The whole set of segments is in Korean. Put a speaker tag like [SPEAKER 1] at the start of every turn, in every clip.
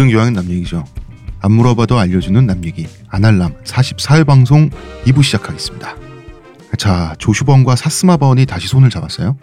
[SPEAKER 1] 모든 교양은 남 얘기죠. 안 물어봐도 알려주는 남 얘기 아날람 44회 방송 2부 시작하겠습니다. 자 조슈번과 사스마바원이 다시 손을 잡았어요.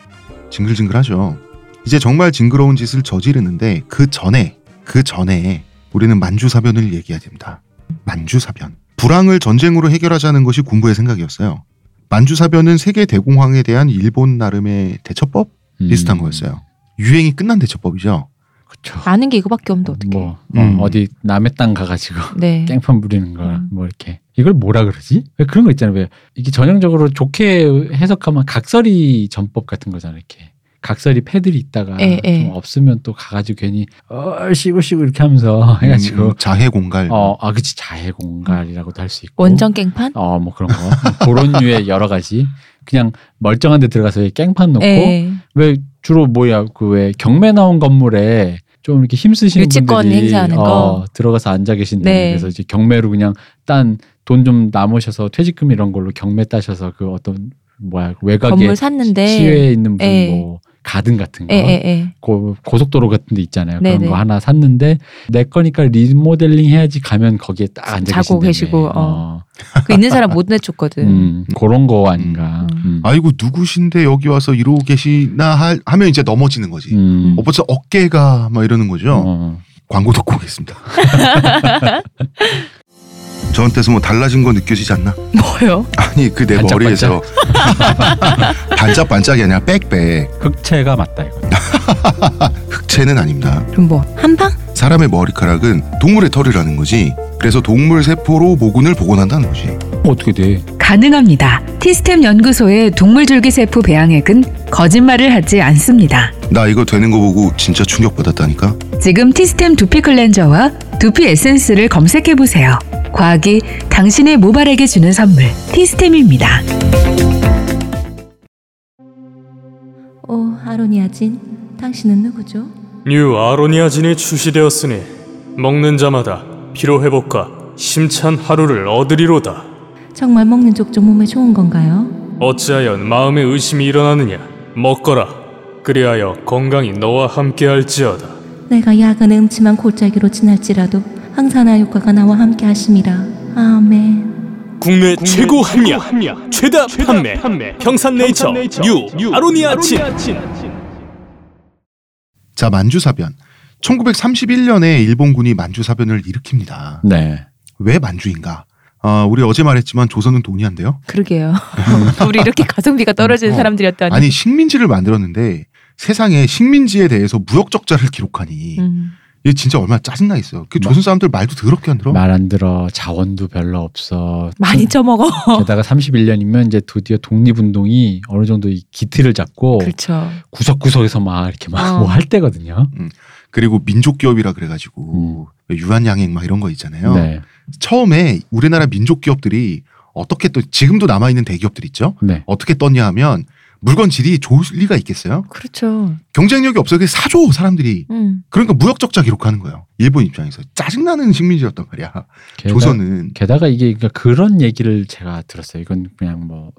[SPEAKER 1] 징글징글하죠. 이제 정말 징그러운 짓을 저지르는데 그 전에 그 전에 우리는 만주사변을 얘기해야 됩니다. 만주사변. 불황을 전쟁으로 해결하자는 것이 군부의 생각이었어요. 만주사변은 세계 대공황에 대한 일본 나름의 대처법
[SPEAKER 2] 음.
[SPEAKER 1] 비슷한 거였어요. 유행이 끝난 대처법이죠.
[SPEAKER 2] 그쵸.
[SPEAKER 3] 아는 게 이거밖에 없는데 어떻게?
[SPEAKER 2] 뭐
[SPEAKER 1] 음.
[SPEAKER 2] 어, 디 남의 땅 가가지고
[SPEAKER 3] 네.
[SPEAKER 2] 깽판 부리는 거
[SPEAKER 3] 음.
[SPEAKER 2] 뭐 이렇게 이걸 뭐라 그러지? 왜 그런 거 있잖아요. 왜 이게 전형적으로 좋게 해석하면 각설이 전법 같은 거잖아요. 이렇게 각설이 패들이 있다가
[SPEAKER 3] 예, 예.
[SPEAKER 2] 좀 없으면 또 가가지고 괜히 어 시고 시고 이렇게 하면서 해가지고
[SPEAKER 1] 음, 자해 공갈.
[SPEAKER 2] 어아 그치 자해 공갈이라고도 할 수 있고
[SPEAKER 3] 원정 깽판?
[SPEAKER 2] 어 뭐 그런 거 그런 류의 여러 가지 그냥 멀쩡한 데 들어가서 깽판 놓고
[SPEAKER 3] 예.
[SPEAKER 2] 왜 주로 뭐야 그 왜 경매 나온 건물에 좀 이렇게 힘쓰시는 분들이 어,
[SPEAKER 3] 거.
[SPEAKER 2] 들어가서 앉아 계신데
[SPEAKER 3] 네.
[SPEAKER 2] 그래서 이제 경매로 그냥 딴 돈 좀 남으셔서 퇴직금 이런 걸로 경매 따셔서 그 어떤 뭐야 그 외곽에. 시외에 있는 분
[SPEAKER 3] 예.
[SPEAKER 2] 뭐 가든 같은 거
[SPEAKER 3] 예, 예, 예.
[SPEAKER 2] 고, 고속도로 같은 데 있잖아요. 그런
[SPEAKER 3] 네네.
[SPEAKER 2] 거 하나 샀는데 내 거니까 리모델링 해야지 가면 거기에 딱 앉아
[SPEAKER 3] 자고. 계시고, 어. 그 있는 사람 못 내줬거든.
[SPEAKER 2] 음, 그런 거 아닌가.
[SPEAKER 3] 음.
[SPEAKER 2] 음.
[SPEAKER 1] 아이고 누구신데 여기 와서 이러고 계시나 하, 하면 이제 넘어지는 거지.
[SPEAKER 2] 음.
[SPEAKER 1] 어, 벌써 어깨가 막 이러는 거죠.
[SPEAKER 2] 어.
[SPEAKER 1] 광고 듣고 오겠습니다. 저한테서 뭐 달라진 거 느껴지지 않나?
[SPEAKER 3] 뭐요?
[SPEAKER 1] 아니 그 내
[SPEAKER 2] 반짝반짝?
[SPEAKER 1] 머리에서 반짝반짝이 아니라 빽빽
[SPEAKER 2] 흑채가 맞다 이거.
[SPEAKER 1] 흑채는 아닙니다.
[SPEAKER 3] 그럼 뭐 한방?
[SPEAKER 1] 사람의 머리카락은 동물의 털이라는 거지. 그래서 동물 세포로 모근을 복원한다는 거지.
[SPEAKER 2] 어떻게 돼?
[SPEAKER 4] 가능합니다. 티스템 연구소의 동물줄기세포 배양액은 거짓말을 하지 않습니다.
[SPEAKER 1] 나 이거 되는 거 보고 진짜 충격받았다니까.
[SPEAKER 4] 지금 티스템 두피 클렌저와 두피 에센스를 검색해 보세요. 과학이 당신의 모발에게 주는 선물 티스템입니다.
[SPEAKER 3] 오 아로니아진 당신은 누구죠?
[SPEAKER 5] 뉴 아로니아진이 출시되었으니 먹는 자마다 피로 회복과 힘찬 하루를 얻으리로다.
[SPEAKER 3] 정말 먹는 족족 몸에 좋은 건가요?
[SPEAKER 5] 어찌하여 마음에 의심이 일어나느냐? 먹거라. 그리하여 건강이 너와 함께할지어다.
[SPEAKER 3] 내가 약은 음침한 골짜기로 지날지라도 항산화 효과가 나와 함께 하심이라 아멘
[SPEAKER 5] 국내, 최고 합리화, 최다, 판매, 평산네이처, 뉴, 아로니아진.
[SPEAKER 1] 자 만주사변. 1931년에 일본군이 만주사변을 일으킵니다.
[SPEAKER 2] 네.
[SPEAKER 1] 왜 만주인가? 아, 우리 어제 말했지만 조선은 돈이 안 돼요.
[SPEAKER 3] 그러게요 우리 이렇게 가성비가 떨어지는
[SPEAKER 1] 어.
[SPEAKER 3] 사람들이었다니
[SPEAKER 1] 아니 식민지를 만들었는데 세상에 식민지에 대해서 무역 적자를 기록하니
[SPEAKER 3] 음.
[SPEAKER 1] 이게 진짜 얼마나 짜증나겠어요. 그 조선 사람들 말도 더럽게 안 들어.
[SPEAKER 2] 말 안 들어. 자원도 별로 없어.
[SPEAKER 3] 많이 처먹어
[SPEAKER 2] 게다가 31년이면 이제 드디어 독립운동이 어느 정도 이 기틀을 잡고
[SPEAKER 3] 그렇죠
[SPEAKER 2] 구석구석에서 막 이렇게 막
[SPEAKER 3] 어.
[SPEAKER 2] 뭐할 때거든요.
[SPEAKER 1] 그리고 민족 기업이라 그래가지고 유한양행 막 이런 거 있잖아요.
[SPEAKER 2] 음. 네.
[SPEAKER 1] 처음에 우리나라 민족 기업들이 어떻게 또 지금도 남아 있는 대기업들 있죠.
[SPEAKER 2] 네.
[SPEAKER 1] 어떻게 떴냐 하면 물건 질이 좋을 리가 있겠어요?
[SPEAKER 3] 그렇죠
[SPEAKER 1] 경쟁력이 없어. 그 사줘 사람들이.
[SPEAKER 3] 음.
[SPEAKER 1] 그러니까 무역 적자 기록하는 거예요. 일본 입장에서 짜증나는 식민지였단 말이야.
[SPEAKER 2] 게다,
[SPEAKER 1] 조선은
[SPEAKER 2] 게다가 이게 그러니까 그런 얘기를 제가 들었어요. 이건 그냥 뭐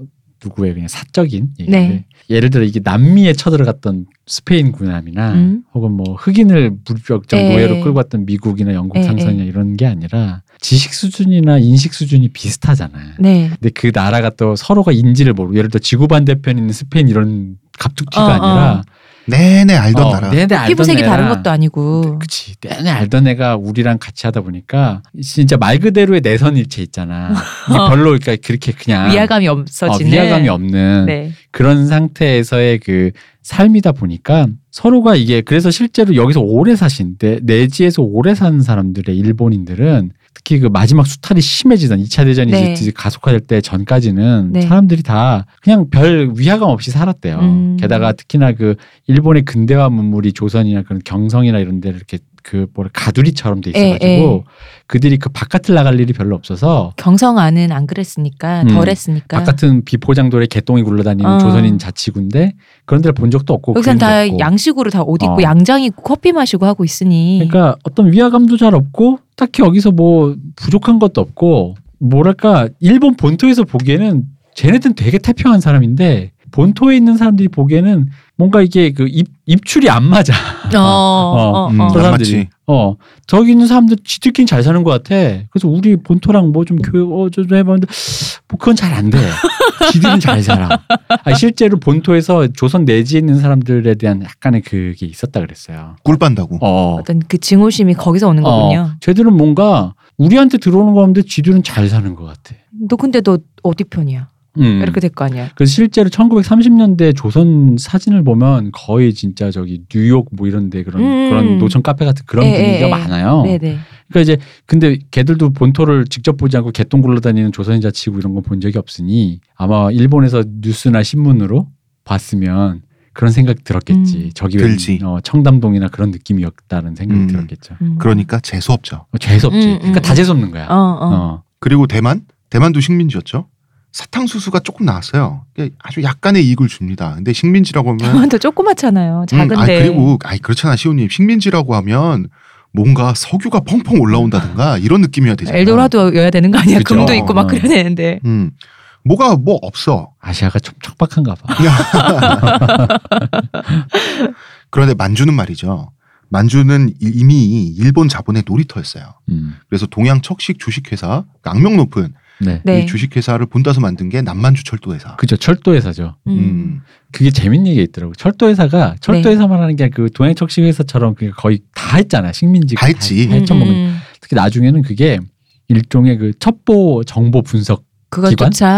[SPEAKER 2] 누구의 그냥 사적인 얘기인데
[SPEAKER 3] 네.
[SPEAKER 2] 예를 들어 이게 남미에 쳐들어갔던 스페인 군함이나
[SPEAKER 3] 음.
[SPEAKER 2] 혹은 뭐 흑인을 무력적
[SPEAKER 3] 에.
[SPEAKER 2] 노예로 끌고 왔던 미국이나 영국
[SPEAKER 3] 에,
[SPEAKER 2] 상선이나 이런 게 아니라 지식 수준이나 인식 수준이 비슷하잖아요.
[SPEAKER 3] 네
[SPEAKER 2] 근데 그 나라가 또 서로가 인지를 모르고 예를 들어 지구 반대편에 있는 스페인 이런 갑툭튀가
[SPEAKER 3] 어,
[SPEAKER 2] 아니라
[SPEAKER 3] 어.
[SPEAKER 1] 내내 알던
[SPEAKER 2] 어,
[SPEAKER 1] 나라.
[SPEAKER 2] 내내 알던
[SPEAKER 3] 피부색이
[SPEAKER 2] 애랑
[SPEAKER 3] 다른 것도 아니고
[SPEAKER 2] 그치 내내 알던 애가 우리랑 같이 하다 보니까 진짜 말 그대로의 내선 일체 있잖아. 이게 별로 그러니까 그렇게 그냥
[SPEAKER 3] 위화감이
[SPEAKER 2] 어,
[SPEAKER 3] 없어지는
[SPEAKER 2] 위화감이 없는
[SPEAKER 3] 네.
[SPEAKER 2] 그런 상태에서의 그 삶이다 보니까 서로가 이게 그래서 실제로 여기서 오래 사신 내, 내지에서 오래 사는 사람들의 일본인들은 특히 그 마지막 수탈이 심해지던 2차 대전이
[SPEAKER 3] 네.
[SPEAKER 2] 이제 가속화될 때 전까지는
[SPEAKER 3] 네.
[SPEAKER 2] 사람들이 다 그냥 별 위화감 없이 살았대요.
[SPEAKER 3] 음.
[SPEAKER 2] 게다가 특히나 그 일본의 근대화 문물이 조선이나 그런 경성이나 이런 데를 이렇게 그 뭐라 가두리처럼 돼
[SPEAKER 3] 예,
[SPEAKER 2] 있어가지고 그들이 그 바깥을 나갈 일이 별로 없어서
[SPEAKER 3] 경성 안은 안 그랬으니까
[SPEAKER 2] 음.
[SPEAKER 3] 덜했으니까
[SPEAKER 2] 바깥은 비포장도에 개똥이 굴러다니는
[SPEAKER 3] 어.
[SPEAKER 2] 조선인 자치구인데 그런 데를 본 적도 없고
[SPEAKER 3] 여기선 다
[SPEAKER 2] 없고.
[SPEAKER 3] 양식으로 다 옷 입고
[SPEAKER 2] 어.
[SPEAKER 3] 양장 입고 커피 마시고 하고 있으니
[SPEAKER 2] 그러니까 어떤 위화감도 잘 없고 딱히 여기서 뭐 부족한 것도 없고 뭐랄까 일본 본토에서 보기에는 쟤네들은 되게 태평한 사람인데 본토에 있는 사람들이 보기에는 뭔가 이게 그 입, 입출이 안 맞아.
[SPEAKER 6] 어, 어, 어,
[SPEAKER 1] 음,
[SPEAKER 6] 어.
[SPEAKER 1] 저안
[SPEAKER 2] 사람들이.
[SPEAKER 1] 맞지.
[SPEAKER 2] 어, 저기 있는 사람들 지들끼리 잘 사는 것 같아. 그래서 우리 본토랑 뭐 좀 교육, 어, 좀 해봤는데, 뭐 그건 잘 안 돼. 지들은 잘 살아. 아니, 실제로 본토에서 조선 내지에 있는 사람들에 대한 약간의 그게 있었다 그랬어요.
[SPEAKER 1] 꿀 빤다고.
[SPEAKER 2] 어.
[SPEAKER 6] 어떤 그 증오심이 거기서 오는 거군요.
[SPEAKER 2] 어, 쟤들은 뭔가 우리한테 들어오는 거 같은데 지들은 잘 사는 것 같아.
[SPEAKER 6] 너 근데 너 어디 편이야?
[SPEAKER 2] 음.
[SPEAKER 6] 이렇게 될 거 아니야.
[SPEAKER 2] 그래서 실제로 1930년대 조선 사진을 보면 거의 진짜 저기 뉴욕 뭐 이런데 그런
[SPEAKER 6] 음.
[SPEAKER 2] 그런 노천 카페 같은 그런
[SPEAKER 6] 예,
[SPEAKER 2] 분위기가
[SPEAKER 6] 예, 예.
[SPEAKER 2] 많아요.
[SPEAKER 6] 네 네.
[SPEAKER 2] 그러니까 이제 근데 걔들도 본토를 직접 보지 않고 개똥 굴러다니는 조선인자 치고 이런 거 본 적이 없으니 아마 일본에서 뉴스나 신문으로 봤으면 그런 생각 들었겠지.
[SPEAKER 6] 음.
[SPEAKER 2] 저기 왜
[SPEAKER 1] 들지.
[SPEAKER 2] 어, 청담동이나 그런 느낌이었다는 생각이
[SPEAKER 1] 음.
[SPEAKER 2] 들었겠죠.
[SPEAKER 6] 음.
[SPEAKER 1] 그러니까 재수 없죠.
[SPEAKER 2] 어, 재수 없지.
[SPEAKER 6] 음, 음,
[SPEAKER 2] 그러니까 다
[SPEAKER 6] 음.
[SPEAKER 2] 재수 없는 거야.
[SPEAKER 6] 어, 어.
[SPEAKER 2] 어.
[SPEAKER 1] 그리고 대만, 대만도 식민지였죠. 사탕수수가 조금 나왔어요. 아주 약간의 이익을 줍니다. 근데 식민지라고 하면
[SPEAKER 6] 대만도 조그맣잖아요. 작은데.
[SPEAKER 1] 음, 아 그리고 아이 그렇잖아 시호님 식민지라고 하면 뭔가 석유가 펑펑 올라온다든가 이런 느낌이어야 되잖아.
[SPEAKER 6] 엘도라도여야 되는 거 아니야?
[SPEAKER 2] 그죠.
[SPEAKER 6] 금도 있고 막
[SPEAKER 2] 어.
[SPEAKER 6] 그래야 되는데.
[SPEAKER 1] 음 뭐가 뭐 없어.
[SPEAKER 2] 아시아가 좀 척박한가 봐.
[SPEAKER 1] 그런데 만주는 말이죠. 만주는 이- 이미 일본 자본의 놀이터였어요.
[SPEAKER 2] 음.
[SPEAKER 1] 그래서 동양 척식 주식회사 악명 높은
[SPEAKER 2] 네.
[SPEAKER 6] 네.
[SPEAKER 1] 이 주식회사를 본따서 만든 게 남만주 철도회사.
[SPEAKER 2] 그죠. 철도회사죠.
[SPEAKER 6] 음.
[SPEAKER 1] 음.
[SPEAKER 2] 그게 재밌는 얘기 있더라고. 철도회사가 철도회사만 하는 게 그 동양척식회사처럼 거의 다 했잖아. 식민지
[SPEAKER 1] 다 했지.
[SPEAKER 6] 음,
[SPEAKER 2] 해쳐먹은.
[SPEAKER 6] 음.
[SPEAKER 2] 특히 나중에는 그게 일종의 그 첩보 정보 분석. 기관?
[SPEAKER 6] 그것조차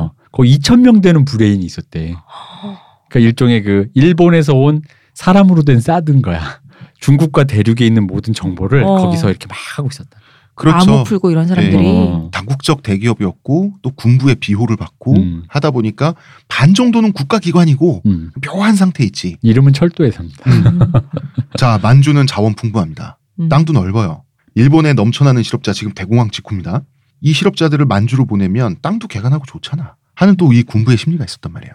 [SPEAKER 2] 어, 거의 2천 명 되는 브레인이 있었대. 그러니까 일종의 그 일본에서 온 사람으로 된 사드인 거야. 중국과 대륙에 있는 모든 정보를
[SPEAKER 6] 어.
[SPEAKER 2] 거기서 이렇게 막 하고 있었다.
[SPEAKER 1] 그렇죠.
[SPEAKER 6] 암호 풀고 이런 사람들이
[SPEAKER 2] 어.
[SPEAKER 1] 당국적 대기업이었고 또 군부의 비호를 받고
[SPEAKER 2] 음.
[SPEAKER 1] 하다 보니까 반 정도는 국가기관이고
[SPEAKER 2] 음.
[SPEAKER 1] 묘한 상태 있지.
[SPEAKER 2] 이름은 철도회사입니다.
[SPEAKER 6] 음.
[SPEAKER 1] 자 만주는 자원 풍부합니다.
[SPEAKER 6] 음.
[SPEAKER 1] 땅도 넓어요. 일본에 넘쳐나는 실업자 지금 대공황 직후입니다. 이 실업자들을 만주로 보내면 땅도 개간하고 좋잖아. 하는 또 이 군부의 심리가 있었단 말이에요.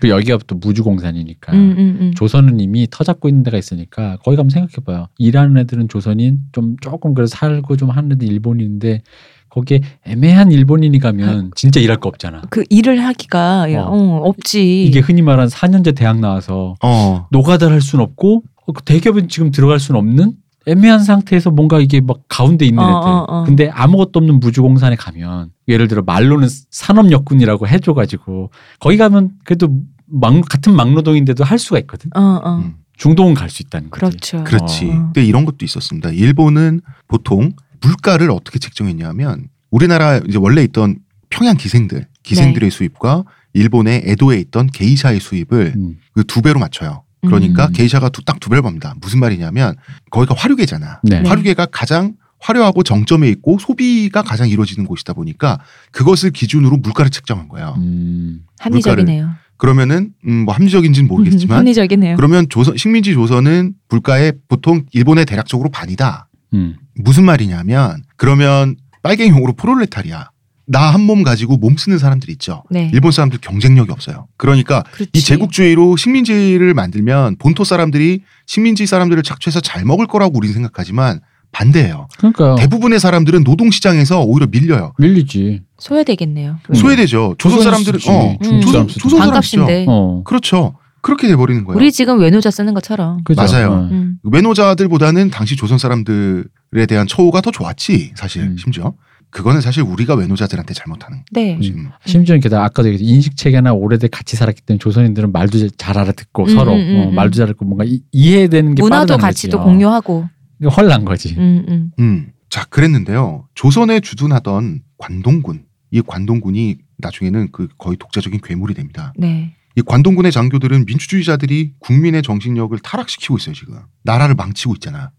[SPEAKER 2] 그 여기가 또 무주공산이니까.
[SPEAKER 6] 음, 음, 음.
[SPEAKER 2] 조선은 이미 터 잡고 있는 데가 있으니까 거기 가면 생각해봐요. 일하는 애들은 조선인 좀 조금 그래서 살고 좀 하는 애들 일본인인데 거기에 애매한 일본인이 가면 진짜 일할 거 없잖아.
[SPEAKER 6] 그 일을 하기가
[SPEAKER 2] 어.
[SPEAKER 6] 어, 없지.
[SPEAKER 2] 이게 흔히 말하는 4년제 대학 나와서
[SPEAKER 1] 어,
[SPEAKER 2] 노가다를 할 수는 없고 어, 그 대기업은 지금 들어갈 수는 없는 애매한 상태에서 뭔가 이게 막 가운데 있는
[SPEAKER 6] 어,
[SPEAKER 2] 애들.
[SPEAKER 6] 어, 어.
[SPEAKER 2] 근데 아무것도 없는 무주공산에 가면 예를 들어 말로는 산업역군이라고 해줘가지고 거기 가면 그래도 막, 같은 막노동인데도 할 수가 있거든.
[SPEAKER 6] 어, 어.
[SPEAKER 1] 음,
[SPEAKER 2] 중동은 갈 수 있다는 거지.
[SPEAKER 6] 그렇죠.
[SPEAKER 1] 그렇지.
[SPEAKER 6] 어.
[SPEAKER 1] 근데 이런 것도 있었습니다. 일본은 보통 물가를 어떻게 측정했냐면 우리나라 이제 원래 있던 평양 기생들, 기생들의 수입과 일본의 에도에 있던 게이샤의 수입을
[SPEAKER 2] 음.
[SPEAKER 1] 그두 배로 맞춰요. 그러니까
[SPEAKER 2] 음.
[SPEAKER 1] 게이샤가 딱 두 배로 봅니다. 무슨 말이냐면 거기가 화류계잖아.
[SPEAKER 2] 네.
[SPEAKER 1] 화류계가 가장 화려하고 정점에 있고 소비가 가장 이루어지는 곳이다 보니까 그것을 기준으로 물가를 측정한 거예요.
[SPEAKER 2] 음.
[SPEAKER 6] 합리적이네요.
[SPEAKER 1] 그러면은 음, 뭐 합리적인지는 모르겠지만
[SPEAKER 6] 합리적이네요.
[SPEAKER 1] 그러면 조선 식민지 조선은 물가의 보통 일본의 대략적으로 반이다.
[SPEAKER 2] 음.
[SPEAKER 1] 무슨 말이냐면 그러면 빨갱이용으로 프롤레타리아 나 한 몸 가지고 몸 쓰는 사람들 있죠.
[SPEAKER 6] 네.
[SPEAKER 1] 일본 사람들 경쟁력이 없어요. 그러니까
[SPEAKER 6] 그렇지.
[SPEAKER 1] 이 제국주의로 식민지를 만들면 본토 사람들이 식민지 사람들을 착취해서 잘 먹을 거라고 우리는 생각하지만 반대예요.
[SPEAKER 2] 그러니까
[SPEAKER 1] 대부분의 사람들은 노동 시장에서 오히려 밀려요.
[SPEAKER 2] 밀리지.
[SPEAKER 6] 소외되겠네요.
[SPEAKER 2] 음.
[SPEAKER 1] 소외되죠. 조선
[SPEAKER 2] 조선
[SPEAKER 1] 사람들은. 어,
[SPEAKER 6] 음.
[SPEAKER 1] 조선. 조선 사람이죠.
[SPEAKER 6] 반값인데.
[SPEAKER 2] 어.
[SPEAKER 1] 그렇죠. 그렇게 돼버리는 거예요.
[SPEAKER 6] 우리 지금 외노자 쓰는 것처럼.
[SPEAKER 2] 그죠?
[SPEAKER 1] 맞아요.
[SPEAKER 2] 어.
[SPEAKER 6] 음.
[SPEAKER 1] 외노자들보다는 당시 조선 사람들에 대한 처우가 더 좋았지 사실
[SPEAKER 2] 음.
[SPEAKER 1] 심지어 그거는 사실 우리가 외노자들한테 잘못하는
[SPEAKER 6] 네.
[SPEAKER 1] 거지.
[SPEAKER 2] 심지어 게다가 아까도 얘기했듯이 인식 체계나 오래돼 같이 살았기 때문에 조선인들은 말도 잘 알아듣고
[SPEAKER 6] 음,
[SPEAKER 2] 서로
[SPEAKER 6] 음, 음,
[SPEAKER 2] 어,
[SPEAKER 6] 음.
[SPEAKER 2] 말도 잘 듣고 뭔가 이, 이해되는 게
[SPEAKER 6] 문화도 같이
[SPEAKER 2] 거지.
[SPEAKER 6] 또
[SPEAKER 2] 어.
[SPEAKER 6] 공유하고.
[SPEAKER 2] 헐난 거지.
[SPEAKER 6] 음, 음.
[SPEAKER 1] 음. 자 그랬는데요. 조선에 주둔하던 관동군 이 관동군이 나중에는 그 거의 독자적인 괴물이 됩니다.
[SPEAKER 6] 네.
[SPEAKER 1] 이 관동군의 장교들은 민주주의자들이 국민의 정신력을 타락시키고 있어요 지금 나라를 망치고 있잖아.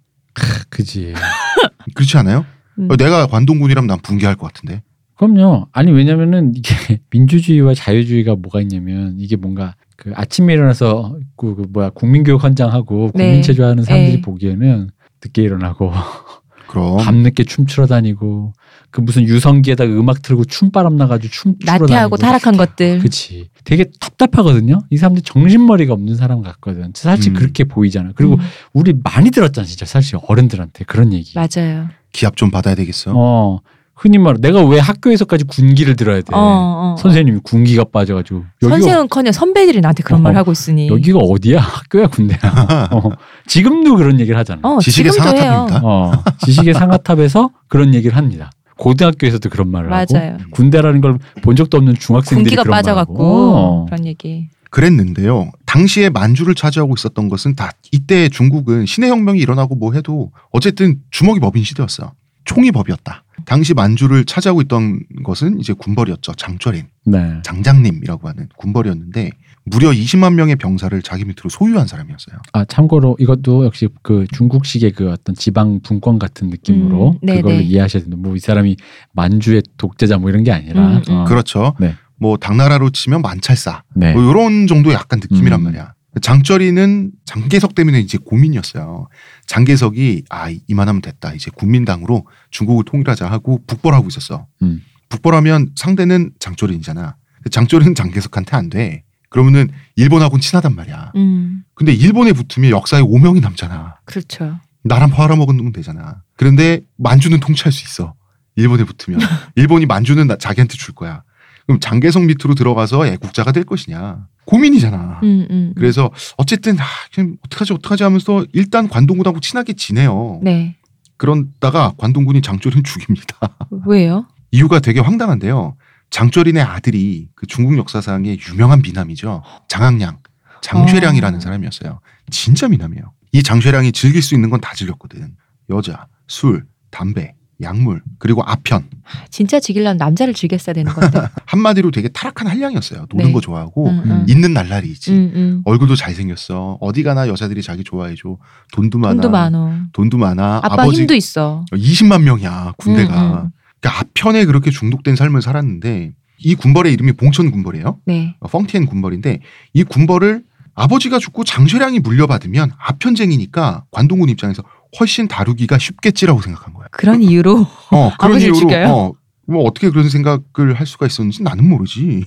[SPEAKER 2] 그지.
[SPEAKER 1] 그렇지 않아요?
[SPEAKER 6] 음.
[SPEAKER 1] 어, 내가 관동군이라면 난 붕괴할 것 같은데.
[SPEAKER 2] 그럼요. 아니 왜냐면은 이게 민주주의와 자유주의가 뭐가 있냐면 이게 뭔가 그 아침에 일어나서 그, 그 뭐야 국민교육 헌장하고
[SPEAKER 6] 네.
[SPEAKER 2] 국민체조하는 사람들이
[SPEAKER 6] 네.
[SPEAKER 2] 보기에는 늦게 일어나고
[SPEAKER 1] 그럼
[SPEAKER 2] 밤늦게 춤추러 다니고 그 무슨 유성기에다 음악 틀고 춤바람 나가지고 춤추러
[SPEAKER 6] 나태하고
[SPEAKER 2] 다니고
[SPEAKER 6] 타락한 것들.
[SPEAKER 2] 그치. 되게 답답하거든요. 이 사람들 이 정신머리가 없는 사람 같거든. 사실
[SPEAKER 1] 음.
[SPEAKER 2] 그렇게 보이잖아. 그리고
[SPEAKER 6] 음,
[SPEAKER 2] 우리 많이 들었잖아, 진짜 사실 어른들한테 그런 얘기.
[SPEAKER 6] 맞아요.
[SPEAKER 1] 기합 좀 받아야 되겠어.
[SPEAKER 2] 어. 흔히 말해 내가 왜 학교에서까지 군기를 들어야 돼?
[SPEAKER 6] 어, 어.
[SPEAKER 2] 선생님이 군기가 빠져가지고
[SPEAKER 6] 선생은커녕 선배들이 나한테 그런
[SPEAKER 2] 어,
[SPEAKER 6] 말 하고 있으니.
[SPEAKER 2] 여기가 어디야? 학교야 군대야. 어, 지금도 그런 얘기를 하잖아.
[SPEAKER 6] 어,
[SPEAKER 1] 지식의. 상아탑입니다.
[SPEAKER 2] 어, 지식의 상아탑에서 그런 얘기를 합니다. 고등학교에서도 그런 말을 하고
[SPEAKER 6] 맞아요.
[SPEAKER 2] 군대라는 걸 본 적도 없는 중학생들이
[SPEAKER 6] 군기가 빠져갖고
[SPEAKER 2] 하고. 어.
[SPEAKER 6] 그런 얘기.
[SPEAKER 1] 그랬는데요. 당시에 만주를 차지하고 있었던 것은 다 이때 중국은 신해 혁명이 일어나고 뭐 해도 어쨌든 주먹이 법인 시대였어요. 총이 법이었다. 당시 만주를 차지하고 있던 것은 이제 군벌이었죠. 장철인,
[SPEAKER 2] 네.
[SPEAKER 1] 장장님이라고 하는 군벌이었는데 무려 20만 명의 병사를 자기 밑으로 소유한 사람이었어요.
[SPEAKER 2] 아 참고로 이것도 역시 그 중국식의 그 어떤 지방 분권 같은 느낌으로
[SPEAKER 6] 음, 네,
[SPEAKER 2] 그걸로
[SPEAKER 6] 네.
[SPEAKER 2] 이해하셔야 된다. 뭐이 사람이 만주의 독재자 뭐 이런 게 아니라
[SPEAKER 6] 음, 음.
[SPEAKER 2] 어,
[SPEAKER 1] 그렇죠.
[SPEAKER 2] 네.
[SPEAKER 1] 뭐 당나라로 치면 만찰사
[SPEAKER 2] 네.
[SPEAKER 1] 뭐 이런 정도 약간 느낌이란
[SPEAKER 2] 음.
[SPEAKER 1] 말이야. 장철이는 장개석 때문에 이제 고민이었어요. 장개석이 아 이만하면 됐다. 이제 국민당으로 중국을 통일하자 하고 북벌하고 있었어.
[SPEAKER 2] 음.
[SPEAKER 1] 북벌하면 상대는 장철인이잖아. 장철이는 장개석한테 안 돼. 그러면은 일본하고는 친하단 말이야.
[SPEAKER 6] 음,
[SPEAKER 1] 근데 일본에 붙으면 역사에 오명이 남잖아.
[SPEAKER 6] 그렇죠.
[SPEAKER 1] 나랑 팔아먹으면 되잖아. 그런데 만주는 통치할 수 있어. 일본에 붙으면. 일본이 만주는 나- 자기한테 줄 거야. 그럼 장개석 밑으로 들어가서 애국자가 될 것이냐. 고민이잖아.
[SPEAKER 6] 음, 음.
[SPEAKER 1] 그래서 어쨌든 아, 그냥 어떡하지 어떡하지 하면서 일단 관동군하고 친하게 지내요.
[SPEAKER 6] 네.
[SPEAKER 1] 그러다가 관동군이 장조린 죽입니다.
[SPEAKER 6] 왜요?
[SPEAKER 1] 이유가 되게 황당한데요. 장조린의 아들이 그 중국 역사상의 유명한 미남이죠. 장학량, 장쇠량이라는
[SPEAKER 6] 어.
[SPEAKER 1] 사람이었어요. 진짜 미남이에요. 이 장쇠량이 즐길 수 있는 건 다 즐겼거든. 여자, 술, 담배, 약물, 그리고 아편.
[SPEAKER 6] 진짜 즐기려면 남자를 즐겼어야 되는 건데.
[SPEAKER 1] 한마디로 되게 타락한 한량이었어요. 노는
[SPEAKER 6] 네.
[SPEAKER 1] 거 좋아하고
[SPEAKER 6] 음, 음.
[SPEAKER 1] 있는 날라리이지.
[SPEAKER 6] 음, 음.
[SPEAKER 1] 얼굴도 잘생겼어. 어디 가나 여자들이 자기 좋아해줘. 돈도 많아.
[SPEAKER 6] 돈도 많어.
[SPEAKER 1] 돈도 많아.
[SPEAKER 6] 아빠
[SPEAKER 1] 버지
[SPEAKER 6] 힘도 있어.
[SPEAKER 1] 20만 명이야 군대가.
[SPEAKER 6] 음, 음.
[SPEAKER 1] 그러니까 아편에 그렇게 중독된 삶을 살았는데 이 군벌의 이름이 봉천 군벌이에요.
[SPEAKER 6] 네.
[SPEAKER 1] 어, 펑티엔 군벌인데 이 군벌을 아버지가 죽고 장쇠량이 물려받으면 아편쟁이니까 관동군 입장에서 훨씬 다루기가 쉽겠지라고 생각한 거야.
[SPEAKER 6] 그런 이유로
[SPEAKER 1] 어, 그런 이유로
[SPEAKER 6] 죽여요?
[SPEAKER 1] 어, 뭐 어떻게 그런 생각을 할 수가 있었는지 나는 모르지.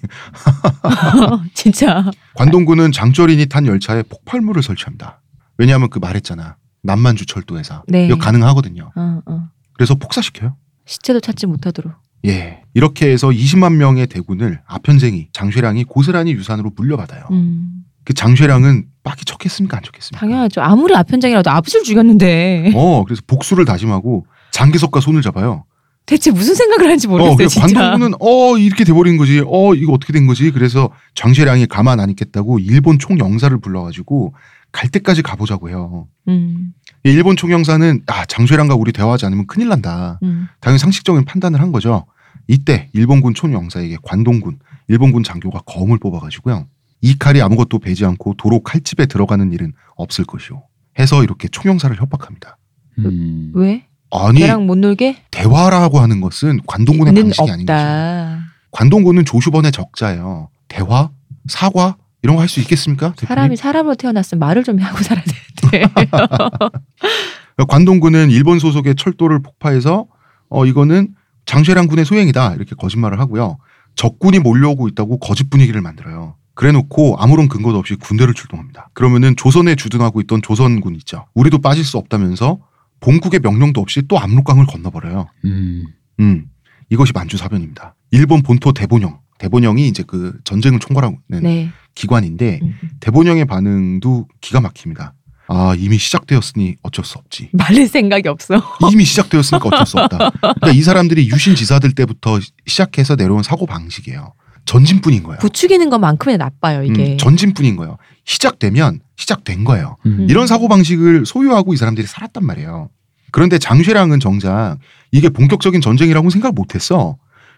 [SPEAKER 6] 진짜
[SPEAKER 1] 관동군은 장철인이 탄 열차에 폭발물을 설치합니다. 왜냐하면 그 말했잖아. 남만주 철도에서
[SPEAKER 6] 네.
[SPEAKER 1] 이거 가능하거든요.
[SPEAKER 6] 어, 어.
[SPEAKER 1] 그래서 폭사시켜요.
[SPEAKER 6] 시체도 찾지 못하도록.
[SPEAKER 1] 예. 이렇게 해서 20만 명의 대군을 아편쟁이 장쇠량이 고스란히 유산으로 물려받아요.
[SPEAKER 6] 음.
[SPEAKER 1] 그 장쇠량은 빡이 쳤겠습니까? 안 쳤겠습니까?
[SPEAKER 6] 당연하죠. 아무리 아편장이라도 아버지를 죽였는데
[SPEAKER 1] 어, 그래서 복수를 다짐하고 장기석과 손을 잡아요.
[SPEAKER 6] 대체 무슨 생각을 하는지
[SPEAKER 1] 어,
[SPEAKER 6] 모르겠어요.
[SPEAKER 1] 그래서
[SPEAKER 6] 진짜.
[SPEAKER 1] 관동군은 어 이렇게 돼버린 거지. 어 이거 어떻게 된 거지? 그래서 장쇠량이 가만 안 있겠다고 일본 총영사를 불러가지고 갈 때까지 가보자고 해요.
[SPEAKER 6] 음,
[SPEAKER 1] 이 일본 총영사는 아 장쇠량과 우리 대화하지 않으면 큰일 난다.
[SPEAKER 6] 음.
[SPEAKER 1] 당연히 상식적인 판단을 한 거죠. 이때 일본군 총영사에게 관동군, 일본군 장교가 검을 뽑아가지고요. 이 칼이 아무것도 베지 않고 도로 칼집에 들어가는 일은 없을 것이오. 해서 이렇게 총영사를 협박합니다.
[SPEAKER 2] 음.
[SPEAKER 6] 왜?
[SPEAKER 1] 아니
[SPEAKER 6] 걔랑 못 놀게?
[SPEAKER 1] 대화라고 하는 것은 관동군의
[SPEAKER 6] 는
[SPEAKER 1] 방식이 아닌 거죠. 관동군은 조슈번의 적자예요. 대화, 사과 이런 거 할 수 있겠습니까? 대표님?
[SPEAKER 6] 사람이 사람으로 태어났으면 말을 좀 하고 살아야 되는데.
[SPEAKER 1] 관동군은 일본 소속의 철도를 폭파해서 어 이거는 장쇠랑 군의 소행이다 이렇게 거짓말을 하고요. 적군이 몰려오고 있다고 거짓 분위기를 만들어요. 그래놓고 아무런 근거도 없이 군대를 출동합니다. 그러면은 조선에 주둔하고 있던 조선군 있죠. 우리도 빠질 수 없다면서 본국의 명령도 없이 또 압록강을 건너버려요.
[SPEAKER 2] 음.
[SPEAKER 1] 음, 이것이 만주 사변입니다. 일본 본토 대본영, 대본영이 이제 그 전쟁을 총괄하고 있는
[SPEAKER 6] 네.
[SPEAKER 1] 기관인데
[SPEAKER 6] 음.
[SPEAKER 1] 대본영의 반응도 기가 막힙니다. 아 이미 시작되었으니 어쩔 수 없지.
[SPEAKER 6] 말릴 생각이 없어.
[SPEAKER 1] 이미 시작되었으니까 어쩔 수 없다. 그러니까 이 사람들이 유신 지사들 때부터 시작해서 내려온 사고 방식이에요. 전진뿐인 거예요.
[SPEAKER 6] 부추기는 것만큼이나 나빠요 이게.
[SPEAKER 1] 음, 전진뿐인 거예요. 시작되면 시작된 거예요.
[SPEAKER 2] 음.
[SPEAKER 1] 이런 사고 방식을 소유하고 이 사람들이 살았단 말이에요. 그런데 장쇠랑은 정작 이게 본격적인 전쟁이라고 생각 못했어.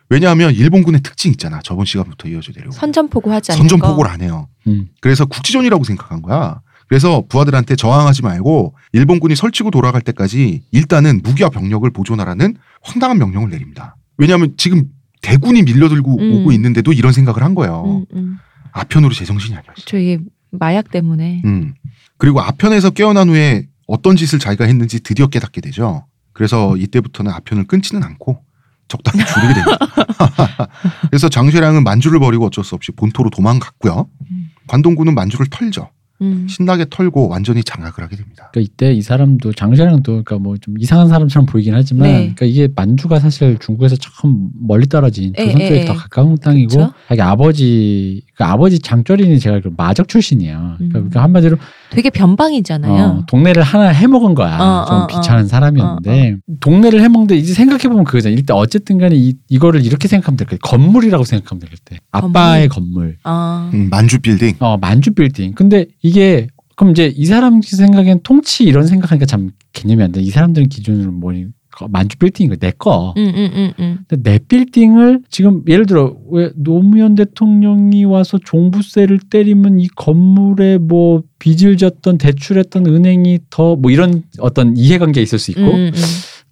[SPEAKER 1] 왜냐하면 일본군의 특징 있잖아. 저번 시간부터 이어져 내려오고
[SPEAKER 6] 선전포고 하지 않는
[SPEAKER 1] 선전포고를
[SPEAKER 6] 거.
[SPEAKER 1] 안 해요.
[SPEAKER 2] 음.
[SPEAKER 1] 그래서 국지전이라고 생각한 거야. 그래서 부하들한테 저항하지 말고 일본군이 설치고 돌아갈 때까지 일단은 무기와 병력을 보존하라는 황당한 명령을 내립니다. 왜냐하면 지금 대군이 밀려들고
[SPEAKER 6] 음.
[SPEAKER 1] 오고 있는데도 이런 생각을 한 거예요.
[SPEAKER 6] 음, 음.
[SPEAKER 1] 아편으로 제정신이 아니었어.
[SPEAKER 6] 저 이게 마약 때문에.
[SPEAKER 1] 음. 그리고 아편에서 깨어난 후에 어떤 짓을 자기가 했는지 드디어 깨닫게 되죠. 그래서 이때부터는 아편을 끊지는 않고 적당히 줄이게 됩니다. 그래서 장쇠랑은 만주를 버리고 어쩔 수 없이 본토로 도망갔고요.
[SPEAKER 6] 음.
[SPEAKER 1] 관동군은 만주를 털죠.
[SPEAKER 6] 음.
[SPEAKER 1] 신나게 털고 완전히 장악을 하게 됩니다.
[SPEAKER 2] 그러니까 이때 이 사람도 장시랑도 그러니까 뭐 좀 이상한 사람처럼 보이긴 하지만
[SPEAKER 6] 네.
[SPEAKER 2] 그러니까 이게 만주가 사실 중국에서 참 멀리 떨어진
[SPEAKER 6] 에,
[SPEAKER 2] 조선 쪽에
[SPEAKER 6] 에,
[SPEAKER 2] 더
[SPEAKER 6] 에.
[SPEAKER 2] 가까운 땅이고? 자기 아버지 그 아버지 장조린이 제가 마적 출신이에요.
[SPEAKER 6] 음.
[SPEAKER 2] 그러니까 한마디로
[SPEAKER 6] 되게 변방이잖아요.
[SPEAKER 2] 어, 동네를 하나 해먹은 거야.
[SPEAKER 6] 어,
[SPEAKER 2] 좀
[SPEAKER 6] 어,
[SPEAKER 2] 비참한
[SPEAKER 6] 어.
[SPEAKER 2] 사람이었는데 동네를 해먹는데 이제 생각해 보면 그거잖아. 일단 어쨌든 간에 이, 이거를 이렇게 생각하면 될 거야. 건물이라고 생각하면 될 때. 아빠의 건물.
[SPEAKER 6] 아.
[SPEAKER 1] 음, 만주 빌딩.
[SPEAKER 2] 어 만주 빌딩. 근데 이게 그럼 이제 이 사람 생각엔 통치 이런 생각하니까 참 개념이 안 돼. 이 사람들은 기준으로 뭐니 그 만주 빌딩인 거내 거.
[SPEAKER 6] 음, 음, 음, 음.
[SPEAKER 2] 근데 내 빌딩을 지금 예를 들어 왜 노무현 대통령이 와서 종부세를 때리면 이 건물에 뭐 빚을 졌던 대출했던 은행이 더 뭐 이런 어떤 이해관계가 있을 수 있고.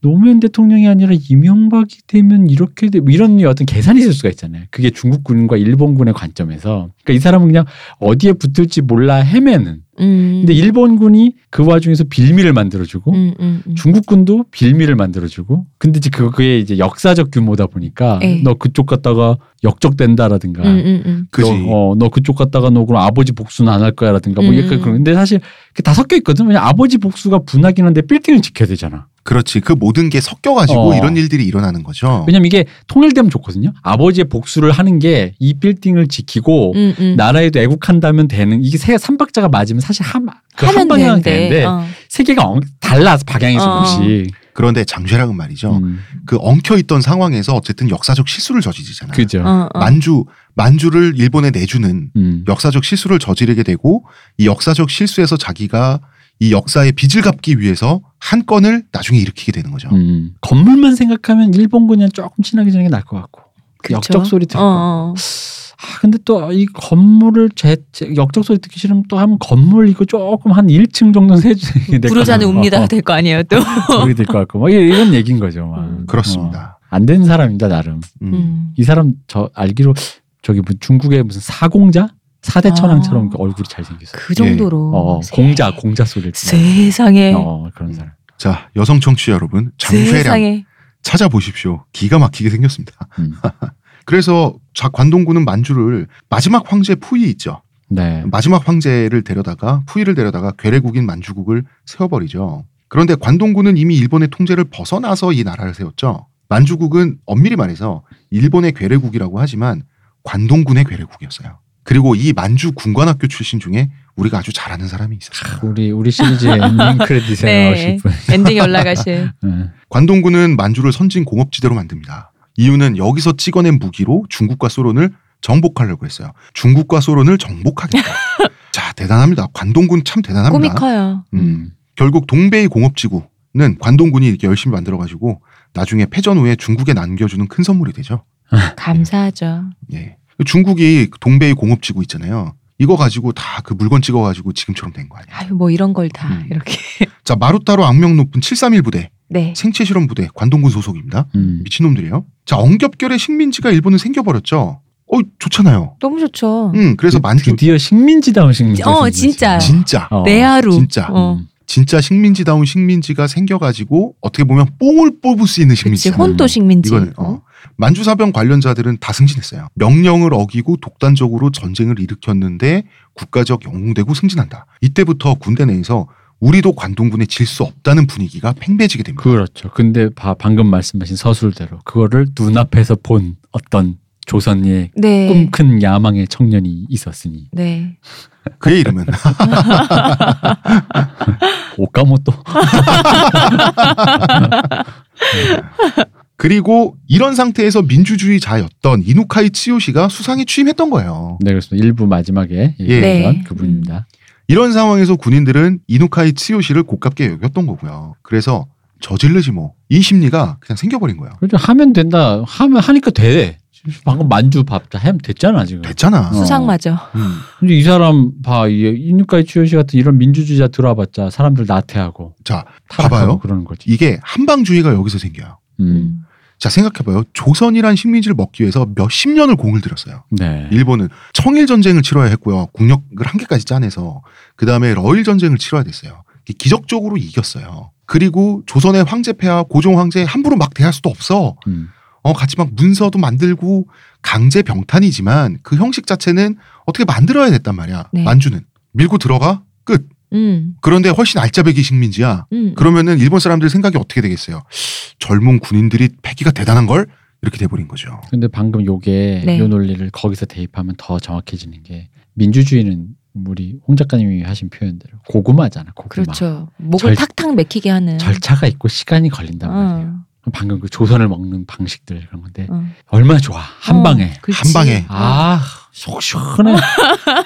[SPEAKER 2] 노무현 대통령이 아니라 이명박이 되면 이렇게 돼. 뭐 이런 어떤 계산이 있을 수가 있잖아요. 그게 중국군과 일본군의 관점에서. 그러니까 이 사람은 그냥 어디에 붙을지 몰라 헤매는.
[SPEAKER 6] 음.
[SPEAKER 2] 근데 일본군이 그 와중에서 빌미를 만들어주고
[SPEAKER 6] 음, 음, 음.
[SPEAKER 2] 중국군도 빌미를 만들어주고. 근데 이제 그- 그게 이제 역사적 규모다 보니까
[SPEAKER 6] 예.
[SPEAKER 2] 너 그쪽 갔다가 역적된다라든가.
[SPEAKER 6] 음, 음, 음.
[SPEAKER 1] 그지.
[SPEAKER 2] 너, 어, 너 그쪽 갔다가 너 그럼 아버지 복수는 안 할 거야라든가 뭐
[SPEAKER 6] 음.
[SPEAKER 2] 약간 그런. 근데 사실 그게 다 섞여 있거든. 왜냐 아버지 복수가 분하긴 한데 빌딩을 지켜야 되잖아.
[SPEAKER 1] 그렇지. 그 모든 게 섞여가지고
[SPEAKER 2] 어.
[SPEAKER 1] 이런 일들이 일어나는 거죠.
[SPEAKER 2] 왜냐면 이게 통일되면 좋거든요. 아버지의 복수를 하는 게 이 빌딩을 지키고
[SPEAKER 6] 음, 음.
[SPEAKER 2] 나라에도 애국한다면 되는 이게 세 삼박자가 맞으면 사실 한, 그
[SPEAKER 6] 하면
[SPEAKER 2] 한 방향은
[SPEAKER 6] 되는데. 어.
[SPEAKER 2] 세 개가 엉- 달라서 방향이
[SPEAKER 6] 어.
[SPEAKER 2] 조금씩.
[SPEAKER 1] 그런데 장쇠랑은 말이죠.
[SPEAKER 2] 음,
[SPEAKER 1] 그 엉켜 있던 상황에서 어쨌든 역사적 실수를 저지르잖아요.
[SPEAKER 2] 그죠.
[SPEAKER 6] 어, 어.
[SPEAKER 1] 만주 만주를 일본에 내주는
[SPEAKER 2] 음.
[SPEAKER 1] 역사적 실수를 저지르게 되고 이 역사적 실수에서 자기가 이 역사의 빚을 갚기 위해서 한 건을 나중에 일으키게 되는 거죠.
[SPEAKER 2] 음. 건물만 생각하면 일본군이랑 조금 친하게 지내는 게 나을 것 같고. 그? 역적 소리 들을
[SPEAKER 6] 어,
[SPEAKER 2] 거.
[SPEAKER 6] 어.
[SPEAKER 2] 아, 근데 또 이 건물을 제, 제 역적 소리 듣기 싫으면 또 하면 건물 이거 조금 한 1층 정도는 세주게
[SPEAKER 6] 부르자는 웁니다 될거 아니에요 또.
[SPEAKER 2] 그렇게 될 것 같고 뭐 이런 얘기인 거죠. 막.
[SPEAKER 6] 음.
[SPEAKER 1] 그렇습니다.
[SPEAKER 2] 어, 안된 사람입니다 나름.
[SPEAKER 1] 음.
[SPEAKER 6] 음.
[SPEAKER 2] 이 사람 저 알기로 저기 뭐 중국의 무슨 사공자 사대 천왕처럼
[SPEAKER 6] 아.
[SPEAKER 2] 얼굴이 잘 생겼어요.
[SPEAKER 6] 그 정도로.
[SPEAKER 2] 어,
[SPEAKER 6] 세-
[SPEAKER 2] 공자 공자 소리를.
[SPEAKER 6] 세상에.
[SPEAKER 2] 어 그런 사람.
[SPEAKER 1] 자 여성 청취자 여러분 장쇠랑
[SPEAKER 6] 세상에.
[SPEAKER 1] 찾아보십시오. 기가 막히게 생겼습니다.
[SPEAKER 2] 음.
[SPEAKER 1] 그래서 자 관동군은 만주를 마지막 황제 푸이 있죠.
[SPEAKER 2] 네.
[SPEAKER 1] 마지막 황제를 데려다가 푸이를 데려다가 괴뢰국인 만주국을 세워버리죠. 그런데 관동군은 이미 일본의 통제를 벗어나서 이 나라를 세웠죠. 만주국은 엄밀히 말해서 일본의 괴뢰국이라고 하지만 관동군의 괴뢰국이었어요. 그리고 이 만주 군관학교 출신 중에 우리가 아주 잘 아는 사람이 있었어요.
[SPEAKER 2] 우리 우리 시리즈의 엔딩 크레딧에
[SPEAKER 6] 네.
[SPEAKER 2] 나오실 분.
[SPEAKER 6] 엔딩에 올라가실.
[SPEAKER 2] 네.
[SPEAKER 1] 관동군은 만주를 선진 공업지대로 만듭니다. 이유는 여기서 찍어낸 무기로 중국과 소련을 정복하려고 했어요. 중국과 소련을 정복하겠다. 자, 대단합니다. 관동군 참 대단합니다.
[SPEAKER 6] 꿈이 커요.
[SPEAKER 1] 음.
[SPEAKER 2] 음.
[SPEAKER 1] 결국 동베이 공업지구는 관동군이 이렇게 열심히 만들어가지고 나중에 패전 후에 중국에 남겨주는 큰 선물이 되죠.
[SPEAKER 6] 감사하죠.
[SPEAKER 1] 예. 중국이 동베이 공업지구 있잖아요. 이거 가지고 다 그 물건 찍어 가지고 지금처럼 된 거 아니야.
[SPEAKER 6] 아유 뭐 이런 걸다
[SPEAKER 1] 음.
[SPEAKER 6] 이렇게.
[SPEAKER 1] 자, 마루따로 악명 높은 731 부대,
[SPEAKER 6] 네.
[SPEAKER 1] 생체 실험 부대, 관동군 소속입니다.
[SPEAKER 2] 음.
[SPEAKER 1] 미친놈들이에요. 자, 엉겹결의 식민지가 일본은 생겨버렸죠. 어, 좋잖아요.
[SPEAKER 6] 너무 좋죠.
[SPEAKER 1] 음, 그래서 만주
[SPEAKER 2] 드디어 식민지다운 식민지.
[SPEAKER 6] 어, 진짜.
[SPEAKER 1] 진짜
[SPEAKER 2] 어.
[SPEAKER 6] 내 하루.
[SPEAKER 1] 진짜.
[SPEAKER 6] 어.
[SPEAKER 2] 음.
[SPEAKER 1] 진짜 식민지다운 식민지가 생겨가지고 어떻게 보면 뽕을 뽑을 수 있는
[SPEAKER 6] 그치
[SPEAKER 1] 식민지.
[SPEAKER 6] 혼도 식민지.
[SPEAKER 1] 이거는 어. 만주사병 관련자들은 다 승진했어요. 명령을 어기고 독단적으로 전쟁을 일으켰는데 국가적 영웅되고 승진한다. 이때부터 군대 내에서 우리도 관동군에 질 수 없다는 분위기가 팽배해지게 됩니다.
[SPEAKER 2] 그렇죠. 근데 바, 방금 말씀하신 서술대로 그거를 눈앞에서 본 어떤 조선의
[SPEAKER 6] 네.
[SPEAKER 2] 꿈큰 야망의 청년이 있었으니
[SPEAKER 6] 네.
[SPEAKER 1] 그의 이름은
[SPEAKER 2] 오카모토.
[SPEAKER 1] 그리고 이런 상태에서 민주주의자였던 이누카이 치요시가 수상에 취임했던 거예요.
[SPEAKER 2] 네, 그렇습니다. 일부 마지막에
[SPEAKER 1] 예.
[SPEAKER 2] 얘기했던
[SPEAKER 6] 네.
[SPEAKER 2] 그분입니다.
[SPEAKER 1] 이런 상황에서 군인들은 이누카이 치요시를 고깝게 여겼던 거고요. 그래서 저질르지 뭐 이 심리가 그냥 생겨버린 거예요.
[SPEAKER 2] 그렇죠. 하면 된다. 하면 하니까 돼. 방금 만주 밥자 하면 됐잖아 지금.
[SPEAKER 1] 됐잖아.
[SPEAKER 2] 어.
[SPEAKER 6] 수상마죠.
[SPEAKER 1] 음.
[SPEAKER 2] 근데 이 사람 봐, 이 이누카이 치요시 같은 이런 민주주의자 들어와봤자 사람들 나태하고
[SPEAKER 1] 자, 봐봐요.
[SPEAKER 2] 그러는 거지.
[SPEAKER 1] 이게 한방주의가 여기서 생겨요.
[SPEAKER 2] 음.
[SPEAKER 6] 음.
[SPEAKER 1] 자, 생각해봐요. 조선이란 식민지를 먹기 위해서 몇십 년을 공을 들였어요.
[SPEAKER 2] 네.
[SPEAKER 1] 일본은 청일 전쟁을 치러야 했고요. 국력을 한 개까지 짜내서 그 다음에 러일 전쟁을 치러야 됐어요. 기적적으로 이겼어요. 그리고 조선의 황제폐하 고종 황제 함부로 막 대할 수도 없어.
[SPEAKER 2] 음.
[SPEAKER 1] 어 같이 막 문서도 만들고 강제 병탄이지만 그 형식 자체는 어떻게 만들어야 됐단 말이야.
[SPEAKER 6] 네.
[SPEAKER 1] 만주는 밀고 들어가 끝.
[SPEAKER 6] 음.
[SPEAKER 1] 그런데 훨씬 알짜배기 식민지야.
[SPEAKER 6] 음.
[SPEAKER 1] 그러면은 일본 사람들 생각이 어떻게 되겠어요? 젊은 군인들이 패기가 대단한 걸 이렇게 돼버린 거죠.
[SPEAKER 2] 근데 방금 요게
[SPEAKER 6] 네.
[SPEAKER 2] 요 논리를 거기서 대입하면 더 정확해지는 게 민주주의는 우리 홍 작가님이 하신 표현대로 고구마잖아. 고구마.
[SPEAKER 6] 그렇죠. 목을
[SPEAKER 2] 절-
[SPEAKER 6] 탁탁 맥히게 하는.
[SPEAKER 2] 절차가 있고 시간이 걸린단 말이에요.
[SPEAKER 6] 어.
[SPEAKER 2] 방금 그 조선을 먹는 방식들 그런 건데
[SPEAKER 6] 어.
[SPEAKER 2] 얼마나 좋아 한
[SPEAKER 6] 어,
[SPEAKER 2] 방에
[SPEAKER 6] 그렇지.
[SPEAKER 1] 한 방에.
[SPEAKER 2] 아 속 시원해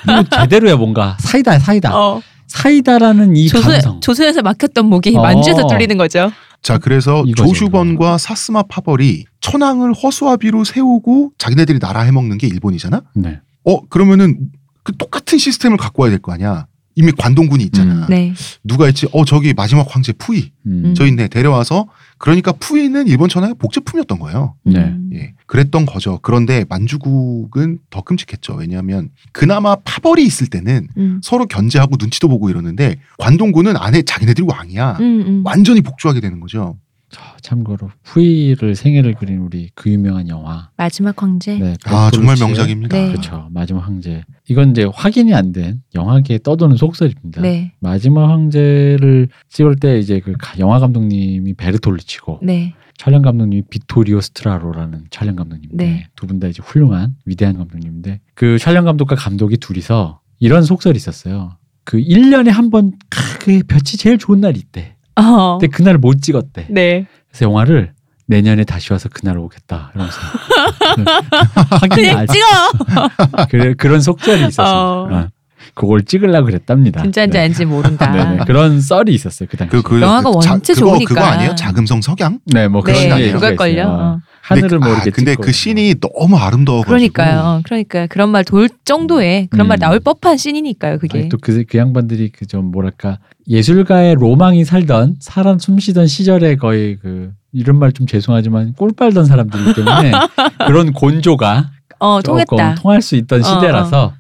[SPEAKER 2] 이거 제대로야 뭔가 사이다 사이다
[SPEAKER 6] 어.
[SPEAKER 2] 사이다라는 이
[SPEAKER 6] 조선,
[SPEAKER 2] 감성
[SPEAKER 6] 조선에서 막혔던 목이
[SPEAKER 2] 어.
[SPEAKER 6] 만주에서 뚫리는 거죠.
[SPEAKER 1] 자, 그래서
[SPEAKER 2] 이거죠,
[SPEAKER 1] 조슈번과 사스마 파벌이 천황을 허수아비로 세우고 자기네들이 나라 해먹는 게 일본이잖아?
[SPEAKER 2] 네.
[SPEAKER 1] 어, 그러면은 그 똑같은 시스템을 갖고 와야 될 거 아니야? 이미 관동군이 있잖아.
[SPEAKER 2] 음.
[SPEAKER 6] 네.
[SPEAKER 1] 누가 있지? 어, 저기 마지막 황제 푸이.
[SPEAKER 2] 음.
[SPEAKER 1] 저 있네. 데려와서. 그러니까 푸이는 일본 천황의 복제품이었던 거예요.
[SPEAKER 2] 네.
[SPEAKER 6] 음.
[SPEAKER 1] 예. 그랬던 거죠. 그런데 만주국은 더 끔찍했죠. 왜냐하면 그나마 파벌이 있을 때는
[SPEAKER 6] 음.
[SPEAKER 1] 서로 견제하고 눈치도 보고 이러는데 관동군은 안에 자기네들이 왕이야.
[SPEAKER 6] 음, 음.
[SPEAKER 1] 완전히 복주하게 되는 거죠.
[SPEAKER 2] 저 참고로 푸이를 생애를 그린 우리 그 유명한 영화
[SPEAKER 6] 마지막 황제.
[SPEAKER 2] 네,
[SPEAKER 1] 아, 정말 명작입니다.
[SPEAKER 6] 네.
[SPEAKER 2] 그렇죠 마지막 황제 이건 이제 확인이 안 된 영화계에 떠도는 속설입니다
[SPEAKER 6] 네.
[SPEAKER 2] 마지막 황제를 찍을 때 이제 그 가- 영화 감독님이 베르톨루치고
[SPEAKER 6] 네.
[SPEAKER 2] 촬영 감독님이 비토리오 스트라로라는 촬영 감독님인데
[SPEAKER 6] 네.
[SPEAKER 2] 두분 다 이제 훌륭한 위대한 감독님인데 그 촬영 감독과 감독이 둘이서 이런 속설이 있었어요. 그 1년에 한번그 볕이 제일 좋은 날이 있대.
[SPEAKER 6] 어.
[SPEAKER 2] 근데 그날을 못 찍었대.
[SPEAKER 6] 네.
[SPEAKER 2] 그래서 영화를 내년에 다시 와서 그날 오겠다 이러면서
[SPEAKER 6] 그냥
[SPEAKER 2] 안
[SPEAKER 6] 찍어.
[SPEAKER 2] 그래, 그런 속설이 있었어요.
[SPEAKER 6] 어.
[SPEAKER 2] 어. 그걸 찍으려고 그랬답니다.
[SPEAKER 6] 진짜인지
[SPEAKER 2] 네.
[SPEAKER 6] 아닌지 모른다.
[SPEAKER 2] 네, 네. 그런 썰이 있었어요 그 당시.
[SPEAKER 1] 그, 그,
[SPEAKER 6] 영화가
[SPEAKER 1] 그 자-
[SPEAKER 6] 원체
[SPEAKER 1] 그거,
[SPEAKER 6] 좋으니까.
[SPEAKER 1] 그거 아니에요? 자금성 석양?
[SPEAKER 2] 네, 뭐 그런
[SPEAKER 6] 네, 그걸걸요.
[SPEAKER 2] 있어요.
[SPEAKER 6] 어.
[SPEAKER 2] 하늘을
[SPEAKER 1] 근데,
[SPEAKER 2] 모르게
[SPEAKER 1] 아, 근데
[SPEAKER 2] 찍고
[SPEAKER 1] 그 씬이 너무 아름다워.
[SPEAKER 6] 그러니까요. 그러니까 그런 말 돌 정도의 그런 말
[SPEAKER 2] 음.
[SPEAKER 6] 나올 법한 씬이니까요. 그게.
[SPEAKER 2] 또그 그 양반들이 그 좀 뭐랄까 예술가의 로망이 살던 사람 숨쉬던 시절에 거의 그 이런 말 좀 죄송하지만 꿀 빨던 사람들이기 때문에 그런 곤조가
[SPEAKER 6] 어
[SPEAKER 2] 조금
[SPEAKER 6] 통했다.
[SPEAKER 2] 통할 수 있던
[SPEAKER 6] 어,
[SPEAKER 2] 시대라서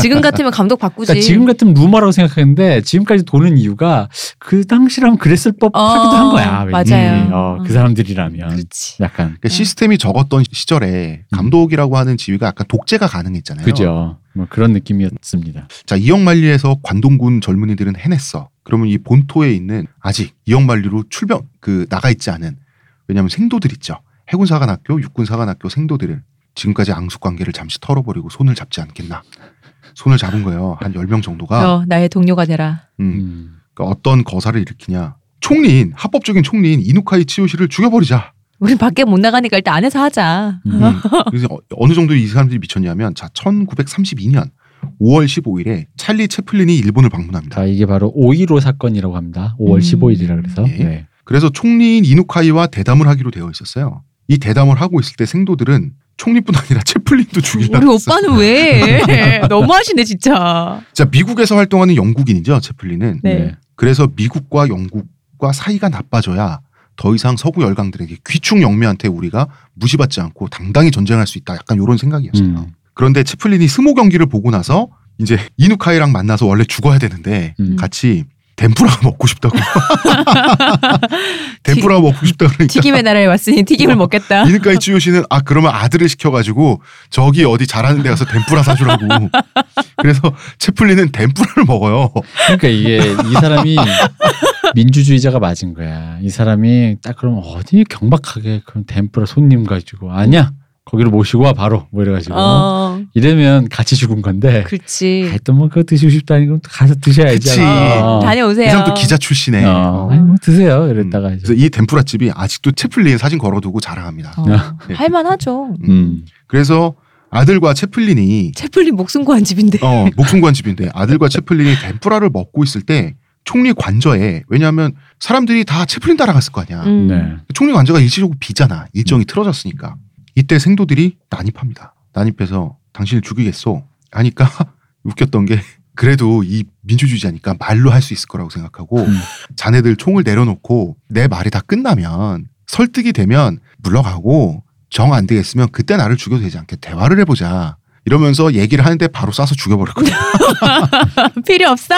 [SPEAKER 6] 지금 같으면 감독 바꾸지.
[SPEAKER 2] 그러니까 지금 같으면 루머라고 생각하는데 지금까지 도는 이유가 그 당시라면 그랬을 법하기도
[SPEAKER 6] 어,
[SPEAKER 2] 한 거야.
[SPEAKER 6] 맞아요.
[SPEAKER 2] 어, 그
[SPEAKER 6] 어.
[SPEAKER 2] 사람들이라면
[SPEAKER 6] 그렇지.
[SPEAKER 2] 약간
[SPEAKER 1] 그러니까 시스템이 적었던 시절에 감독이라고 하는 지위가 약간 독재가 가능했잖아요.
[SPEAKER 2] 음. 그죠. 뭐 그런 느낌이었습니다.
[SPEAKER 1] 자, 이영만리에서 관동군 젊은이들은 해냈어. 그러면 이 본토에 있는 아직 이영만리로 출병 그 나가 있지 않은 왜냐하면 생도들 있죠. 해군사관학교, 육군사관학교 생도들을 지금까지 앙숙 관계를 잠시 털어버리고 손을 잡지 않겠나. 손을 잡은 거예요. 한 10명 정도가.
[SPEAKER 6] 어, 나의 동료가 되라.
[SPEAKER 1] 음,
[SPEAKER 2] 음.
[SPEAKER 1] 그러니까 어떤 거사를 일으키냐. 총리인, 합법적인 총리인 이누카이 치요시를 죽여버리자.
[SPEAKER 6] 우린 밖에 못 나가니까 일단 안에서 하자.
[SPEAKER 2] 음.
[SPEAKER 1] 음, 그래서 어- 어느 정도 이 사람들이 미쳤냐면 자 1932년 5월 15일에 찰리 채플린이 일본을 방문합니다.
[SPEAKER 2] 자 이게 바로 5.15 사건이라고 합니다. 5월
[SPEAKER 6] 음.
[SPEAKER 2] 15일이라 그래서
[SPEAKER 1] 예.
[SPEAKER 2] 네.
[SPEAKER 1] 그래서 총리인 이누카이와 대담을 하기로 되어 있었어요. 이 대담을 하고 있을 때 생도들은 총리뿐 아니라 채플린도 죽이려고
[SPEAKER 6] 우리
[SPEAKER 1] 했어.
[SPEAKER 6] 오빠는 왜? 너무하시네 진짜.
[SPEAKER 1] 자 미국에서 활동하는 영국인이죠 채플린은.
[SPEAKER 6] 네.
[SPEAKER 1] 그래서 미국과 영국과 사이가 나빠져야 더 이상 서구 열강들에게 귀충 영매한테 우리가 무시받지 않고 당당히 전쟁할 수 있다. 약간 이런 생각이었어요.
[SPEAKER 2] 음.
[SPEAKER 1] 그런데 채플린이 스모 경기를 보고 나서 이제 이누카이랑 만나서 원래 죽어야 되는데
[SPEAKER 2] 음.
[SPEAKER 1] 같이 덴푸라 먹고 싶다고. 덴푸라 먹고 싶다 그러니까
[SPEAKER 6] 튀김의 나라에 왔으니 튀김을 먹겠다.
[SPEAKER 1] 이누카이 츠요시는 아 그러면 아들을 시켜가지고 저기 어디 잘하는 데 가서 덴푸라 사주라고. 그래서 채플린은 덴푸라를 먹어요.
[SPEAKER 2] 그러니까 이게 이 사람이 민주주의자가 맞은 거야. 이 사람이 딱 그럼 어디 경박하게 그럼 덴프라 손님 가지고 아니야 거기로 모시고 와 바로 뭐 이래가지고
[SPEAKER 6] 어,
[SPEAKER 2] 이러면 같이 죽은 건데.
[SPEAKER 6] 그렇지.
[SPEAKER 2] 아이 또뭐 그거 드시고 싶다니 그럼 또 가서 드셔야지.
[SPEAKER 1] 그치.
[SPEAKER 2] 어.
[SPEAKER 6] 다녀오세요.
[SPEAKER 1] 이 사람 또 기자 출신에.
[SPEAKER 2] 어.
[SPEAKER 1] 어.
[SPEAKER 2] 아니 뭐 드세요.
[SPEAKER 1] 음.
[SPEAKER 2] 이랬다가 이제.
[SPEAKER 1] 그래서 이 덴푸라 집이 아직도 채플린 사진 걸어두고 자랑합니다.
[SPEAKER 6] 어,
[SPEAKER 1] 네.
[SPEAKER 6] 할만하죠.
[SPEAKER 2] 음.
[SPEAKER 1] 그래서 아들과 채플린이
[SPEAKER 6] 채플린 목숨 구한 집인데.
[SPEAKER 1] 어, 목숨관 집인데 아들과 채플린이 덴푸라를 먹고 있을 때 총리 관저에 왜냐하면 사람들이 다 채플린 따라갔을 거 아니야.
[SPEAKER 6] 음.
[SPEAKER 2] 네.
[SPEAKER 1] 총리 관저가 일시적으로 비잖아. 일정이 틀어졌으니까. 이때 생도들이 난입합니다. 난입해서 당신을 죽이겠소. 하니까 웃겼던 게 그래도 이 민주주의자니까 말로 할 수 있을 거라고 생각하고
[SPEAKER 2] 음.
[SPEAKER 1] 자네들 총을 내려놓고 내 말이 다 끝나면 설득이 되면 물러가고 정 안 되겠으면 그때 나를 죽여도 되지 않게 대화를 해보자. 이러면서 얘기를 하는데 바로 쏴서 죽여버렸거든요.
[SPEAKER 6] 필요 없어.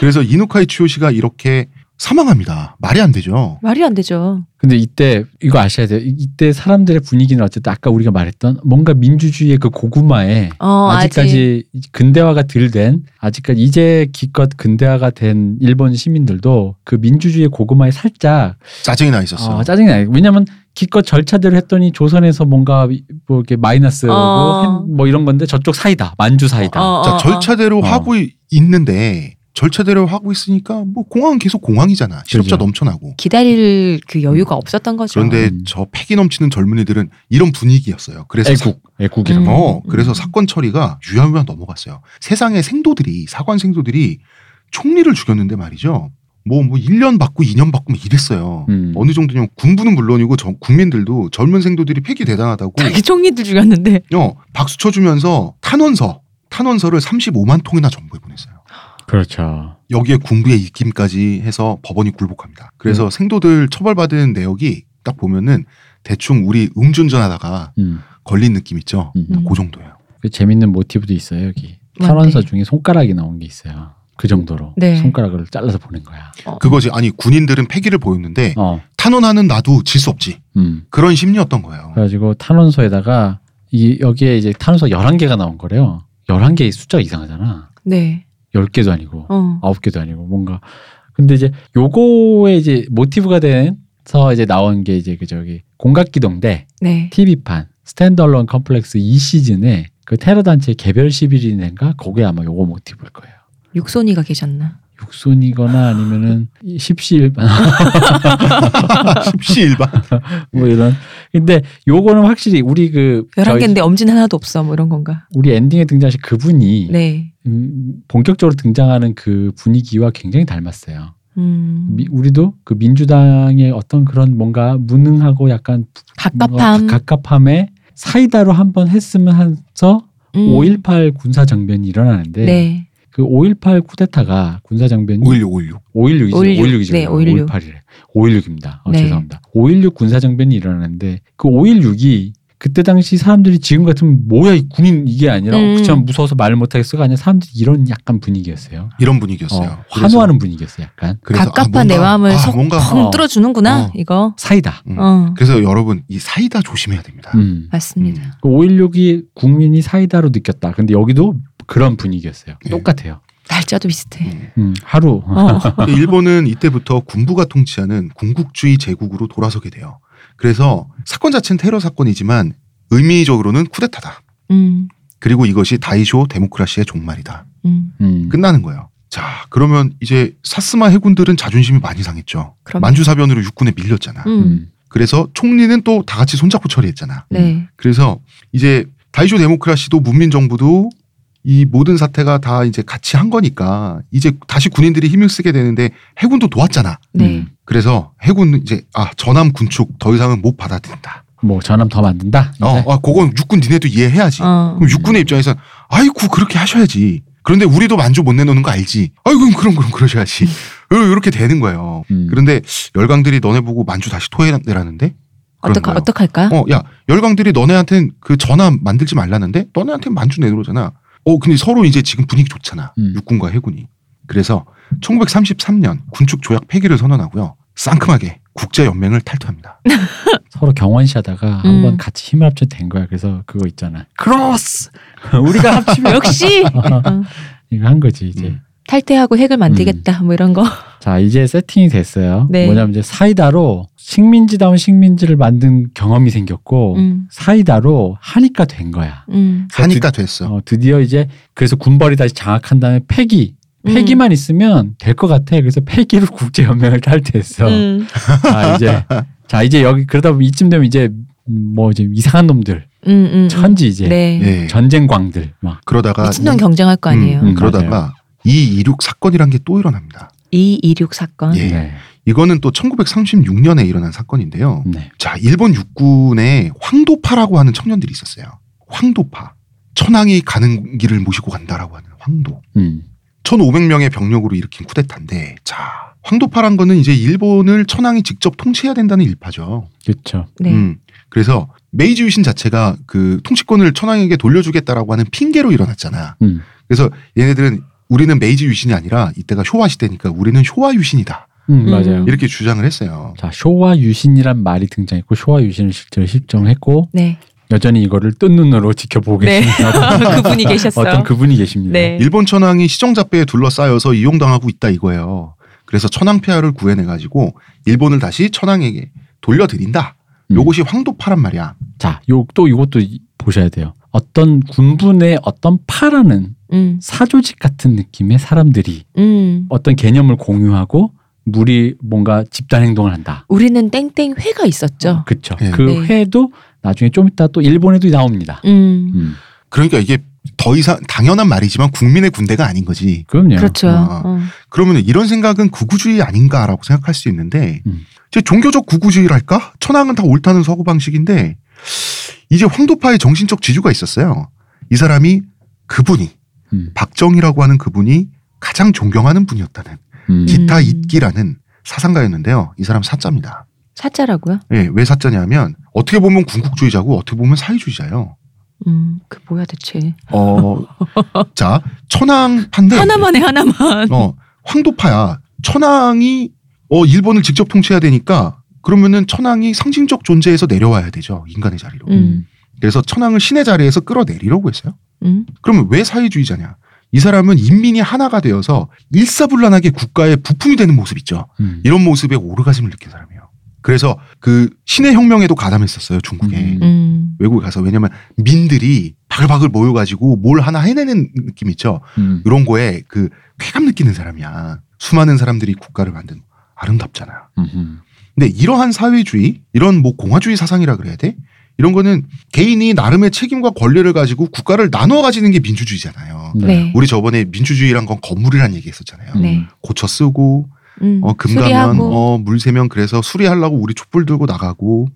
[SPEAKER 1] 그래서 이누카이 추요시가 이렇게 사망합니다. 말이 안 되죠.
[SPEAKER 6] 말이 안 되죠.
[SPEAKER 2] 근데 이때 이거 아셔야 돼요. 이- 이때 사람들의 분위기는 어쨌든 아까 우리가 말했던 뭔가 민주주의의 그 고구마에
[SPEAKER 6] 어,
[SPEAKER 2] 아직까지 근대화가 덜 된 아직까지 이제 기껏 근대화가 된 일본 시민들도 그 민주주의의 고구마에 살짝
[SPEAKER 1] 짜증이 나 있었어.
[SPEAKER 2] 어, 짜증이 나요. 왜냐면 기껏 절차대로 했더니 조선에서 뭔가 뭐 이렇게 마이너스고
[SPEAKER 6] 어.
[SPEAKER 2] 햄- 뭐 이런 건데 저쪽 사이다 만주 사이다.
[SPEAKER 6] 어,
[SPEAKER 1] 자
[SPEAKER 6] 어,
[SPEAKER 1] 절차대로
[SPEAKER 2] 어.
[SPEAKER 1] 하고 이- 있는데 절차대로 하고 있으니까 뭐 공항은 계속 공항이잖아. 실업자
[SPEAKER 2] 그죠.
[SPEAKER 1] 넘쳐나고.
[SPEAKER 6] 기다릴 그 여유가 없었던 거죠.
[SPEAKER 1] 그런데
[SPEAKER 2] 음.
[SPEAKER 1] 저 패기 넘치는 젊은이들은 이런 분위기였어요. 그래서
[SPEAKER 2] 애국 애국이라고.
[SPEAKER 6] 음.
[SPEAKER 1] 어, 그래서 사건 처리가 유야무야 넘어갔어요. 세상의 생도들이, 사관 생도들이 총리를 죽였는데 말이죠. 뭐, 뭐, 1년 받고 2년 받고 뭐 이랬어요.
[SPEAKER 2] 음.
[SPEAKER 1] 어느 정도냐면 군부는 물론이고 저, 국민들도 젊은 생도들이 패기 대단하다고
[SPEAKER 6] 자기 총리들 죽였는데.
[SPEAKER 1] 어, 박수 쳐주면서 탄원서, 탄원서를 35만 통이나 정부에 보냈어요.
[SPEAKER 2] 그렇죠.
[SPEAKER 1] 여기에 군부의 입김까지 해서 법원이 굴복합니다. 그래서
[SPEAKER 2] 음.
[SPEAKER 1] 생도들 처벌받은 내역이 딱 보면은 대충 우리 음주운전하다가
[SPEAKER 2] 음.
[SPEAKER 1] 걸린 느낌 있죠.
[SPEAKER 2] 음.
[SPEAKER 6] 음.
[SPEAKER 1] 그 정도예요.
[SPEAKER 2] 그 재밌는 모티브도 있어요 여기. 탄원서 중에 손가락이 나온 게 있어요. 그 정도로
[SPEAKER 6] 네.
[SPEAKER 2] 손가락을 잘라서 보낸 거야.
[SPEAKER 6] 어.
[SPEAKER 1] 그거지. 아니 군인들은 패기를 보였는데
[SPEAKER 2] 어,
[SPEAKER 1] 탄원하는 나도 질 수 없지.
[SPEAKER 2] 음.
[SPEAKER 1] 그런 심리였던 거예요.
[SPEAKER 2] 그래가지고 탄원서에다가 이 여기에 이제 탄원서 11개가 나온 거래요. 11개의 숫자가 이상하잖아.
[SPEAKER 6] 네.
[SPEAKER 2] 10개도 아니고
[SPEAKER 6] 어.
[SPEAKER 2] 아홉 개도 아니고 뭔가 근데 이제 요거에 이제 모티브가 돼서 이제 나온 게 이제 그 저기 공각기동대
[SPEAKER 6] 네.
[SPEAKER 2] TV판 Stand Alone Complex 2 시즌에 그 테러 단체 개별 11인인가 거기에 아마 요거 모티브일 거예요.
[SPEAKER 6] 육손이가 계셨나?
[SPEAKER 2] 육손이거나 아니면은 십시일반
[SPEAKER 1] 십시일반.
[SPEAKER 2] 뭐 이런. 근데 요거는 확실히 우리 그 저희
[SPEAKER 6] 11개인데 엄진 하나도 없어. 뭐 이런 건가?
[SPEAKER 2] 우리 엔딩에 등장하신 그분이
[SPEAKER 6] 네.
[SPEAKER 2] 음, 본격적으로 등장하는 그 분위기와 굉장히 닮았어요.
[SPEAKER 6] 음.
[SPEAKER 2] 미- 우리도 그 민주당의 어떤 그런 뭔가 무능하고 약간
[SPEAKER 6] 갑갑함.
[SPEAKER 2] 갑갑함에 사이다로 한번 했으면 해서
[SPEAKER 6] 음.
[SPEAKER 2] 5.18 군사 정변이 일어나는데
[SPEAKER 6] 네.
[SPEAKER 2] 그 5.18 쿠데타가 군사 정변이
[SPEAKER 1] 516, 516.
[SPEAKER 2] 5.16이죠.
[SPEAKER 6] 5.16.
[SPEAKER 2] 5.16이죠.
[SPEAKER 6] 네, 5.16.
[SPEAKER 2] 5.18이래. 5.16입니다. 어,
[SPEAKER 6] 네.
[SPEAKER 2] 죄송합니다. 5.16 군사 정변이 일어나는데 그 5.16이 그때 당시 사람들이 지금 같으면 뭐야 이 군인 이게 아니라
[SPEAKER 6] 음.
[SPEAKER 2] 그참 무서워서 말을 못하겠어가 아니라 사람들이 이런 약간 분위기였어요.
[SPEAKER 1] 이런 분위기였어요.
[SPEAKER 2] 어, 환호하는 분위기였어요. 약간
[SPEAKER 1] 그래서, 아,
[SPEAKER 6] 갑갑한 내
[SPEAKER 1] 뭔가-
[SPEAKER 6] 마음을
[SPEAKER 1] 아,
[SPEAKER 6] 속
[SPEAKER 1] 뭔가
[SPEAKER 6] 펑
[SPEAKER 2] 어.
[SPEAKER 6] 뚫어주는구나.
[SPEAKER 1] 어.
[SPEAKER 6] 이거.
[SPEAKER 2] 사이다.
[SPEAKER 1] 음.
[SPEAKER 6] 어.
[SPEAKER 1] 그래서 여러분 이 사이다 조심해야 됩니다.
[SPEAKER 2] 음.
[SPEAKER 6] 맞습니다.
[SPEAKER 2] 그 5.16이 국민이 사이다로 느꼈다. 근데 여기도 그런 분위기였어요.
[SPEAKER 1] 네.
[SPEAKER 2] 똑같아요.
[SPEAKER 6] 날짜도 비슷해.
[SPEAKER 1] 음.
[SPEAKER 2] 음, 하루.
[SPEAKER 6] 어.
[SPEAKER 1] 일본은 이때부터 군부가 통치하는 군국주의 제국으로 돌아서게 돼요. 그래서 사건 자체는 테러 사건이지만 의미적으로는 쿠데타다.
[SPEAKER 6] 음.
[SPEAKER 1] 그리고 이것이 다이쇼 데모크라시의 종말이다.
[SPEAKER 6] 음.
[SPEAKER 2] 음.
[SPEAKER 1] 끝나는 거예요. 자, 그러면 이제 사스마 해군들은 자존심이 많이 상했죠.
[SPEAKER 6] 그럼.
[SPEAKER 1] 만주사변으로 육군에 밀렸잖아.
[SPEAKER 6] 음.
[SPEAKER 2] 음.
[SPEAKER 1] 그래서 총리는 또 다 같이 손잡고 처리했잖아.
[SPEAKER 6] 네.
[SPEAKER 1] 그래서 이제 다이쇼 데모크라시도 문민 정부도 이 모든 사태가 다 이제 같이 한 거니까 이제 다시 군인들이 힘을 쓰게 되는데 해군도 도왔잖아.
[SPEAKER 6] 네.
[SPEAKER 2] 음.
[SPEAKER 1] 그래서 해군은 이제 아 전함 군축 더 이상은 못 받아들인다.
[SPEAKER 2] 뭐 전함 더 만든다.
[SPEAKER 1] 어, 아 그건 육군 니네도 이해해야지.
[SPEAKER 6] 어.
[SPEAKER 1] 그럼 육군의 입장에서 아이고 그렇게 하셔야지. 그런데 우리도 만주 못 내놓는 거 알지. 아이고 그럼 그럼 그럼 그러셔야지. 이렇게 되는 거예요.
[SPEAKER 2] 음.
[SPEAKER 1] 그런데 열강들이 너네 보고 만주 다시 토해내라는데 그런
[SPEAKER 6] 어떡
[SPEAKER 1] 거예요.
[SPEAKER 6] 어떡할까?
[SPEAKER 1] 어, 야, 열강들이 너네한텐 그 전함 만들지 말라는데 너네한텐 만주 내놓으잖아. 어, 근데 서로 이제 지금 분위기 좋잖아.
[SPEAKER 2] 음.
[SPEAKER 1] 육군과 해군이. 그래서 1933년 군축 조약 폐기를 선언하고요. 상큼하게 국제 연맹을 탈퇴합니다.
[SPEAKER 2] 서로 경원시하다가
[SPEAKER 6] 음.
[SPEAKER 2] 한번 같이 힘을 합쳐 된 거야. 그래서 그거 있잖아. 크로스. 우리가 합치면
[SPEAKER 6] 역시 어.
[SPEAKER 2] 이거 한 거지 이제.
[SPEAKER 1] 음.
[SPEAKER 6] 탈퇴하고 핵을 만들겠다. 뭐 이런 거.
[SPEAKER 2] 자 이제 세팅이 됐어요.
[SPEAKER 6] 네.
[SPEAKER 2] 뭐냐면 이제 사이다로 식민지다운 식민지를 만든 경험이 생겼고
[SPEAKER 6] 음.
[SPEAKER 2] 사이다로 하니까 된 거야.
[SPEAKER 6] 음.
[SPEAKER 1] 하니까 됐어.
[SPEAKER 2] 어, 드디어 이제 그래서 군벌이 다시 장악한 다음에 폐기.
[SPEAKER 6] 음.
[SPEAKER 2] 폐기만 있으면 될 것 같아. 그래서 폐기로 국제연맹을 탈퇴했어.
[SPEAKER 6] 음.
[SPEAKER 2] 자 이제 자 이제 여기 그러다 보면 이쯤 되면 이제 뭐 이제 이상한 놈들
[SPEAKER 6] 음, 음, 음.
[SPEAKER 2] 천지 이제
[SPEAKER 6] 네.
[SPEAKER 1] 예.
[SPEAKER 2] 전쟁광들 막
[SPEAKER 1] 그러다가
[SPEAKER 6] 미친놈
[SPEAKER 1] 이-
[SPEAKER 6] 경쟁할 거 아니에요.
[SPEAKER 2] 음, 음.
[SPEAKER 1] 그러다가 226 사건이란 게 또 일어납니다.
[SPEAKER 6] 226 사건.
[SPEAKER 1] 예.
[SPEAKER 2] 네.
[SPEAKER 1] 이거는 또 1936년에 일어난 사건인데요.
[SPEAKER 2] 네.
[SPEAKER 1] 자, 일본 육군에 황도파라고 하는 청년들이 있었어요. 황도파. 천황이 가는 길을 모시고 간다라고 하는 황도.
[SPEAKER 2] 음.
[SPEAKER 1] 1,500명의 병력으로 일으킨 쿠데타인데, 자, 황도파란 거는 이제 일본을 천황이 직접 통치해야 된다는 일파죠.
[SPEAKER 2] 그렇죠.
[SPEAKER 6] 네.
[SPEAKER 1] 음, 그래서 메이지 유신 자체가 그 통치권을 천황에게 돌려주겠다라고 하는 핑계로 일어났잖아.
[SPEAKER 2] 음.
[SPEAKER 1] 그래서 얘네들은 우리는 메이지 유신이 아니라 이때가 쇼와 시대니까 우리는 쇼와 유신이다.
[SPEAKER 2] 음,
[SPEAKER 6] 음.
[SPEAKER 2] 맞아요.
[SPEAKER 1] 이렇게 주장을 했어요.
[SPEAKER 2] 자, 쇼와 유신이란 말이 등장했고 쇼와 유신을 실제로 실정했고
[SPEAKER 6] 네.
[SPEAKER 2] 여전히 이거를 뜬 눈으로 지켜보고
[SPEAKER 6] 네.
[SPEAKER 2] 어떤,
[SPEAKER 6] 그분이 계셨어요.
[SPEAKER 2] 어떤 그분이 계십니다.
[SPEAKER 6] 네.
[SPEAKER 1] 일본 천황이 시정잡배에 둘러싸여서 이용당하고 있다 이거예요. 그래서 천황폐하를 구해내 가지고 일본을 다시 천황에게 돌려드린다.
[SPEAKER 2] 음.
[SPEAKER 1] 요것이 황도파란 말이야.
[SPEAKER 2] 자, 요 또 이것도 이- 보셔야 돼요. 어떤 군분의 어떤 파라는
[SPEAKER 6] 음.
[SPEAKER 2] 사조직 같은 느낌의 사람들이
[SPEAKER 6] 음.
[SPEAKER 2] 어떤 개념을 공유하고 물이 뭔가 집단 행동을 한다.
[SPEAKER 6] 우리는 땡땡 회가 있었죠.
[SPEAKER 2] 그렇죠.
[SPEAKER 1] 네.
[SPEAKER 2] 그
[SPEAKER 6] 네.
[SPEAKER 2] 회도 나중에 좀 이따 또 일본에도 나옵니다.
[SPEAKER 6] 음.
[SPEAKER 2] 음.
[SPEAKER 1] 그러니까 이게 더 이상 당연한 말이지만 국민의 군대가 아닌 거지.
[SPEAKER 2] 그럼요.
[SPEAKER 6] 그렇죠.
[SPEAKER 1] 아.
[SPEAKER 6] 어.
[SPEAKER 1] 그러면 이런 생각은 구구주의 아닌가라고 생각할 수 있는데
[SPEAKER 2] 음.
[SPEAKER 1] 이제 종교적 구구주의랄까? 천황은 다 옳다는 서구 방식인데 이제 황도파의 정신적 지주가 있었어요. 이 사람이 그분이
[SPEAKER 2] 음.
[SPEAKER 1] 박정희라고 하는 그분이 가장 존경하는 분이었다는
[SPEAKER 2] 음.
[SPEAKER 1] 기타
[SPEAKER 6] 음.
[SPEAKER 1] 잇기라는 사상가였는데요. 이 사람 사자입니다.
[SPEAKER 6] 사자라고요?
[SPEAKER 1] 예, 왜 사자냐면 어떻게 보면 군국주의자고 어떻게 보면 사회주의자예요.
[SPEAKER 6] 음. 그 뭐야 대체?
[SPEAKER 1] 어, 자 천황파인데
[SPEAKER 6] 하나만 해 하나만.
[SPEAKER 1] 어, 황도파야. 천황이 어 일본을 직접 통치해야 되니까 그러면은 천황이 상징적 존재에서 내려와야 되죠 인간의 자리로.
[SPEAKER 6] 음.
[SPEAKER 1] 그래서 천황을 신의 자리에서 끌어내리려고 했어요.
[SPEAKER 6] 음.
[SPEAKER 1] 그러면 왜 사회주의자냐? 이 사람은 인민이 하나가 되어서 일사불란하게 국가의 부품이 되는 모습 있죠.
[SPEAKER 2] 음.
[SPEAKER 1] 이런 모습에 오르가즘을 느낀 사람이에요. 그래서 그 신의 혁명에도 가담했었어요 중국에
[SPEAKER 2] 음.
[SPEAKER 6] 음.
[SPEAKER 1] 외국에 가서 왜냐면 민들이 바글바글 모여가지고 뭘 하나 해내는 느낌 있죠.
[SPEAKER 2] 음.
[SPEAKER 1] 이런 거에 그 쾌감 느끼는 사람이야. 수많은 사람들이 국가를 만든 아름답잖아요.
[SPEAKER 2] 음흠.
[SPEAKER 1] 근데 이러한 사회주의, 이런 뭐 공화주의 사상이라 그래야 돼? 이런 거는 개인이 나름의 책임과 권리를 가지고 국가를 나눠 가지는 게 민주주의잖아요.
[SPEAKER 6] 네.
[SPEAKER 1] 우리 저번에 민주주의란 건 건물이란 얘기 했었잖아요.
[SPEAKER 2] 음.
[SPEAKER 6] 네.
[SPEAKER 1] 고쳐 쓰고,
[SPEAKER 6] 음.
[SPEAKER 1] 어, 금 가면. 어, 물 세면 그래서 수리하려고 우리 촛불 들고 나가고.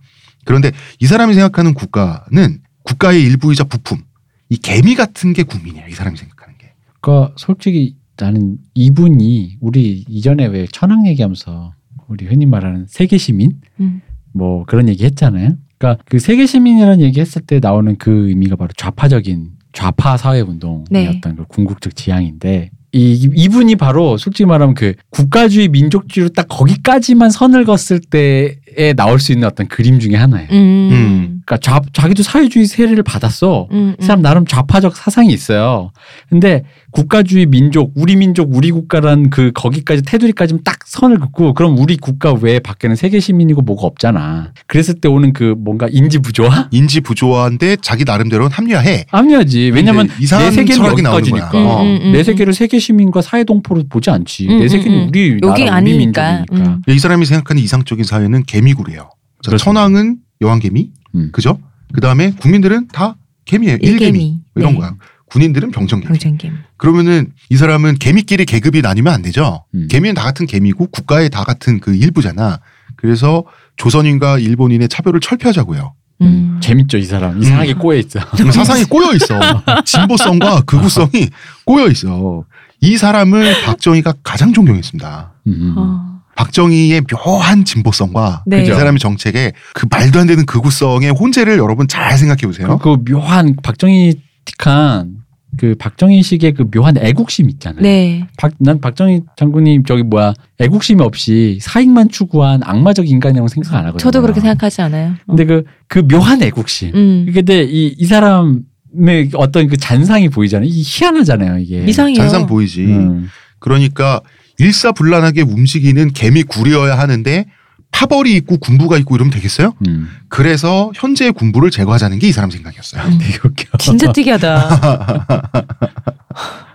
[SPEAKER 1] 그런데 이 사람이 생각하는 국가는 국가의 일부이자 부품, 이 개미 같은 게 국민이에요. 이 사람이 생각하는 게.
[SPEAKER 2] 그러니까 솔직히 나는 이분이 우리 이전에 왜 천황 얘기하면서 우리 흔히 말하는 세계 시민
[SPEAKER 6] 음.
[SPEAKER 2] 뭐 그런 얘기 했잖아요. 그러니까 그 세계 시민이라는 얘기 했을 때 나오는 그 의미가 바로 좌파적인 좌파 사회 운동의
[SPEAKER 6] 네.
[SPEAKER 2] 그 궁극적 지향인데 이 이분이 바로 솔직히 말하면 그 국가주의 민족주의로 딱 거기까지만 선을 걷을 때에 나올 수 있는 어떤 그림 중에 하나예요.
[SPEAKER 6] 음.
[SPEAKER 1] 음.
[SPEAKER 2] 그러니까 좌, 자기도 사회주의 세례를 받았어.
[SPEAKER 6] 음.
[SPEAKER 2] 이 사람 나름 좌파적 사상이 있어요. 근데 국가주의 민족, 우리 민족, 우리 국가란 그 거기까지 테두리까지는 딱 선을 긋고 그럼 우리 국가 외에 밖에는 세계 시민이고 뭐가 없잖아. 그랬을 때 오는 그 뭔가 인지 부조화?
[SPEAKER 1] 인지 부조화인데 자기 나름대로는 합리화해.
[SPEAKER 2] 합리하지. 왜냐면 내
[SPEAKER 1] 세계는
[SPEAKER 2] 여기까지니까.
[SPEAKER 1] 거야.
[SPEAKER 6] 음, 음, 음,
[SPEAKER 2] 내
[SPEAKER 6] 음.
[SPEAKER 2] 세계를 세계 시민과 사회 동포로 보지 않지.
[SPEAKER 6] 음,
[SPEAKER 2] 내
[SPEAKER 6] 음,
[SPEAKER 2] 세계는
[SPEAKER 6] 음.
[SPEAKER 2] 우리
[SPEAKER 6] 여기
[SPEAKER 2] 나라, 우리
[SPEAKER 6] 아니니까.
[SPEAKER 2] 민족이니까.
[SPEAKER 6] 음.
[SPEAKER 1] 이 사람이 생각하는 이상적인 사회는 개미굴이에요. 자,
[SPEAKER 2] 그렇죠.
[SPEAKER 1] 천황은 여왕개미,
[SPEAKER 2] 음.
[SPEAKER 1] 그죠? 그 다음에 국민들은 다 개미예요. 일개미.
[SPEAKER 6] 일개미.
[SPEAKER 1] 이런
[SPEAKER 6] 네.
[SPEAKER 1] 거야. 군인들은 병정개미.
[SPEAKER 6] 병정개미.
[SPEAKER 1] 그러면은 이 사람은 개미끼리 계급이 나뉘면 안 되죠.
[SPEAKER 2] 음.
[SPEAKER 1] 개미는 다 같은 개미고 국가에 다 같은 그 일부잖아. 그래서 조선인과 일본인의 차별을 철폐하자고요.
[SPEAKER 6] 음.
[SPEAKER 2] 재밌죠, 이 사람. 이상하게 꼬여 있어.
[SPEAKER 1] 그 사상이 꼬여 있어. 진보성과 극우성이 꼬여 있어. 이 사람을 박정희가 가장 존경했습니다.
[SPEAKER 2] 음.
[SPEAKER 6] 어.
[SPEAKER 1] 박정희의 묘한 진보성과
[SPEAKER 6] 네.
[SPEAKER 1] 이 사람의 정책의 그 말도 안 되는 극우성의 혼재를 여러분 잘 생각해 보세요.
[SPEAKER 2] 그, 그 묘한 박정희 틱한 그 박정희식의 그 묘한 애국심 있잖아요.
[SPEAKER 6] 네.
[SPEAKER 2] 박, 난 박정희 장군님 저기 뭐야 애국심이 없이 사익만 추구한 악마적 인간이라고 생각 안 하거든요.
[SPEAKER 6] 저도 그렇게 생각하지 않아요. 어.
[SPEAKER 2] 근데 그그 묘한 애국심.
[SPEAKER 6] 음.
[SPEAKER 2] 근데 이, 이 사람의 어떤 그 잔상이 보이잖아요. 이 희한하잖아요, 이게.
[SPEAKER 6] 이상해요.
[SPEAKER 1] 잔상 보이지.
[SPEAKER 2] 음.
[SPEAKER 1] 그러니까 일사불란하게 움직이는 개미 굴이어야 하는데 파벌이 있고 군부가 있고 이러면 되겠어요?
[SPEAKER 2] 음.
[SPEAKER 1] 그래서 현재의 군부를 제거하자는 게 이 사람 생각이었어요.
[SPEAKER 6] 음. 진짜 특이하다.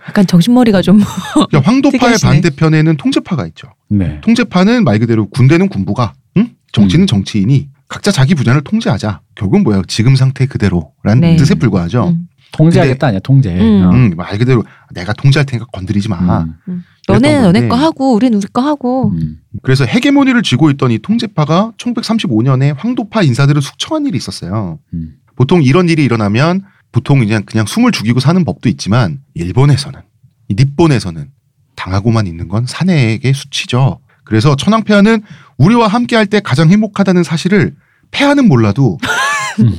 [SPEAKER 6] 약간 정신머리가 좀.
[SPEAKER 1] 그러니까 황도파의
[SPEAKER 6] 특이하시네.
[SPEAKER 1] 반대편에는 통제파가 있죠.
[SPEAKER 2] 네.
[SPEAKER 1] 통제파는 말 그대로 군대는 군부가, 응? 정치는
[SPEAKER 2] 음.
[SPEAKER 1] 정치인이 각자 자기 분야를 통제하자. 결국은 뭐야? 지금 상태 그대로라는
[SPEAKER 6] 네.
[SPEAKER 1] 뜻에 불과하죠.
[SPEAKER 6] 음.
[SPEAKER 2] 통제하겠다 아니야, 통제.
[SPEAKER 6] 음.
[SPEAKER 2] 어.
[SPEAKER 1] 음, 말 그대로 내가 통제할 테니까 건드리지 마.
[SPEAKER 2] 음.
[SPEAKER 6] 너네는 너네. 거 하고 우리는 우리 거 하고.
[SPEAKER 2] 음.
[SPEAKER 1] 그래서 헤게모니를 쥐고 있던 이 통제파가 1935년에 황도파 인사들을 숙청한 일이 있었어요.
[SPEAKER 2] 음.
[SPEAKER 1] 보통 이런 일이 일어나면 보통 그냥 그냥 숨을 죽이고 사는 법도 있지만 일본에서는 이 닛본에서는 당하고만 있는 건 사내에게 수치죠. 그래서 천황폐하는 우리와 함께할 때 가장 행복하다는 사실을 폐하는 몰라도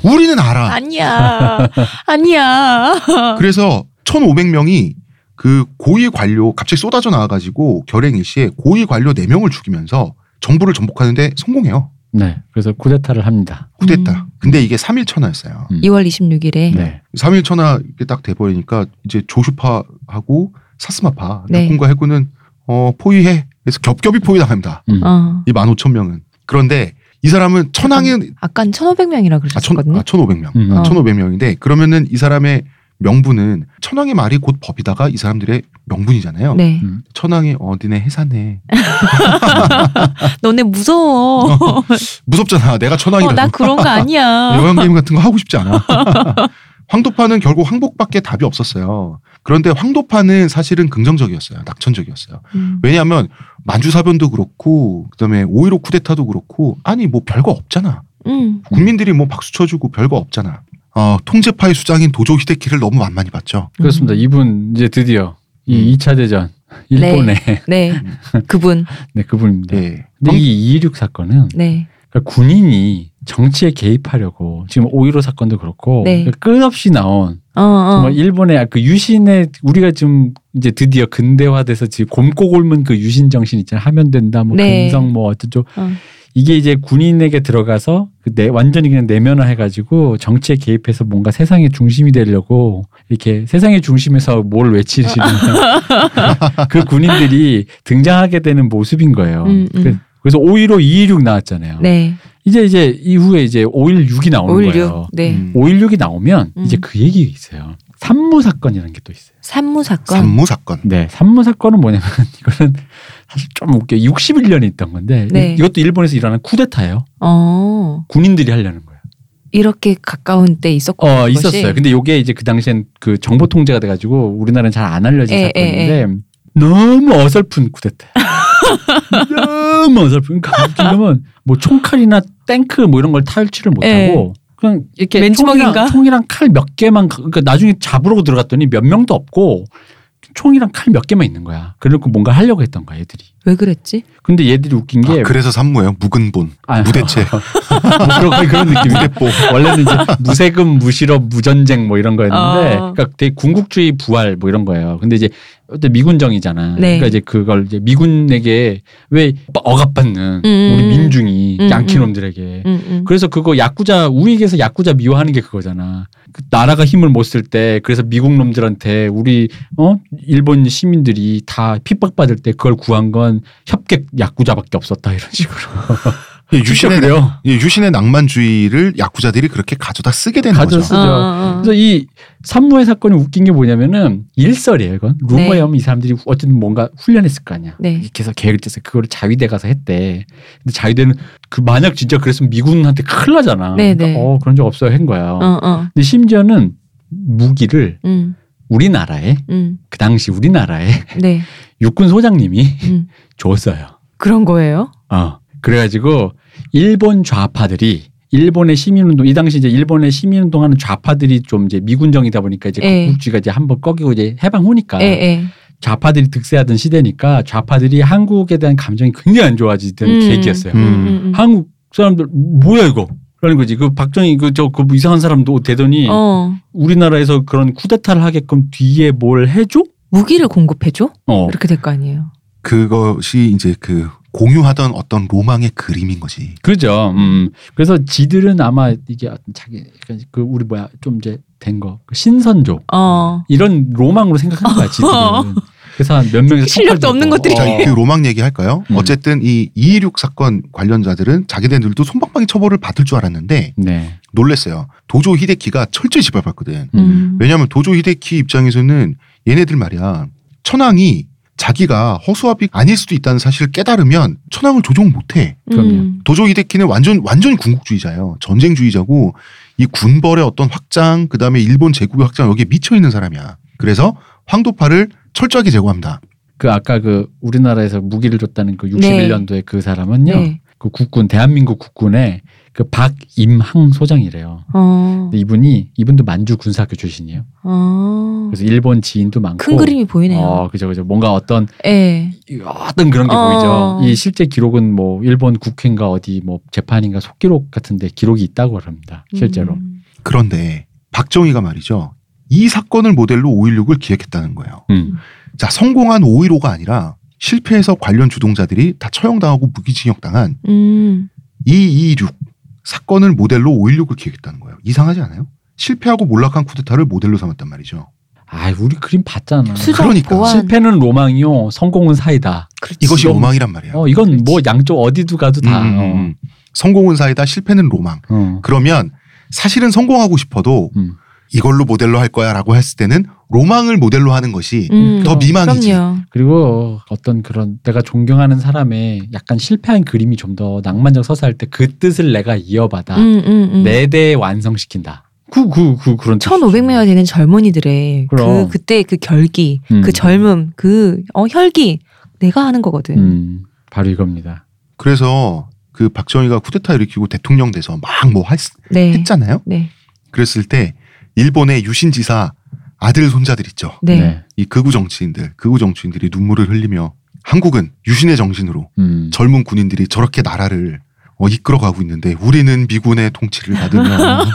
[SPEAKER 1] 우리는 알아.
[SPEAKER 6] 아니야. 아니야.
[SPEAKER 1] 그래서 1,500명이 그 고위 관료 갑자기 쏟아져 나와가지고 결행 일시에 고위 관료 4명을 죽이면서 정부를 전복하는데 성공해요.
[SPEAKER 2] 네. 그래서 쿠데타를 합니다.
[SPEAKER 1] 쿠데타.
[SPEAKER 6] 음.
[SPEAKER 1] 근데 이게 3일 천하였어요.
[SPEAKER 2] 음.
[SPEAKER 6] 2월 26일에
[SPEAKER 2] 네.
[SPEAKER 1] 3일 천하 이렇게 딱 돼버리니까 이제 조슈파하고 사스마파
[SPEAKER 6] 네.
[SPEAKER 1] 약군과 해군은 어 포위해. 그래서 겹겹이 포위당합니다.
[SPEAKER 2] 음.
[SPEAKER 6] 어.
[SPEAKER 1] 이 15,000명은. 그런데 이 사람은 천황의
[SPEAKER 6] 아까 1,500명이라
[SPEAKER 1] 아, 천,
[SPEAKER 6] 그러셨거든요.
[SPEAKER 1] 아, 1,500명.
[SPEAKER 2] 음.
[SPEAKER 6] 어.
[SPEAKER 1] 1,500명인데 그러면은 이 사람의 명분은 천황의 말이 곧 법이다가 이 사람들의 명분이잖아요.
[SPEAKER 6] 네.
[SPEAKER 2] 음.
[SPEAKER 1] 천황이 어 니네 해사네.
[SPEAKER 6] 너네 무서워.
[SPEAKER 1] 무섭잖아. 내가
[SPEAKER 6] 어,
[SPEAKER 1] 천황이라고.
[SPEAKER 6] 나 그런 거 아니야.
[SPEAKER 1] 여관 게임 같은 거 하고 싶지 않아. 황도파는 결국 항복밖에 답이 없었어요. 그런데 황도파는 사실은 긍정적이었어요. 낙천적이었어요.
[SPEAKER 6] 음.
[SPEAKER 1] 왜냐하면 만주사변도 그렇고 그다음에 5.15 쿠데타도 그렇고 아니 뭐 별거 없잖아.
[SPEAKER 6] 음.
[SPEAKER 1] 국민들이 뭐 박수 쳐주고 별거 없잖아. 어, 통제파의 수장인 도조 히데키를 너무 만만히 봤죠.
[SPEAKER 2] 그렇습니다. 이분 이제 드디어 이
[SPEAKER 1] 음.
[SPEAKER 2] 2차 대전 일본의
[SPEAKER 6] 네. 그분.
[SPEAKER 2] 네, 그분입니다.
[SPEAKER 1] 네.
[SPEAKER 2] 근데 이2.26 사건은
[SPEAKER 6] 네.
[SPEAKER 2] 그러니까 군인이 정치에 개입하려고 지금 5.15 사건도 그렇고
[SPEAKER 6] 네.
[SPEAKER 2] 그러니까 끝없이 나온
[SPEAKER 6] 어, 어.
[SPEAKER 2] 정말 일본의 그 유신의 우리가 지금 이제 드디어 근대화돼서 지금 곰고 곪은 그 유신 정신 있잖아요. 하면 된다, 뭐
[SPEAKER 6] 네.
[SPEAKER 2] 근성 뭐 어쩌죠.
[SPEAKER 6] 어.
[SPEAKER 2] 이게 이제 군인에게 들어가서 그 내, 완전히 그냥 내면화 해가지고 정치에 개입해서 뭔가 세상의 중심이 되려고 이렇게 세상의 중심에서 뭘 외치시는 그 군인들이 등장하게 되는 모습인 거예요.
[SPEAKER 6] 음, 음.
[SPEAKER 2] 그- 그래서 5.15, 2.16 나왔잖아요.
[SPEAKER 6] 네.
[SPEAKER 2] 이제 이제 이후에 이제 5.16이 나오는
[SPEAKER 6] 5.16.
[SPEAKER 2] 거예요.
[SPEAKER 6] 네.
[SPEAKER 1] 음.
[SPEAKER 2] 5.16이 나오면
[SPEAKER 6] 음.
[SPEAKER 2] 이제 그 얘기 있어요. 산무 사건이라는 게 또 있어요.
[SPEAKER 6] 산무 사건.
[SPEAKER 1] 산무 사건.
[SPEAKER 2] 네, 산무 사건은 뭐냐면 이거는 사실 좀 웃겨. 61년에 있던 건데
[SPEAKER 6] 네.
[SPEAKER 2] 이것도 일본에서 일어난 쿠데타예요.
[SPEAKER 6] 어.
[SPEAKER 2] 군인들이 하려는 거예요.
[SPEAKER 6] 이렇게 가까운 때 있었고.
[SPEAKER 2] 어, 있었어요. 근데 요게 이제 그 당시엔 그 정보 통제가 돼 가지고 우리나라는 잘 안 알려진
[SPEAKER 6] 에,
[SPEAKER 2] 사건인데 너무 어설픈 쿠데타. 너무 어설픈. 웃긴 거면 뭐 총칼이나 탱크 뭐 이런 걸 탈취를 못하고 그냥 이렇게
[SPEAKER 6] 맨주먹인가?
[SPEAKER 2] 총이랑, 총이랑 칼 몇 개만 가- 그러니까 나중에 잡으러 들어갔더니 몇 명도 없고 총이랑 칼 몇 개만 있는 거야. 그래놓고 뭔가 하려고 했던 거야 얘들이.
[SPEAKER 6] 왜 그랬지?
[SPEAKER 2] 근데 얘들이 웃긴 게
[SPEAKER 1] 아, 그래서 산무예요. 묵은본.
[SPEAKER 2] 아,
[SPEAKER 1] 무대체.
[SPEAKER 2] 뭐 그런, 그런 느낌인데 원래는 이제 무세금 무실업 무전쟁 뭐 이런 거였는데
[SPEAKER 6] 어.
[SPEAKER 2] 그러니까 되게 군국주의 부활 뭐 이런 거예요. 근데 이제 어때 미군정이잖아.
[SPEAKER 6] 네.
[SPEAKER 2] 그러니까 이제 그걸 이제 미군에게 왜 억압받는
[SPEAKER 6] 음.
[SPEAKER 2] 우리 민중이
[SPEAKER 6] 음,
[SPEAKER 2] 양키놈들에게
[SPEAKER 6] 음, 음.
[SPEAKER 2] 그래서 그거 야쿠자 우익에서 야쿠자 미워하는 게 그거잖아. 그 나라가 힘을 못 쓸 때 그래서 미국 놈들한테 우리 어 일본 시민들이 다 핍박받을 때 그걸 구한 건 협객 야쿠자밖에 없었다 이런 식으로.
[SPEAKER 1] 이
[SPEAKER 2] 진짜
[SPEAKER 1] 유신의
[SPEAKER 2] 그래요.
[SPEAKER 1] 이 유신의 낭만주의를 야쿠자들이 그렇게 가져다 쓰게 되는
[SPEAKER 2] 가져
[SPEAKER 1] 거죠.
[SPEAKER 2] 쓰죠.
[SPEAKER 6] 어, 어, 어.
[SPEAKER 2] 그래서 이 산무의 사건이 웃긴 게 뭐냐면은 일설이에요. 이건 루머에
[SPEAKER 6] 네.
[SPEAKER 2] 하면 이 사람들이 어쨌든 뭔가 훈련했을 거 아니야.
[SPEAKER 6] 네.
[SPEAKER 2] 이렇게 해서 계획을 짜서 그거를 자위대 가서 했대. 근데 자위대는 그 만약 진짜 그랬으면 미군한테 큰일 나잖아.
[SPEAKER 6] 네,
[SPEAKER 2] 그러니까
[SPEAKER 6] 네.
[SPEAKER 2] 어 그런 적 없어요 한 거야.
[SPEAKER 6] 어, 어.
[SPEAKER 2] 근데 심지어는 무기를
[SPEAKER 6] 음,
[SPEAKER 2] 우리나라에
[SPEAKER 6] 음.
[SPEAKER 2] 그 당시 우리나라에
[SPEAKER 6] 네.
[SPEAKER 2] 육군 소장님이
[SPEAKER 6] 음.
[SPEAKER 2] 줬어요.
[SPEAKER 6] 그런 거예요?
[SPEAKER 2] 어. 그래가지고 일본 좌파들이 일본의 시민운동 이 당시 이제 일본의 시민운동하는 좌파들이 좀 이제 미군정이다 보니까 이제
[SPEAKER 6] 예.
[SPEAKER 2] 국주가 이제 한번 꺾이고 이제 해방 후니까
[SPEAKER 6] 예, 예.
[SPEAKER 2] 좌파들이 득세하던 시대니까 좌파들이 한국에 대한 감정이 굉장히 안 좋아지던
[SPEAKER 6] 음.
[SPEAKER 2] 계기였어요.
[SPEAKER 1] 음.
[SPEAKER 6] 음.
[SPEAKER 2] 한국 사람들 뭐야 이거? 라는 거지. 그 박정희 그저그 이상한 사람도 되더니
[SPEAKER 6] 어.
[SPEAKER 2] 우리나라에서 그런 쿠데타를 하게끔 뒤에 뭘 해줘?
[SPEAKER 6] 무기를 공급해줘?
[SPEAKER 2] 어.
[SPEAKER 6] 이렇게 될 거 아니에요.
[SPEAKER 1] 그것이 이제 그 공유하던 어떤 로망의 그림인 거지.
[SPEAKER 2] 그죠. 음. 그래서 지들은 아마 이게 자기 그 우리 뭐야 좀 이제 된 거 신선조
[SPEAKER 6] 어.
[SPEAKER 2] 이런 로망으로 생각하는 거야 지들은. 그래서 한 몇 명이
[SPEAKER 6] 실력도 없는 것들이.
[SPEAKER 1] 자,
[SPEAKER 2] 어.
[SPEAKER 1] 그 로망 얘기 할까요?
[SPEAKER 2] 음.
[SPEAKER 1] 어쨌든 이226 사건 관련자들은 자기네들도 손방망이 처벌을 받을 줄 알았는데
[SPEAKER 2] 네.
[SPEAKER 1] 놀랬어요. 도조 히데키가 철저히 지발받거든.
[SPEAKER 2] 음.
[SPEAKER 6] 음.
[SPEAKER 1] 왜냐하면 도조 히데키 입장에서는 얘네들 말이야 천황이 자기가 허수아비 아닐 수도 있다는 사실을 깨달으면 천황을 조종 못해.
[SPEAKER 2] 그럼요.
[SPEAKER 6] 음.
[SPEAKER 1] 도조 히데키는 완전 완전히 군국주의자예요. 전쟁주의자고 이 군벌의 어떤 확장 그 다음에 일본 제국의 확장 여기에 미쳐 있는 사람이야. 그래서 황도파를 철저하게 제거합니다.
[SPEAKER 2] 그 아까 그 우리나라에서 무기를 줬다는 그
[SPEAKER 6] 네.
[SPEAKER 2] 61년도에 그 사람은요.
[SPEAKER 6] 네.
[SPEAKER 2] 그 국군 대한민국 국군의 그 박임항 소장이래요.
[SPEAKER 6] 어.
[SPEAKER 2] 이분이 이분도 만주 군사학교 출신이에요.
[SPEAKER 6] 어.
[SPEAKER 2] 그래서 일본 지인도 많고
[SPEAKER 6] 큰 그림이 보이네요.
[SPEAKER 2] 어, 그죠, 그죠. 뭔가 어떤
[SPEAKER 6] 예.
[SPEAKER 2] 어떤 그런 게
[SPEAKER 6] 어.
[SPEAKER 2] 보이죠. 이 실제 기록은 뭐 일본 국회인가 어디 뭐 재판인가 속기록 같은데 기록이 있다고 합니다. 실제로.
[SPEAKER 6] 음.
[SPEAKER 1] 그런데 박정희가 말이죠. 이 사건을 모델로 5.16을 기획했다는 거예요.
[SPEAKER 2] 음.
[SPEAKER 1] 자, 성공한 5.15가 아니라 실패해서 관련 주동자들이 다 처형당하고 무기징역당한
[SPEAKER 6] 음.
[SPEAKER 1] 226 사건을 모델로 5.16을 기획했다는 거예요. 이상하지 않아요? 실패하고 몰락한 쿠데타를 모델로 삼았단 말이죠.
[SPEAKER 2] 아, 우리 그림 봤잖아.
[SPEAKER 1] 그러니까.
[SPEAKER 6] 보완.
[SPEAKER 2] 실패는 로망이요, 성공은 사이다.
[SPEAKER 1] 이것이
[SPEAKER 2] 이건-
[SPEAKER 1] 로망이란 말이에요.
[SPEAKER 2] 어, 이건 뭐 양쪽 어디도 가도 다.
[SPEAKER 1] 음, 음, 음. 성공은 사이다, 실패는 로망.
[SPEAKER 2] 어. 어.
[SPEAKER 1] 그러면 사실은 성공하고 싶어도
[SPEAKER 2] 음.
[SPEAKER 1] 이걸로 모델로 할 거야라고 했을 때는 로망을 모델로 하는 것이
[SPEAKER 6] 음.
[SPEAKER 1] 더 미망이지.
[SPEAKER 6] 그럼요.
[SPEAKER 2] 그리고 어떤 그런 내가 존경하는 사람의 약간 실패한 그림이 좀 더 낭만적 서사할 때 그 뜻을 내가 이어받아
[SPEAKER 6] 음, 음, 음.
[SPEAKER 2] 내 대에 완성시킨다. 그, 그, 그, 그런 뜻이죠.
[SPEAKER 6] 1,500명이 되는 젊은이들의
[SPEAKER 2] 그럼.
[SPEAKER 6] 그 그때 그 결기,
[SPEAKER 2] 음.
[SPEAKER 6] 그 젊음, 그 어, 혈기 내가 하는 거거든.
[SPEAKER 2] 음, 바로 이겁니다.
[SPEAKER 1] 그래서 그 박정희가 쿠데타 일으키고 대통령 돼서 막뭐
[SPEAKER 6] 네.
[SPEAKER 1] 했잖아요.
[SPEAKER 6] 네.
[SPEAKER 1] 그랬을 때 일본의 유신 지사 아들 손자들 있죠.
[SPEAKER 6] 네.
[SPEAKER 1] 이 극우 정치인들, 극우 정치인들이 눈물을 흘리며 한국은 유신의 정신으로
[SPEAKER 2] 음.
[SPEAKER 1] 젊은 군인들이 저렇게 나라를 어, 이끌어가고 있는데 우리는 미군의 통치를 받으며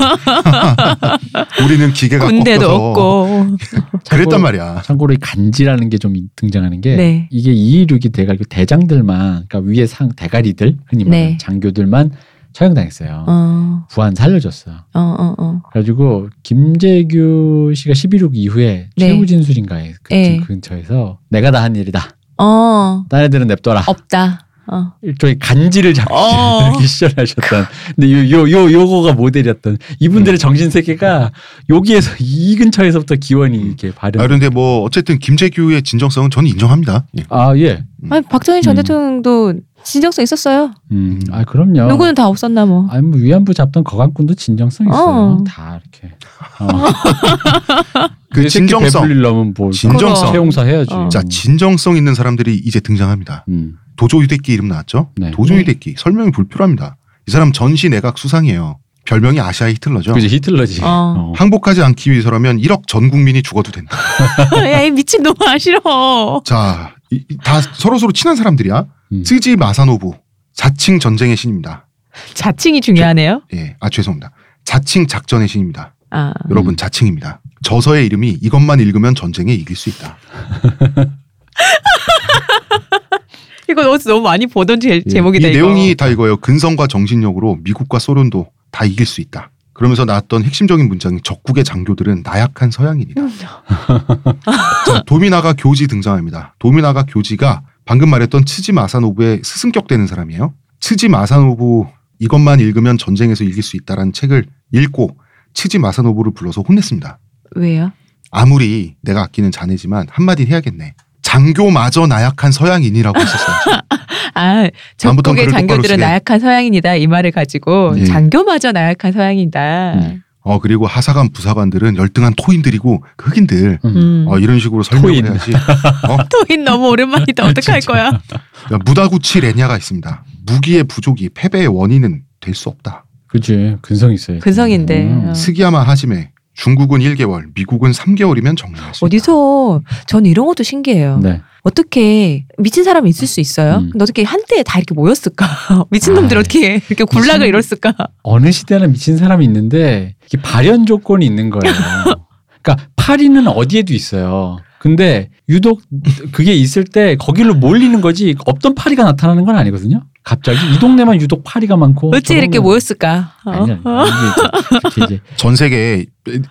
[SPEAKER 1] 우리는 기계가
[SPEAKER 6] 군대도 없고.
[SPEAKER 1] 그랬단
[SPEAKER 2] 참고로-
[SPEAKER 1] 말이야.
[SPEAKER 2] 참고로 이 간지라는 게 좀 등장하는 게
[SPEAKER 6] 네.
[SPEAKER 2] 이게 226이 대가 그 대장들만 그러니까 위에 상 대가리들 흔히 말하는
[SPEAKER 6] 네.
[SPEAKER 2] 장교들만 처형당했어요.
[SPEAKER 6] 어,
[SPEAKER 2] 부한 살려줬어.
[SPEAKER 6] 어, 어, 어.
[SPEAKER 2] 그래가지고 김재규 씨가 11.6 이후에
[SPEAKER 6] 네.
[SPEAKER 2] 최후 진술인가에 그
[SPEAKER 6] 네.
[SPEAKER 2] 근처에서 내가 다 한 일이다.
[SPEAKER 6] 어,
[SPEAKER 2] 딴 애들은 냅둬라.
[SPEAKER 6] 없다. 어.
[SPEAKER 2] 일종의 간지를 잡기
[SPEAKER 6] 어.
[SPEAKER 2] 이렇게 시절하셨던. 근데 요, 요, 요, 요 거가 모델이었던 이분들의 정신 세계가 여기에서 이 근처에서부터 기원이 이렇게
[SPEAKER 1] 아,
[SPEAKER 2] 발현.
[SPEAKER 1] 그런데 뭐 어쨌든 김재규의 진정성은 저는 인정합니다. 예.
[SPEAKER 2] 아 예.
[SPEAKER 6] 아니 박정희 전
[SPEAKER 2] 음.
[SPEAKER 6] 대통령도 진정성 있었어요.
[SPEAKER 2] 음. 아 그럼요.
[SPEAKER 6] 누구는 다 없었나 뭐.
[SPEAKER 2] 아니 뭐 위안부 잡던 거강꾼도 진정성 있어요.
[SPEAKER 6] 어.
[SPEAKER 2] 다 이렇게. 어.
[SPEAKER 1] 그 진정성,
[SPEAKER 2] 배불리려면 뭐
[SPEAKER 1] 진정성.
[SPEAKER 2] 채용사 해야지.
[SPEAKER 6] 어.
[SPEAKER 1] 자 진정성 있는 사람들이 이제 등장합니다.
[SPEAKER 2] 음.
[SPEAKER 1] 도조 히데키 이름 나왔죠?
[SPEAKER 2] 네.
[SPEAKER 1] 도조
[SPEAKER 6] 네.
[SPEAKER 1] 히데키 설명이 불필요합니다. 이 사람 전시 내각 수상이에요. 별명이 아시아 히틀러죠.
[SPEAKER 2] 그지 히틀러지.
[SPEAKER 6] 어.
[SPEAKER 2] 어.
[SPEAKER 1] 항복하지 않기 위해서라면 1억 전 국민이 죽어도 된다.
[SPEAKER 6] 야, 이 미친 놈아 싫어.
[SPEAKER 1] 자, 이- 이- 다 서로 서로 친한 사람들이야.
[SPEAKER 2] 음.
[SPEAKER 1] 쯔지 마사노부 자칭 전쟁의 신입니다.
[SPEAKER 6] 자칭이 중요하네요.
[SPEAKER 1] 예, 아 죄송합니다. 자칭 작전의 신입니다.
[SPEAKER 6] 아.
[SPEAKER 1] 여러분 자칭입니다. 저서의 이름이 이것만 읽으면 전쟁에 이길 수 있다.
[SPEAKER 6] 이거 어디서 너무 많이 보던 제,
[SPEAKER 2] 예.
[SPEAKER 6] 제목이다
[SPEAKER 1] 이. 내용이 다 이거예요. 근성과 정신력으로 미국과 소련도 다 이길 수 있다. 그러면서 나왔던 핵심적인 문장이 적국의 장교들은 나약한 서양인이다. 자, 도미나가 교지 등장합니다. 도미나가 교지가 방금 말했던 츠지 마사노부의 스승격 되는 사람이에요. 츠지 마사노부 이것만 읽으면 전쟁에서 이길 수 있다라는 책을 읽고 츠지 마사노부를 불러서 혼냈습니다.
[SPEAKER 6] 왜요?
[SPEAKER 1] 아무리 내가 아끼는 자네지만 한마디 해야겠네. 장교마저 나약한 서양인이라고 했었어요.
[SPEAKER 6] 아,
[SPEAKER 1] 똑바로
[SPEAKER 6] 장교들은. 나약한 서양인이다 이 말을 가지고
[SPEAKER 1] 예.
[SPEAKER 6] 장교마저 나약한 서양이다.
[SPEAKER 2] 음.
[SPEAKER 1] 어 그리고 하사관 부사관들은 열등한 토인들이고 그 흑인들
[SPEAKER 2] 음.
[SPEAKER 6] 음.
[SPEAKER 1] 어, 이런 식으로 설명을
[SPEAKER 2] 토인.
[SPEAKER 1] 해야지. 어?
[SPEAKER 6] 토인 너무 오랜만이다. 어떡할 거야?
[SPEAKER 1] 무다구치 레냐가 있습니다. 무기의 부족이 패배의 원인은 될 수 없다.
[SPEAKER 2] 그지 근성 있어요.
[SPEAKER 6] 근성인데.
[SPEAKER 2] 음.
[SPEAKER 6] 어.
[SPEAKER 1] 스기야마 하지메 중국은 1개월, 미국은 3개월이면 정리할 수 있다.
[SPEAKER 6] 어디서 전 이런 것도 신기해요.
[SPEAKER 2] 네.
[SPEAKER 6] 어떻게 미친 사람이 있을 수 있어요?
[SPEAKER 2] 음.
[SPEAKER 6] 근데 어떻게 한때에 다 이렇게 모였을까? 미친 놈들
[SPEAKER 2] 아이,
[SPEAKER 6] 어떻게 이렇게 굴락을
[SPEAKER 2] 미친-
[SPEAKER 6] 이뤘을까?
[SPEAKER 2] 어느 시대나 미친 사람이 있는데 이게 발현 조건이 있는 거예요. 그러니까 파리는 어디에도 있어요. 근데 유독 그게 있을 때 거기로 몰리는 거지 없던 파리가 나타나는 건 아니거든요. 갑자기 이 동네만 유독 파리가 많고
[SPEAKER 6] 어찌
[SPEAKER 2] 저
[SPEAKER 6] 이렇게 모였을까? 어?
[SPEAKER 2] 아니, 아니, 아니. 이게 이제-
[SPEAKER 1] 전 세계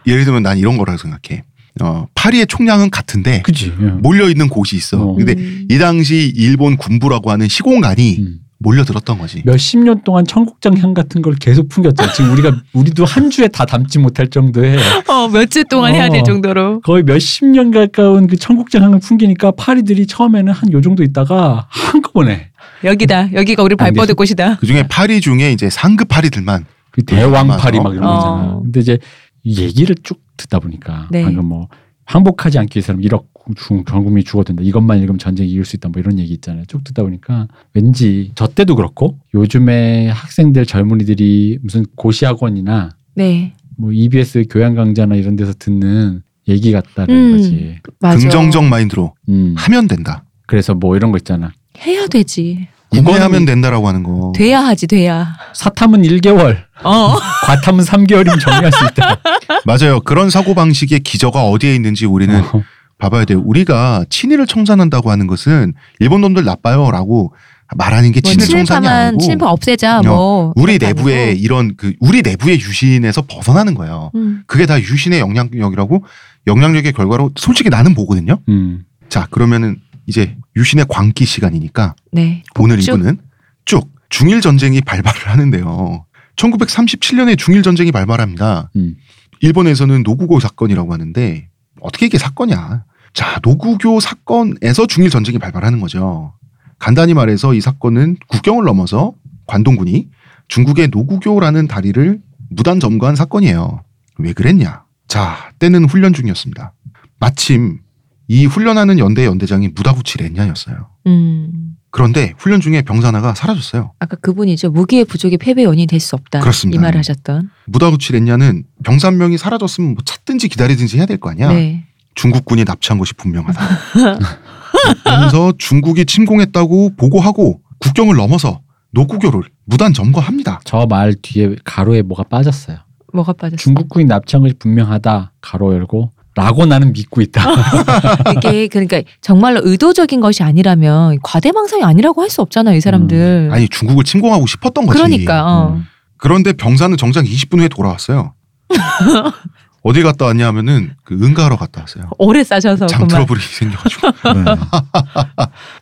[SPEAKER 1] 예를 들면 난 이런 거라고 생각해. 어, 파리의 총량은 같은데
[SPEAKER 2] 그지. 예.
[SPEAKER 1] 몰려 있는 곳이 있어.
[SPEAKER 2] 어.
[SPEAKER 1] 근데
[SPEAKER 6] 음.
[SPEAKER 1] 이 당시 일본 군부라고 하는 시공간이
[SPEAKER 2] 음.
[SPEAKER 1] 몰려들었던 거지.
[SPEAKER 2] 몇십 년 동안 청국장 향 같은 걸 계속 풍겼죠. 지금 우리가 우리도 한 주에 다 담지 못할 정도의
[SPEAKER 6] 어, 몇 주 동안 해야 될
[SPEAKER 2] 어.
[SPEAKER 6] 정도로.
[SPEAKER 2] 거의 몇십 년 가까운 그 청국장 향을 풍기니까 파리들이 처음에는 한 요 정도 있다가 한꺼번에
[SPEAKER 6] 여기다. 여기가 우리 발뻗을 곳이다.
[SPEAKER 1] 그 중에 파리 중에 이제 상급 파리들만
[SPEAKER 2] 그 대왕 파리 막 이런 거
[SPEAKER 6] 어.
[SPEAKER 2] 있잖아. 근데 이제 이 얘기를 쭉 듣다 보니까
[SPEAKER 6] 네.
[SPEAKER 2] 방금 뭐 항복하지 않기 위해서는 1억 중, 전 국민이 죽어도 된다. 이것만 읽으면 전쟁 이길 수 있다. 뭐 이런 얘기 있잖아요. 쭉 듣다 보니까 왠지 저 때도 그렇고 요즘에 학생들 젊은이들이 무슨 고시학원이나
[SPEAKER 6] 네.
[SPEAKER 2] 뭐 EBS 교양 강좌나 이런 데서 듣는 얘기 같다는
[SPEAKER 6] 음.
[SPEAKER 2] 거지.
[SPEAKER 6] 맞아.
[SPEAKER 1] 긍정적 마인드로
[SPEAKER 2] 음.
[SPEAKER 1] 하면 된다.
[SPEAKER 2] 그래서 뭐 이런 거 있잖아.
[SPEAKER 6] 해야 되지.
[SPEAKER 1] 인내하면 된다라고 하는 거.
[SPEAKER 6] 돼야 하지 돼야.
[SPEAKER 2] 사탐은 1개월,
[SPEAKER 6] 어.
[SPEAKER 2] 과탐은 3개월이면 정리할 수 있다.
[SPEAKER 1] 맞아요. 그런 사고 방식의 기저가 어디에 있는지 우리는
[SPEAKER 2] 어.
[SPEAKER 1] 봐봐야 돼요. 우리가 친일을 청산한다고 하는 것은 일본 놈들 나빠요 라고 말하는 게
[SPEAKER 6] 뭐
[SPEAKER 1] 친일 청산이 아니고
[SPEAKER 6] 친일파 없애자 뭐.
[SPEAKER 1] 우리
[SPEAKER 6] 그런 거
[SPEAKER 1] 내부의
[SPEAKER 6] 아니고.
[SPEAKER 1] 이런 그 우리 내부의 유신에서 벗어나는 거예요.
[SPEAKER 6] 음.
[SPEAKER 1] 그게 다 유신의 영향력이라고 영향력의 결과로 솔직히 나는 보거든요.
[SPEAKER 2] 음.
[SPEAKER 1] 자 그러면은 이제 유신의 광기 시간이니까
[SPEAKER 6] 네.
[SPEAKER 1] 오늘
[SPEAKER 6] 쭉.
[SPEAKER 1] 이분은 쭉 중일 전쟁이 발발을 하는데요. 1937년에 중일 전쟁이 발발합니다.
[SPEAKER 2] 음.
[SPEAKER 1] 일본에서는 노구교 사건이라고 하는데 어떻게 이게 사건이야? 자, 노구교 사건에서 중일 전쟁이 발발하는 거죠. 간단히 말해서 이 사건은 국경을 넘어서 관동군이 중국의 노구교라는 다리를 무단 점거한 사건이에요. 왜 그랬냐? 자, 때는 훈련 중이었습니다. 마침 이 훈련하는 연대 연대장이 무다부치 렌냐였어요.
[SPEAKER 6] 음.
[SPEAKER 1] 그런데 훈련 중에 병사 하나가 사라졌어요.
[SPEAKER 6] 아까 그분이죠. 무기의 부족이 패배 원인이 될 수 없다.
[SPEAKER 1] 그렇습니다.
[SPEAKER 6] 이 말을 하셨던.
[SPEAKER 1] 무다부치 렌냐는 병사 한 명이 사라졌으면 뭐 찾든지 기다리든지 해야 될 거 아니야.
[SPEAKER 6] 네.
[SPEAKER 1] 중국군이 납치한 것이 분명하다. 그래서 중국이 침공했다고 보고하고 국경을 넘어서 노구교를 무단 점거합니다.
[SPEAKER 2] 저 말 뒤에 가로에 뭐가 빠졌어요.
[SPEAKER 6] 뭐가 빠졌어?
[SPEAKER 2] 중국군이 납치한 것이 분명하다. 가로 열고. 라고 나는 믿고 있다.
[SPEAKER 6] 이게 그러니까 정말로 의도적인 것이 아니라면 과대망상이 아니라고 할 수 없잖아요, 이 사람들.
[SPEAKER 1] 아니 중국을 침공하고 싶었던 거지.
[SPEAKER 6] 그러니까 어.
[SPEAKER 2] 음.
[SPEAKER 1] 그런데 병사는 정작 20분 후에 돌아왔어요. 어디 갔다 왔냐 하면은 그 응가하러 갔다 왔어요.
[SPEAKER 6] 오래 싸셔서
[SPEAKER 1] 장
[SPEAKER 6] 그만
[SPEAKER 1] 트러블이 생겨가지고.
[SPEAKER 2] 네.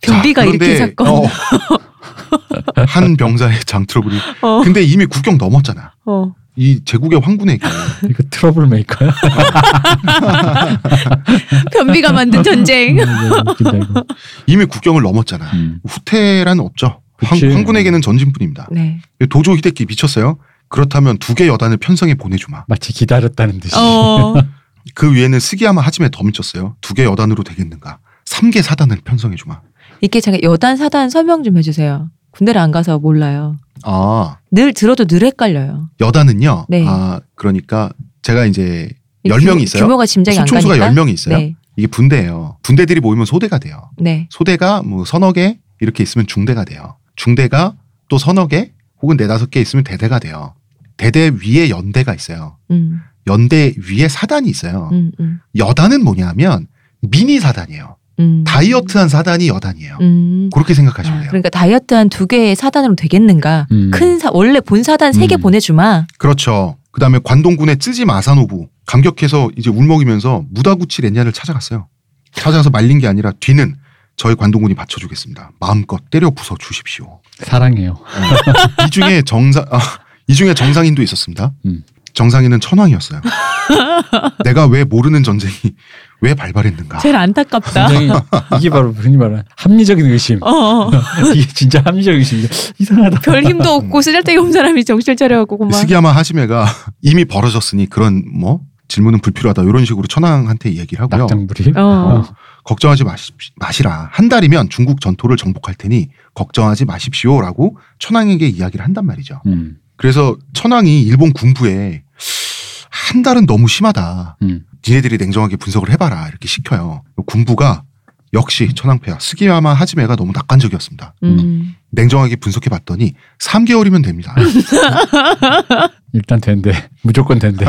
[SPEAKER 6] 변비가
[SPEAKER 1] 그런데,
[SPEAKER 6] 사건.
[SPEAKER 1] 어, 한 병사의 장 트러블이.
[SPEAKER 6] 어.
[SPEAKER 1] 근데 이미 국경 넘었잖아.
[SPEAKER 6] 어.
[SPEAKER 1] 이 제국의 황군에게
[SPEAKER 2] 이거 트러블 메이커야?
[SPEAKER 6] 변비가 만든 전쟁.
[SPEAKER 2] 음, 웃긴다, 이거.
[SPEAKER 1] 이미 국경을 넘었잖아.
[SPEAKER 2] 음.
[SPEAKER 1] 후퇴란 없죠. 황,
[SPEAKER 2] 그치.
[SPEAKER 1] 황 군에게는 전진뿐입니다.
[SPEAKER 6] 네.
[SPEAKER 1] 도조 히데키 미쳤어요. 그렇다면 두 개 여단을 편성해 보내주마.
[SPEAKER 2] 마치 기다렸다는 듯이.
[SPEAKER 6] 어.
[SPEAKER 1] 그 위에는 스기야마 하지메 더 미쳤어요. 두 개 여단으로 되겠는가? 3개 사단을 편성해주마.
[SPEAKER 6] 이게 제가 여단 사단 설명 좀 해주세요. 군대를 안 가서 몰라요.
[SPEAKER 1] 아
[SPEAKER 6] 늘 들어도 늘 헷갈려요.
[SPEAKER 1] 여단은요.
[SPEAKER 6] 네.
[SPEAKER 1] 아 그러니까 제가 이제
[SPEAKER 6] 이
[SPEAKER 1] 10명이
[SPEAKER 6] 규모-
[SPEAKER 1] 있어요.
[SPEAKER 6] 규모가 짐작이 안 가니까.
[SPEAKER 1] 10명이 있어요.
[SPEAKER 6] 네.
[SPEAKER 1] 이게 분대예요. 분대들이 모이면 소대가 돼요.
[SPEAKER 6] 네.
[SPEAKER 1] 소대가 뭐 서너 개 이렇게 있으면 중대가 돼요. 중대가 또 서너 개 혹은 네다섯 개 있으면 대대가 돼요. 대대 위에 연대가 있어요.
[SPEAKER 6] 음.
[SPEAKER 1] 연대 위에 사단이 있어요.
[SPEAKER 6] 음. 음.
[SPEAKER 1] 여단은 뭐냐면 미니 사단이에요.
[SPEAKER 6] 음.
[SPEAKER 1] 다이어트한 사단이 여단이에요.
[SPEAKER 6] 음.
[SPEAKER 1] 그렇게 생각하시면
[SPEAKER 6] 아,
[SPEAKER 1] 돼요.
[SPEAKER 6] 그러니까 다이어트 한 두 개의 사단으로 되겠는가?
[SPEAKER 2] 음.
[SPEAKER 6] 큰 사, 원래 본 사단 세개
[SPEAKER 2] 음.
[SPEAKER 6] 보내주마.
[SPEAKER 1] 그렇죠. 그 다음에 관동군의 쯔지 마사노부 감격해서 이제 울먹이면서 무다구치 렌냐를 찾아갔어요. 찾아가서 말린 게 아니라 뒤는 저희 관동군이 받쳐주겠습니다. 마음껏 때려 부숴 주십시오.
[SPEAKER 2] 사랑해요.
[SPEAKER 1] 어. 이 중에 정상 아, 이 중에 정상인도 있었습니다.
[SPEAKER 2] 음.
[SPEAKER 1] 정상인은 천황이었어요. 내가 왜 모르는 전쟁이 왜 발발했는가?
[SPEAKER 6] 제일 안타깝다.
[SPEAKER 2] 이게 바로 흔히 말하는 합리적인 의심.
[SPEAKER 6] 어.
[SPEAKER 2] 이게 진짜 합리적인 의심이야. 이상하다.
[SPEAKER 6] 별 힘도 없고 쓰잘데기 없는 사람이 정신을 차려갖고 그만.
[SPEAKER 1] 스기야마 하지메가 이미 벌어졌으니 그런 뭐 질문은 불필요하다 이런 식으로 천황한테 얘기를 하고요.
[SPEAKER 2] 낙장불입.
[SPEAKER 6] 어.
[SPEAKER 1] 어, 걱정하지 마시, 마시라. 한 달이면 중국 전토를 정복할 테니 걱정하지 마십시오라고 천황에게 이야기를 한단 말이죠.
[SPEAKER 2] 음.
[SPEAKER 1] 그래서 천황이 일본 군부에 한 달은 너무 심하다.
[SPEAKER 2] 음.
[SPEAKER 1] 니네들이 냉정하게 분석을 해봐라 이렇게 시켜요. 군부가 역시 천황폐하 스기야마 하지메가 너무 낙관적이었습니다.
[SPEAKER 6] 음.
[SPEAKER 1] 냉정하게 분석해 봤더니 3개월이면 됩니다.
[SPEAKER 2] 일단 된대. 무조건 된대.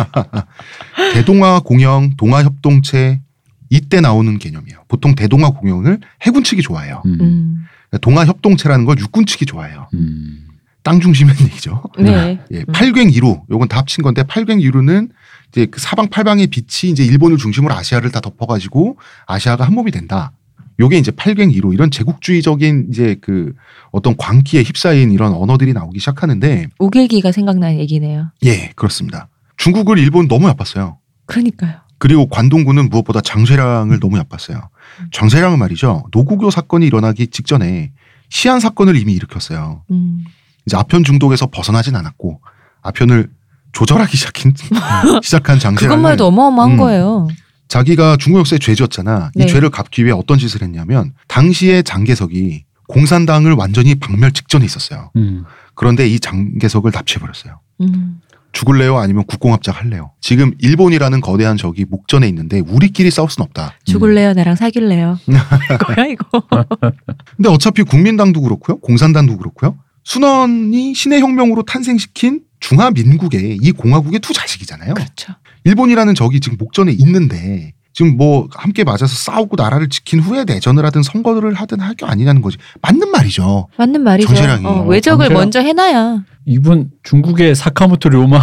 [SPEAKER 1] 대동아 공영, 동아 협동체 이때 나오는 개념이에요. 보통 대동아 공영을 해군 측이 좋아해요.
[SPEAKER 2] 음.
[SPEAKER 6] 음.
[SPEAKER 1] 동아 협동체라는 걸 육군 측이 좋아해요.
[SPEAKER 2] 음.
[SPEAKER 1] 땅 중심의 얘기죠.
[SPEAKER 6] 네.
[SPEAKER 1] 예, 팔괭 이루 요건 다 합친 건데 팔괭 이루는 이제 그 사방 팔방의 빛이 이제 일본을 중심으로 아시아를 다 덮어가지고 아시아가 한 몸이 된다. 요게 이제 팔괭 이루 이런 제국주의적인 이제 그 어떤 광기에 휩싸인 이런 언어들이 나오기 시작하는데
[SPEAKER 6] 우길기가 생각나는 얘기네요.
[SPEAKER 1] 예 그렇습니다. 중국을 일본 너무 얕봤어요.
[SPEAKER 6] 그러니까요.
[SPEAKER 1] 그리고 관동군은 무엇보다 장쇠량을 너무 얕봤어요. 장쇠량은 말이죠. 노구교 사건이 일어나기 직전에 시안 사건을 이미 일으켰어요.
[SPEAKER 6] 음.
[SPEAKER 1] 이제 아편 중독에서 벗어나진 않았고 아편을 조절하기 시작한 시작한 장세랑을
[SPEAKER 6] 그것만 해도 어마어마한
[SPEAKER 1] 음.
[SPEAKER 6] 거예요.
[SPEAKER 1] 자기가 중국 역사에 죄졌잖아.
[SPEAKER 6] 네.
[SPEAKER 1] 이 죄를 갚기 위해 어떤 짓을 했냐면 당시에 장개석이 공산당을 완전히 박멸 직전에 있었어요.
[SPEAKER 2] 음.
[SPEAKER 1] 그런데 이 장개석을 납치해 버렸어요.
[SPEAKER 6] 음.
[SPEAKER 1] 죽을래요? 아니면 국공합작 할래요? 지금 일본이라는 거대한 적이 목전에 있는데 우리끼리 싸울 순 없다.
[SPEAKER 6] 죽을래요? 나랑 사귈래요? 이거야 이거.
[SPEAKER 1] 근데 어차피 국민당도 그렇고요. 공산당도 그렇고요. 순원이 신의 혁명으로 탄생시킨 중화민국의 이 공화국의 두 자식이잖아요.
[SPEAKER 6] 그렇죠.
[SPEAKER 1] 일본이라는 적이 지금 목전에 있는데 지금 뭐 함께 맞아서 싸우고 나라를 지킨 후에 내전을 하든 선거를 하든 할 게 아니냐는 거지. 맞는 말이죠.
[SPEAKER 6] 맞는 말이죠.
[SPEAKER 1] 정세랑이.
[SPEAKER 6] 어, 외적을
[SPEAKER 2] 정세랑.
[SPEAKER 6] 먼저 해놔야.
[SPEAKER 2] 이분 중국의 사카모토 료마.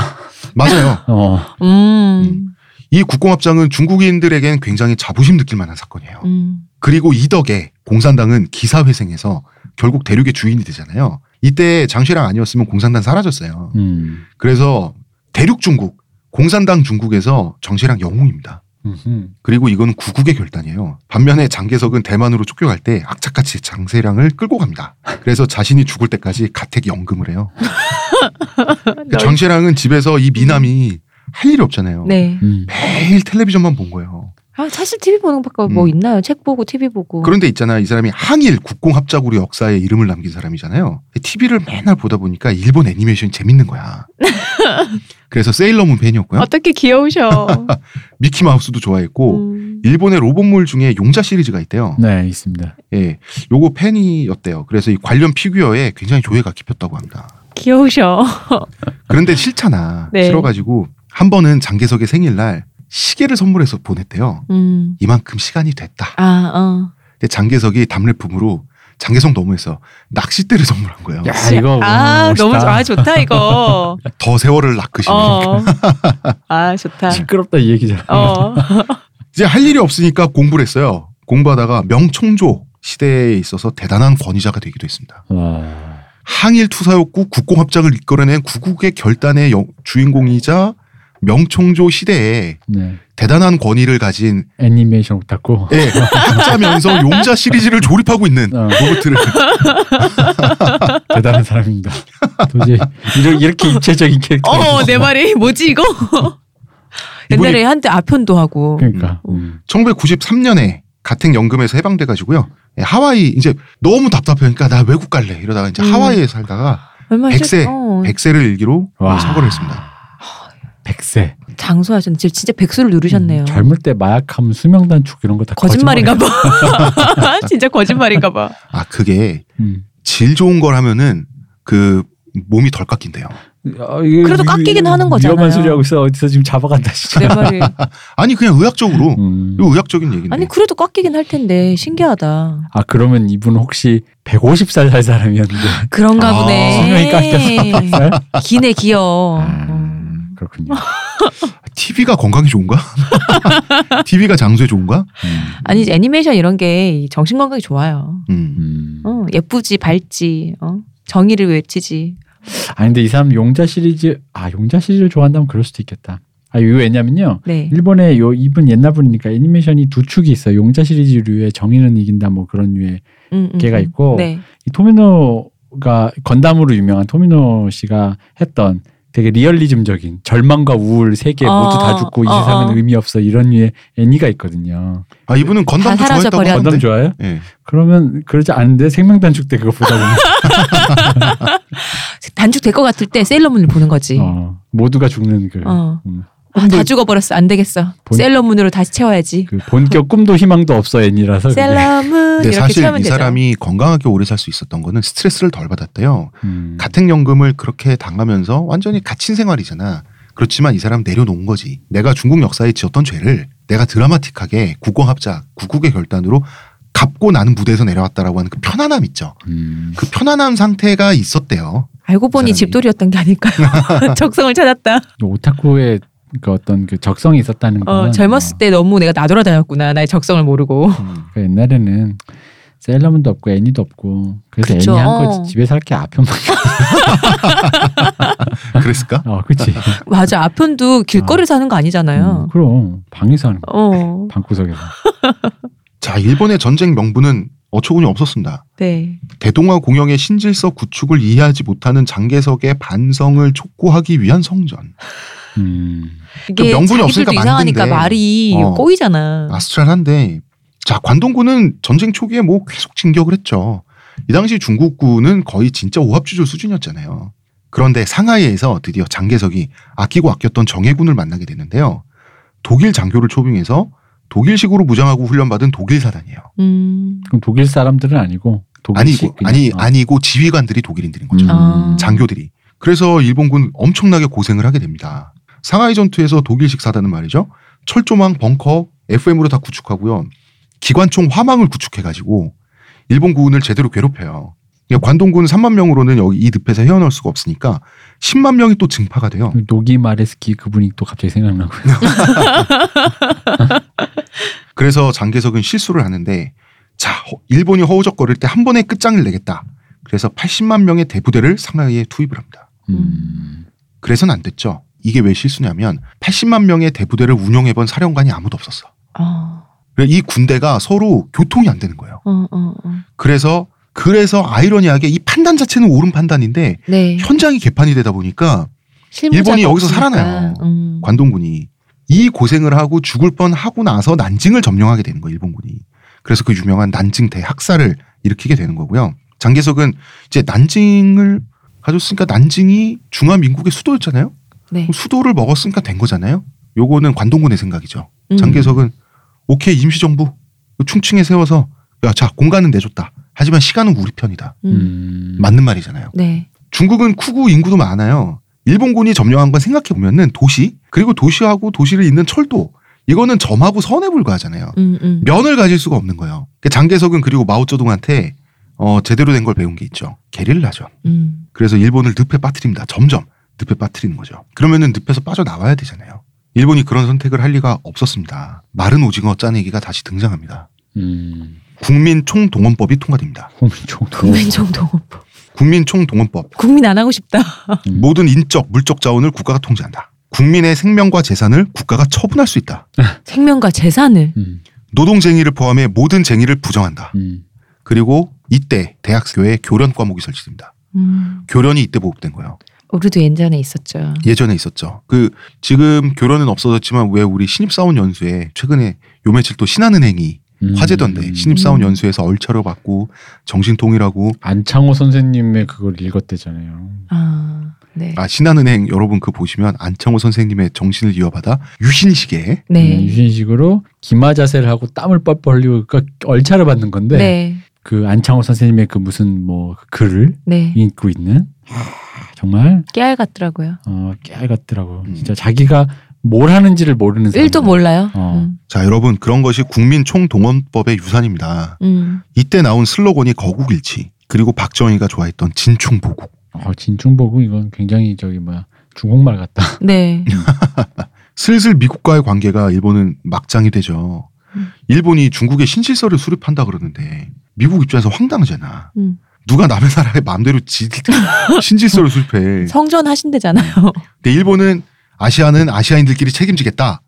[SPEAKER 1] 맞아요.
[SPEAKER 2] 어.
[SPEAKER 6] 음.
[SPEAKER 1] 이 국공합장은 중국인들에겐 굉장히 자부심 느낄 만한 사건이에요.
[SPEAKER 6] 음.
[SPEAKER 1] 그리고 이 덕에 공산당은 기사회생해서 결국 대륙의 주인이 되잖아요. 이때 장쉐랑 아니었으면 공산당 사라졌어요.
[SPEAKER 2] 음.
[SPEAKER 1] 그래서 대륙 중국, 공산당 중국에서 정쉐랑 영웅입니다.
[SPEAKER 2] 음흠.
[SPEAKER 1] 그리고 이건 구국의 결단이에요. 반면에 장개석은 대만으로 쫓겨갈 때 악착같이 장세랑을 끌고 갑니다. 그래서 자신이 죽을 때까지 가택 연금을 해요. 그 장세랑은 집에서 이 미남이 할 일이 없잖아요.
[SPEAKER 6] 네.
[SPEAKER 2] 음.
[SPEAKER 1] 매일 텔레비전만 본 거예요.
[SPEAKER 6] 아 사실 TV 보는 것밖에 뭐
[SPEAKER 1] 음.
[SPEAKER 6] 있나요? 책 보고 TV 보고.
[SPEAKER 1] 그런데 있잖아 이 사람이 항일 국공합작으로 역사에 이름을 남긴 사람이잖아요. TV를 맨날 보다 보니까 일본 애니메이션이 재밌는 거야. 그래서 세일러문 팬이었고요.
[SPEAKER 6] 어떻게 귀여우셔.
[SPEAKER 1] 미키 마우스도 좋아했고
[SPEAKER 6] 음.
[SPEAKER 1] 일본의 로봇물 중에 용자 시리즈가 있대요.
[SPEAKER 2] 네, 있습니다.
[SPEAKER 1] 예, 요거 팬이었대요. 그래서 이 관련 피규어에 굉장히 조예가 깊었다고 합니다.
[SPEAKER 6] 귀여우셔.
[SPEAKER 1] 그런데 싫잖아.
[SPEAKER 6] 네.
[SPEAKER 1] 싫어가지고 한 번은 장개석의 생일날 시계를 선물해서 보냈대요.
[SPEAKER 6] 음.
[SPEAKER 1] 이만큼 시간이 됐다.
[SPEAKER 6] 아 어.
[SPEAKER 1] 근데 장개석이 답례품으로 장개석 너무해서 낚싯대를 선물한 거예요.
[SPEAKER 2] 야, 이거
[SPEAKER 6] 아
[SPEAKER 2] 멋있다.
[SPEAKER 6] 너무 좋아 아, 좋다 이거.
[SPEAKER 1] 더 세월을 낚으시는.
[SPEAKER 6] 어. 아 좋다.
[SPEAKER 2] 시끄럽다 이 얘기잖아.
[SPEAKER 6] 어.
[SPEAKER 1] 이제 할 일이 없으니까 공부를 했어요. 공부하다가 명총조 시대에 있어서 대단한 권위자가 되기도 했습니다.
[SPEAKER 2] 와.
[SPEAKER 1] 항일 투사였고 국공합작을 이끌어낸 구국의 결단의 여- 주인공이자 명총조 시대에
[SPEAKER 2] 네.
[SPEAKER 1] 대단한 권위를 가진
[SPEAKER 2] 애니메이션 오타쿠.
[SPEAKER 1] 예, 학자면서 용자 시리즈를 조립하고 있는
[SPEAKER 2] 어.
[SPEAKER 1] 로봇을
[SPEAKER 2] 대단한 사람입니다. 도저히 이렇게, 입체적인 캐릭터.
[SPEAKER 6] 어 내 말이 뭐지 이거? 옛날에 한때 아편도 하고.
[SPEAKER 2] 그러니까. 음.
[SPEAKER 1] 1993년에 가택 연금에서 해방돼 가지고요. 예, 하와이 이제 너무 답답하니까 나 외국 갈래 이러다가 이제
[SPEAKER 6] 음.
[SPEAKER 1] 하와이에 살다가
[SPEAKER 6] 얼마
[SPEAKER 1] 백세
[SPEAKER 6] 어.
[SPEAKER 1] 백세를 일기로
[SPEAKER 2] 와.
[SPEAKER 1] 선거를 했습니다.
[SPEAKER 2] 백세.
[SPEAKER 6] 장수하셨네. 지금 진짜 백수를 누르셨네요.
[SPEAKER 2] 음, 젊을 때 마약하면 수명 단축 이런 거 다
[SPEAKER 6] 거짓말인가 봐. 진짜 거짓말인가 봐.
[SPEAKER 1] 아 그게
[SPEAKER 2] 음.
[SPEAKER 1] 질 좋은 걸 하면은 그 몸이 덜 깎인대요.
[SPEAKER 2] 아, 이게
[SPEAKER 6] 그래도
[SPEAKER 2] 위-
[SPEAKER 6] 깎이긴 하는 거잖아요.
[SPEAKER 2] 위험한 소리 하고 있어. 어디서 지금 잡아간다 진짜.
[SPEAKER 6] 내 말이.
[SPEAKER 1] 아니 그냥 의학적으로
[SPEAKER 2] 음.
[SPEAKER 1] 이거 의학적인 얘기인데.
[SPEAKER 6] 아니 그래도 깎이긴 할 텐데 신기하다.
[SPEAKER 2] 아 그러면 이분 혹시 150살 살 사람이었는데
[SPEAKER 6] 그런가
[SPEAKER 1] 아,
[SPEAKER 2] 수명이
[SPEAKER 6] 보네.
[SPEAKER 2] 깎여서 100살?
[SPEAKER 6] 기네 기어.
[SPEAKER 2] 아,
[SPEAKER 6] 음.
[SPEAKER 2] 그렇군요.
[SPEAKER 1] TV가 건강에 좋은가? TV가 장수에 좋은가?
[SPEAKER 2] 음.
[SPEAKER 6] 아니 애니메이션 이런 게 정신 건강에 좋아요.
[SPEAKER 1] 음.
[SPEAKER 2] 음.
[SPEAKER 6] 어, 예쁘지 밝지. 어? 정의를 외치지.
[SPEAKER 2] 아 근데 이 사람 용자 시리즈 아 용자 시리즈를 좋아한다면 그럴 수도 있겠다. 아 이거 왜냐면요.
[SPEAKER 6] 네.
[SPEAKER 2] 일본에 요 이분 옛날 분이니까 애니메이션이 두 축이 있어요. 용자 시리즈류의 정의는 이긴다 뭐 그런 류의
[SPEAKER 6] 음, 음, 음.
[SPEAKER 2] 있고
[SPEAKER 6] 네.
[SPEAKER 2] 이 토미노가 건담으로 유명한 토미노 씨가 했던 되게 리얼리즘적인 절망과 우울 세계
[SPEAKER 6] 어,
[SPEAKER 2] 모두 다 죽고 이
[SPEAKER 6] 어,
[SPEAKER 2] 세상은
[SPEAKER 6] 어.
[SPEAKER 2] 의미 없어 이런 류의 애니가 있거든요.
[SPEAKER 1] 아 이분은 건담도 좋아했다고.
[SPEAKER 2] 건담 좋아해요?
[SPEAKER 1] 예.
[SPEAKER 2] 그러면 그러지 않은데 생명 단축 때 그거 보다 보면
[SPEAKER 6] 단축 될 것 같을 때 세일러문을 보는 거지. 어.
[SPEAKER 2] 어, 모두가 죽는 그,
[SPEAKER 6] 어.
[SPEAKER 2] 음.
[SPEAKER 6] 아, 다 죽어버렸어. 안 되겠어.
[SPEAKER 2] 본-
[SPEAKER 6] 세일러문으로 다시 채워야지.
[SPEAKER 2] 그 본격 꿈도 희망도 없어 애니라서.
[SPEAKER 6] 셀러문
[SPEAKER 1] 근데
[SPEAKER 6] 이렇게
[SPEAKER 1] 사실 이
[SPEAKER 6] 되죠.
[SPEAKER 1] 사람이 건강하게 오래 살 수 있었던 거는 스트레스를 덜 받았대요.
[SPEAKER 2] 음.
[SPEAKER 1] 가택연금을 그렇게 당하면서 완전히 갇힌 생활이잖아. 그렇지만 이 사람 내려놓은 거지. 내가 중국 역사에 지었던 죄를 내가 드라마틱하게 국공합작, 국국의 결단으로 갚고 나는 무대에서 내려왔다라고 하는 그 편안함 있죠.
[SPEAKER 2] 음.
[SPEAKER 1] 그 편안한 상태가 있었대요.
[SPEAKER 6] 알고 보니. 집돌이였던 게 아닐까요? 적성을 찾았다.
[SPEAKER 2] 오타쿠의 그 어떤 그 적성이 있었다는 거.
[SPEAKER 6] 어, 젊었을 때 너무 내가 나돌아다녔구나. 나의 적성을 모르고.
[SPEAKER 2] 그 옛날에는 셀러문도 없고 애니도 없고 그래서
[SPEAKER 6] 그쵸.
[SPEAKER 2] 애니 한
[SPEAKER 6] 어.
[SPEAKER 2] 거지 집에서 할 게 아편만.
[SPEAKER 1] 그랬을까?
[SPEAKER 2] 어, 그렇지.
[SPEAKER 6] 맞아. 아편도 길거리 사는 거 아니잖아요.
[SPEAKER 2] 음, 그럼 방에서 하는 거.
[SPEAKER 6] 어.
[SPEAKER 2] 방구석에서.
[SPEAKER 1] 자, 일본의 전쟁 명분은 어처구니 없었습니다.
[SPEAKER 6] 네.
[SPEAKER 1] 대동아 공영의 신질서 구축을 이해하지 못하는 장개석의 반성을 촉구하기 위한 성전.
[SPEAKER 2] 음.
[SPEAKER 6] 이게
[SPEAKER 1] 그 명분이
[SPEAKER 6] 자기들도
[SPEAKER 1] 없으니까
[SPEAKER 6] 이상하니까
[SPEAKER 1] 만든데.
[SPEAKER 6] 말이
[SPEAKER 1] 어.
[SPEAKER 6] 꼬이잖아.
[SPEAKER 1] 아스트랄한데 자 관동군은 전쟁 초기에 뭐 계속 진격을 했죠. 이 당시 중국군은 거의 진짜 오합지졸 수준이었잖아요. 그런데 상하이에서 드디어 장개석이 아끼고 아꼈던 정예군을 만나게 되는데요. 독일 장교를 초빙해서 독일식으로 무장하고 훈련받은 독일 사단이에요.
[SPEAKER 6] 음.
[SPEAKER 2] 그럼 독일 사람들은 아니고 독일식
[SPEAKER 1] 아니고
[SPEAKER 2] 그냥,
[SPEAKER 1] 아니
[SPEAKER 2] 어.
[SPEAKER 1] 아니고 지휘관들이 독일인들인 거죠.
[SPEAKER 2] 음.
[SPEAKER 6] 아.
[SPEAKER 1] 장교들이. 그래서 일본군 엄청나게 고생을 하게 됩니다. 상하이 전투에서 독일식 사단은 말이죠. 철조망, 벙커, FM으로 다 구축하고요. 기관총 화망을 구축해가지고 일본 군을 제대로 괴롭혀요. 그러니까 관동군 3만 명으로는 여기 이 늪에서 헤어나올 수가 없으니까 10만 명이 또 증파가 돼요.
[SPEAKER 2] 노기 마레스키 그분이 또 갑자기 생각나고요.
[SPEAKER 1] 그래서 장개석은 실수를 하는데 자 허- 일본이 허우적거릴 때 한 번에 끝장을 내겠다. 그래서 80만 명의 대부대를 상하이에 투입을 합니다.
[SPEAKER 2] 음.
[SPEAKER 1] 그래서는 안 됐죠. 이게 왜 실수냐면 80만 명의 대부대를 운영해본 사령관이 아무도 없었어.
[SPEAKER 6] 아.
[SPEAKER 1] 그래서 이 군대가 서로 교통이 안 되는 거예요.
[SPEAKER 6] 어, 어, 어.
[SPEAKER 1] 그래서 그래서 아이러니하게 이 판단 자체는 옳은 판단인데
[SPEAKER 6] 네.
[SPEAKER 1] 현장이 개판이 되다 보니까 일본이 여기서
[SPEAKER 6] 없으니까.
[SPEAKER 1] 살아나요.
[SPEAKER 6] 음.
[SPEAKER 1] 관동군이 이 고생을 하고 죽을 뻔 하고 나서 난징을 점령하게 되는 거예요. 일본군이. 그래서 그 유명한 난징 대학살을 일으키게 되는 거고요. 장개석은 이제 난징을 가졌으니까 난징이 중화민국의 수도였잖아요.
[SPEAKER 6] 네.
[SPEAKER 1] 수도를 먹었으니까 된 거잖아요. 요거는 관동군의 생각이죠.
[SPEAKER 6] 음.
[SPEAKER 1] 장개석은 오케이 임시정부 충칭에 세워서 야 자 공간은 내줬다. 하지만 시간은 우리 편이다.
[SPEAKER 6] 음.
[SPEAKER 2] 음.
[SPEAKER 1] 맞는 말이잖아요.
[SPEAKER 6] 네.
[SPEAKER 1] 중국은 쿠구 인구도 많아요. 일본군이 점령한 건 생각해 보면은 도시 그리고 도시하고 도시를 잇는 철도 이거는 점하고 선에 불과하잖아요.
[SPEAKER 6] 음, 음.
[SPEAKER 1] 면을 가질 수가 없는 거예요. 그러니까 장개석은 그리고 마오쩌둥한테 어, 제대로 된 걸 배운 게 있죠. 게릴라죠.
[SPEAKER 6] 음.
[SPEAKER 1] 그래서 일본을 늪에 빠뜨립니다. 점점 늪에 빠뜨리는 거죠. 그러면은 늪에서 빠져 나와야 되잖아요. 일본이 그런 선택을 할 리가 없었습니다. 마른 오징어 짜내기가 다시 등장합니다.
[SPEAKER 2] 음.
[SPEAKER 1] 국민 총동원법이 통과됩니다.
[SPEAKER 2] 홍민총
[SPEAKER 6] 국민 총동원법.
[SPEAKER 1] 국민 총동원법
[SPEAKER 6] 국민 안 하고 싶다.
[SPEAKER 2] 음.
[SPEAKER 1] 모든 인적 물적 자원을 국가가 통제한다. 국민의 생명과 재산을 국가가 처분할 수 있다.
[SPEAKER 6] 생명과 재산을.
[SPEAKER 2] 음.
[SPEAKER 1] 노동쟁의를 포함해 모든 쟁의를 부정한다.
[SPEAKER 2] 음.
[SPEAKER 1] 그리고 이때 대학교에 교련 과목이 설치됩니다.
[SPEAKER 6] 음.
[SPEAKER 1] 교련이 이때 보급된 거예요.
[SPEAKER 6] 우리도 예전에 있었죠.
[SPEAKER 1] 예전에 있었죠. 그 지금 교련은 없어졌지만 왜 우리 신입사원 연수에 최근에 요 며칠 또 신한은행이
[SPEAKER 2] 음.
[SPEAKER 1] 화제던데 신입사원
[SPEAKER 6] 음.
[SPEAKER 1] 연수에서 얼차려 받고 정신통일하고
[SPEAKER 2] 안창호 선생님의 그걸 읽었대잖아요.
[SPEAKER 6] 아, 네.
[SPEAKER 1] 아 신한은행 여러분 그 보시면 안창호 선생님의 정신을 이어받아 유신시계
[SPEAKER 6] 네.
[SPEAKER 2] 음, 유신식으로 기마 자세를 하고 땀을 뻘뻘 흘리고 그러니까 얼차려 받는 건데
[SPEAKER 6] 네.
[SPEAKER 2] 그 안창호 선생님의 그 무슨 뭐 글을
[SPEAKER 6] 네.
[SPEAKER 2] 읽고 있는 하, 정말
[SPEAKER 6] 깨알 같더라고요.
[SPEAKER 2] 어, 깨알 같더라고.
[SPEAKER 1] 음.
[SPEAKER 2] 진짜 자기가 뭘 하는지를 모르는 사람.
[SPEAKER 6] 일도 몰라요.
[SPEAKER 2] 어.
[SPEAKER 6] 음.
[SPEAKER 1] 자 여러분 그런 것이 국민 총동원법의 유산입니다.
[SPEAKER 6] 음.
[SPEAKER 1] 이때 나온 슬로건이 거국일치 그리고 박정희가 좋아했던 진충보국
[SPEAKER 2] 어, 진충보고 이건 굉장히 저기 뭐야 중국말 같다.
[SPEAKER 6] 네.
[SPEAKER 1] 슬슬 미국과의 관계가 일본은 막장이 되죠.
[SPEAKER 6] 음.
[SPEAKER 1] 일본이 중국의 신실서를 수립한다 그러는데 미국 입장에서 황당하잖아.
[SPEAKER 6] 음.
[SPEAKER 1] 누가 남의 나라에 마음대로 지 신질서를 수립해.
[SPEAKER 6] 성전 하신대잖아요.
[SPEAKER 1] 근데 일본은 아시아는 아시아인들끼리 책임지겠다.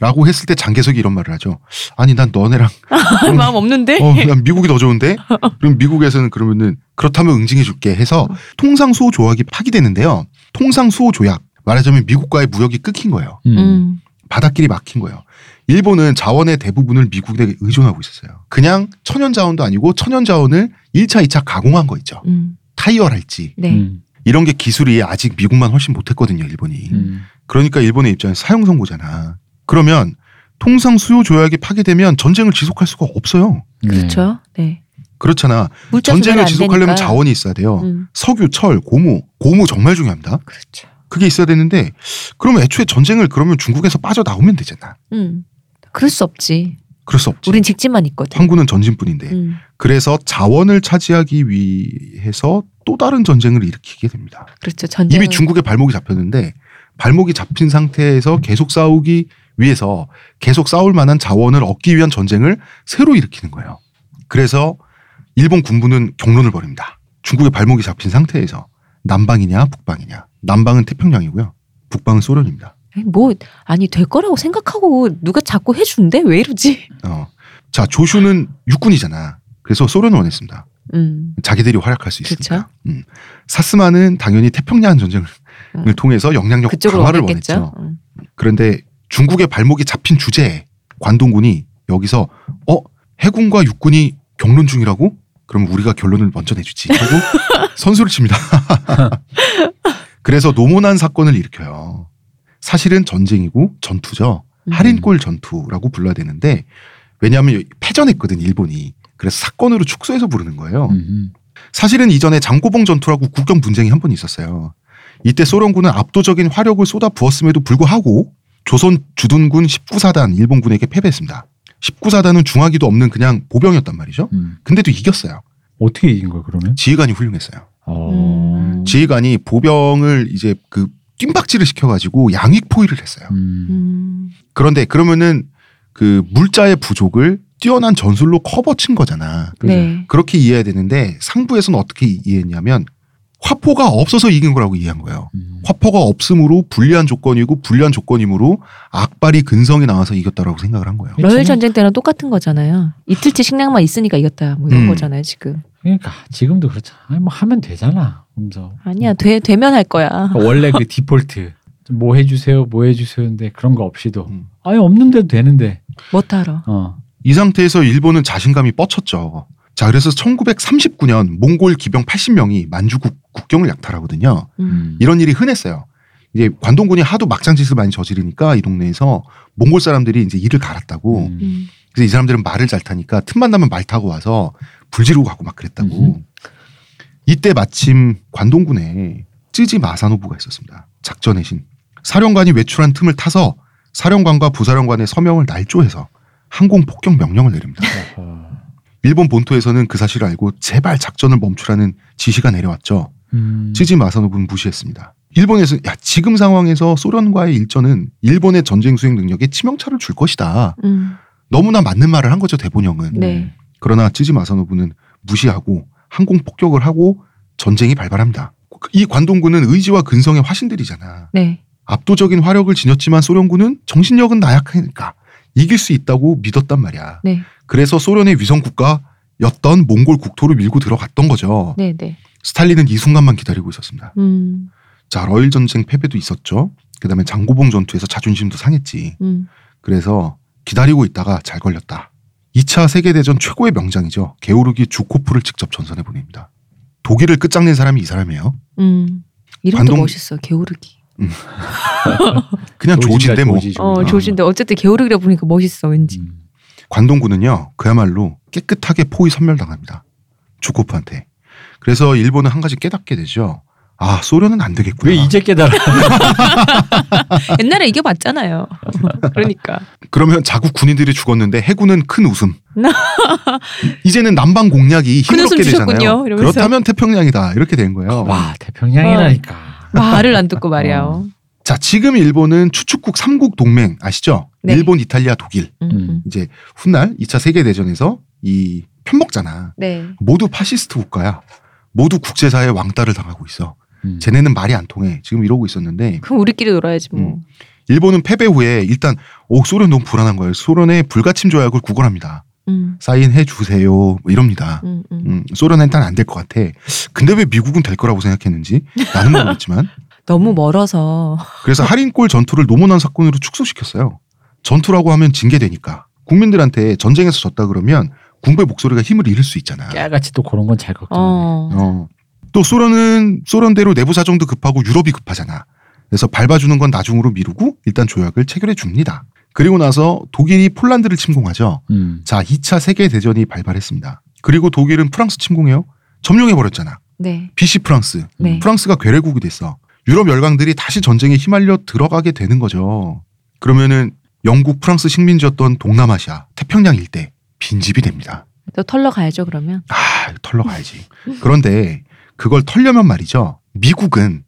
[SPEAKER 1] 라고 했을 때 장개석이 이런 말을 하죠. 아니 난 너네랑
[SPEAKER 6] 마음 없는데?
[SPEAKER 1] 어, 난 미국이 더 좋은데? 그럼 미국에서는 그러면은 그렇다면 응징해 줄게 해서 통상 수호 조약이 파기되는데요. 통상 수호 조약 말하자면 미국과의 무역이 끊긴 거예요.
[SPEAKER 2] 음.
[SPEAKER 6] 음.
[SPEAKER 1] 바닷길이 막힌 거예요. 일본은 자원의 대부분을 미국에 의존하고 있었어요. 그냥 천연 자원도 아니고 천연 자원을 1차, 2차 가공한 거 있죠.
[SPEAKER 6] 음.
[SPEAKER 1] 타이어랄지
[SPEAKER 6] 네.
[SPEAKER 2] 음.
[SPEAKER 1] 이런 게 기술이 아직 미국만 훨씬 못했거든요. 일본이.
[SPEAKER 2] 음.
[SPEAKER 1] 그러니까 일본의 입장에서 사용 선고잖아. 그러면 통상 수요 조약이 파기되면 전쟁을 지속할 수가 없어요.
[SPEAKER 2] 네.
[SPEAKER 6] 그렇죠. 네.
[SPEAKER 1] 그렇잖아. 전쟁을 지속하려면
[SPEAKER 6] 되니까.
[SPEAKER 1] 자원이 있어야 돼요.
[SPEAKER 6] 음.
[SPEAKER 1] 석유, 철, 고무, 고무 정말 중요합니다.
[SPEAKER 6] 그렇죠.
[SPEAKER 1] 그게 있어야 되는데 그러면 애초에 전쟁을 그러면 중국에서 빠져 나오면 되잖아.
[SPEAKER 6] 음. 그럴 수 없지.
[SPEAKER 1] 그럴 수 없지.
[SPEAKER 6] 우린 직진만 있거든.
[SPEAKER 1] 황구는 전진뿐인데.
[SPEAKER 6] 음.
[SPEAKER 1] 그래서 자원을 차지하기 위해서 또 다른 전쟁을 일으키게 됩니다.
[SPEAKER 6] 그렇죠. 전쟁.
[SPEAKER 1] 이미 중국의 발목이 잡혔는데 발목이 잡힌 상태에서 계속 싸우기 위해서 계속 싸울 만한 자원을 얻기 위한 전쟁을 새로 일으키는 거예요. 그래서 일본 군부는 경론을 벌입니다. 중국의 발목이 잡힌 상태에서 남방이냐 북방이냐. 남방은 태평양이고요. 북방은 소련입니다.
[SPEAKER 6] 뭐 아니 될 거라고 생각하고 누가 자꾸 해준대 왜 이러지?
[SPEAKER 1] 어. 자 조슈는 육군이잖아. 그래서 소련을 원했습니다.
[SPEAKER 6] 음.
[SPEAKER 1] 자기들이 활약할 수.
[SPEAKER 6] 그쵸.
[SPEAKER 1] 음. 사스마는 당연히 태평양 전쟁을
[SPEAKER 6] 음.
[SPEAKER 1] 통해서 영향력 강화를
[SPEAKER 6] 원했겠죠.
[SPEAKER 1] 원했죠.
[SPEAKER 6] 음.
[SPEAKER 1] 그런데 중국의 발목이 잡힌 주제에 관동군이 여기서 어 해군과 육군이 경론 중이라고? 그럼 우리가 결론을 먼저 내주지 하고 선수를 칩니다. 그래서 노모난 사건을 일으켜요. 사실은 전쟁이고 전투죠.
[SPEAKER 6] 음.
[SPEAKER 1] 할인골 전투라고 불러야 되는데 왜냐하면 패전했거든 일본이. 그래서 사건으로 축소해서 부르는 거예요.
[SPEAKER 2] 음.
[SPEAKER 1] 사실은 이전에 장고봉 전투라고 국경 분쟁이 한 번 있었어요. 이때 소련군은 압도적인 화력을 쏟아 부었음에도 불구하고 조선 주둔군 19사단 일본군에게 패배했습니다. 19사단은 중화기도 없는 그냥 보병이었단 말이죠.
[SPEAKER 2] 음.
[SPEAKER 1] 근데도 이겼어요.
[SPEAKER 2] 어떻게 이긴 거야 그러면?
[SPEAKER 1] 지휘관이 훌륭했어요.
[SPEAKER 2] 어.
[SPEAKER 6] 음.
[SPEAKER 1] 지휘관이 보병을 이제 그 뜀박질을 시켜가지고 양익 포위를 했어요.
[SPEAKER 2] 음.
[SPEAKER 6] 음.
[SPEAKER 1] 그런데 그러면은 그 물자의 부족을 뛰어난 전술로 커버 친 거잖아.
[SPEAKER 6] 네.
[SPEAKER 1] 그렇게 이해해야 되는데 상부에서는 어떻게 이해했냐면 화포가 없어서 이긴 거라고 이해한 거예요.
[SPEAKER 2] 음.
[SPEAKER 1] 화포가 없으므로 불리한 조건이고 불리한 조건이므로 악발이 근성이 나와서 이겼다라고 생각을 한 거예요.
[SPEAKER 6] 러일 전쟁 때랑 똑같은 거잖아요. 이틀째 식량만 있으니까 이겼다. 뭐 이런
[SPEAKER 1] 음.
[SPEAKER 6] 거잖아요, 지금.
[SPEAKER 2] 그러니까 지금도 그렇잖아. 아니, 뭐 하면 되잖아. 그러면서
[SPEAKER 6] 아니야, 돼, 되면 할 거야.
[SPEAKER 2] 그러니까 원래 그 디폴트 좀뭐 해주세요, 뭐 해주세요인데 그런 거 없이도
[SPEAKER 1] 음.
[SPEAKER 2] 아예 없는데도 되는데.
[SPEAKER 6] 못 알아.
[SPEAKER 2] 어.
[SPEAKER 1] 이 상태에서 일본은 자신감이 뻗쳤죠. 자, 그래서 1939년 몽골 기병 80명이 만주 국, 국경을 약탈하거든요.
[SPEAKER 6] 음.
[SPEAKER 1] 이런 일이 흔했어요. 이제 관동군이 하도 막장 짓을 많이 저지르니까 이 동네에서 몽골 사람들이 이제 이를 갈았다고.
[SPEAKER 2] 음.
[SPEAKER 6] 음.
[SPEAKER 1] 그래서 이 사람들은 말을 잘 타니까 틈만 나면 말 타고 와서 불 지르고 가고 막 그랬다고.
[SPEAKER 2] 음흠.
[SPEAKER 1] 이때 마침 관동군에 쯔지 마사노부가 있었습니다. 작전의 신. 사령관이 외출한 틈을 타서 사령관과 부사령관의 서명을 날조해서 항공 폭격 명령을 내립니다. 일본 본토에서는 그 사실을 알고 제발 작전을 멈추라는 지시가 내려왔죠.
[SPEAKER 2] 음.
[SPEAKER 1] 찌지 마사노부는 무시했습니다. 일본에서 야 지금 상황에서 소련과의 일전은 일본의 전쟁 수행 능력에 치명타를 줄 것이다.
[SPEAKER 6] 음.
[SPEAKER 1] 너무나 맞는 말을 한 거죠 대본영은.
[SPEAKER 6] 네.
[SPEAKER 1] 그러나 찌지 마사노부는 무시하고 항공 폭격을 하고 전쟁이 발발합니다. 이 관동군은 의지와 근성의 화신들이잖아.
[SPEAKER 6] 네.
[SPEAKER 1] 압도적인 화력을 지녔지만 소련군은 정신력은 나약하니까 이길 수 있다고 믿었단 말이야.
[SPEAKER 6] 네.
[SPEAKER 1] 그래서 소련의 위성 국가였던 몽골 국토를 밀고 들어갔던 거죠.
[SPEAKER 6] 네, 네.
[SPEAKER 1] 스탈린은 이 순간만 기다리고 있었습니다.
[SPEAKER 6] 음.
[SPEAKER 1] 자, 러일 전쟁 패배도 있었죠. 그다음에 장고봉 전투에서 자존심도 상했지.
[SPEAKER 6] 음.
[SPEAKER 1] 그래서 기다리고 있다가 잘 걸렸다. 2차 세계대전 최고의 명장이죠. 게오르기 주코프를 직접 전선에 보냅니다. 독일을 끝장낸 사람이 이 사람이에요.
[SPEAKER 6] 음. 이름도
[SPEAKER 1] 관동-
[SPEAKER 6] 멋있어. 게오르기.
[SPEAKER 1] 그냥
[SPEAKER 2] 조지가
[SPEAKER 1] 조지인데 뭐.
[SPEAKER 2] 조지, 조지.
[SPEAKER 6] 어, 조진데 어쨌든 게오르기라 보니까 멋있어, 왠지.
[SPEAKER 2] 음.
[SPEAKER 1] 관동군은요. 그야말로 깨끗하게 포위 선멸당합니다. 주코프한테. 그래서 일본은 한 가지 깨닫게 되죠. 아, 소련은 안 되겠구나.
[SPEAKER 2] 왜 이제 깨달아?
[SPEAKER 6] 옛날에 이겨봤잖아요. 그러니까.
[SPEAKER 1] 그러면 자국 군인들이 죽었는데 해군은 큰 웃음. 이제는 남방 공략이
[SPEAKER 6] 큰
[SPEAKER 1] 힘겹게
[SPEAKER 6] 웃음
[SPEAKER 1] 되잖아요. 그렇다면 태평양이다. 이렇게 된 거예요.
[SPEAKER 2] 와 태평양이라니까.
[SPEAKER 6] 말을 안 듣고 말이야.
[SPEAKER 2] 어.
[SPEAKER 1] 자, 지금 일본은 추축국 삼국 동맹 아시죠?
[SPEAKER 6] 네.
[SPEAKER 1] 일본, 이탈리아, 독일.
[SPEAKER 6] 음, 음.
[SPEAKER 1] 이제 훗날 2차 세계 대전에서 이 편먹잖아.
[SPEAKER 6] 네.
[SPEAKER 1] 모두 파시스트 국가야. 모두 국제사회 왕따를 당하고 있어.
[SPEAKER 2] 음.
[SPEAKER 1] 쟤네는 말이 안 통해. 지금 이러고 있었는데
[SPEAKER 6] 그럼 우리끼리 놀아야지 뭐.
[SPEAKER 1] 음. 일본은 패배 후에 일단 오 소련 너무 불안한 거예요. 소련의 불가침 조약을 구걸합니다.
[SPEAKER 6] 음.
[SPEAKER 1] 사인해 주세요. 뭐 이럽니다.
[SPEAKER 6] 음, 음.
[SPEAKER 1] 음, 소련은 일단 안 될 것 같아. 근데 왜 미국은 될 거라고 생각했는지 나는 모르겠지만
[SPEAKER 6] 너무 멀어서.
[SPEAKER 1] 그래서 할인골 전투를 노무난 사건으로 축소시켰어요. 전투라고 하면 징계되니까 국민들한테 전쟁에서 졌다 그러면 군부의 목소리가 힘을 잃을 수 있잖아.
[SPEAKER 2] 깨알같이 또 그런 건 잘 걱정해.
[SPEAKER 6] 어.
[SPEAKER 1] 어. 또 소련은 소련대로 내부 사정도 급하고 유럽이 급하잖아. 그래서 밟아주는 건 나중으로 미루고 일단 조약을 체결해 줍니다. 그리고 나서 독일이 폴란드를 침공하죠.
[SPEAKER 2] 음.
[SPEAKER 1] 자, 2차 세계 대전이 발발했습니다. 그리고 독일은 프랑스 침공해요. 점령해 버렸잖아.
[SPEAKER 6] 네.
[SPEAKER 1] 비시 프랑스.
[SPEAKER 6] 네.
[SPEAKER 1] 프랑스가 괴뢰국이 됐어. 유럽 열강들이 다시 전쟁에 휘말려 들어가게 되는 거죠. 그러면은 영국, 프랑스 식민지였던 동남아시아, 태평양 일대 빈집이 됩니다.
[SPEAKER 6] 또 털러 가야죠 그러면.
[SPEAKER 1] 아, 털러 가야지. 그런데 그걸 털려면 말이죠. 미국은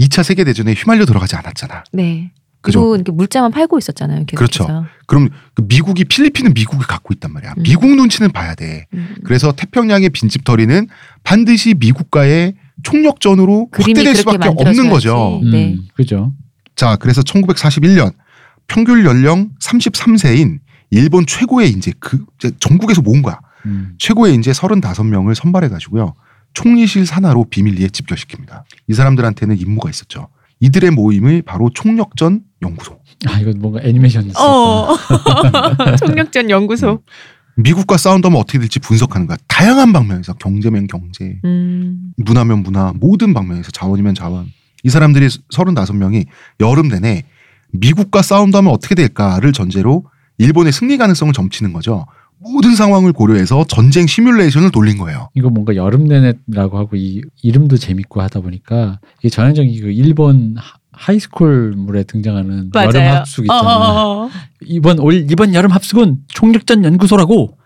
[SPEAKER 1] 2차 세계 대전에 휘말려 들어가지 않았잖아.
[SPEAKER 6] 네.
[SPEAKER 1] 그죠?
[SPEAKER 6] 그리고 이렇게 물자만 팔고 있었잖아요. 계속해서.
[SPEAKER 1] 그렇죠. 그럼 그 미국이 필리핀은 미국이 갖고 있단 말이야.
[SPEAKER 6] 음.
[SPEAKER 1] 미국 눈치는 봐야 돼.
[SPEAKER 6] 음.
[SPEAKER 1] 그래서 태평양의 빈집털이는 반드시 미국과의 총력전으로 확대될 수밖에 없는. 거죠.
[SPEAKER 2] 음.
[SPEAKER 6] 네.
[SPEAKER 2] 그죠.
[SPEAKER 1] 자, 그래서 1941년 평균 연령 33세인 일본 최고의 인재 그 이제 전국에서 모은 거야.
[SPEAKER 2] 음.
[SPEAKER 1] 최고의 인재 35명을 선발해 가지고요. 총리실 산하로 비밀리에 집결시킵니다. 이 사람들한테는 임무가 있었죠. 이들의 모임을 바로 총력전 연구소.
[SPEAKER 2] 아 이거 뭔가 애니메이션.
[SPEAKER 6] 어. 총력전 연구소.
[SPEAKER 1] 미국과 싸운다면 어떻게 될지 분석하는 거야. 다양한 방면에서 경제면 경제,
[SPEAKER 6] 음.
[SPEAKER 1] 문화면 문화, 모든 방면에서 자원이면 자원. 이 사람들이 35명이 여름 내내 미국과 하면 어떻게 될까를 전제로 일본의 승리 가능성을 점치는 거죠. 모든 상황을 고려해서 전쟁 시뮬레이션을 돌린 거예요.
[SPEAKER 2] 이거 뭔가 여름 내내라고 하고 이 이름도 재밌고 하다 보니까 이게 전형적인 그 일본 하- 하이스쿨물에 등장하는
[SPEAKER 6] 맞아요.
[SPEAKER 2] 여름 합숙 있잖아.
[SPEAKER 6] 어.
[SPEAKER 2] 이번 올 이번 여름 합숙은 총력전 연구소라고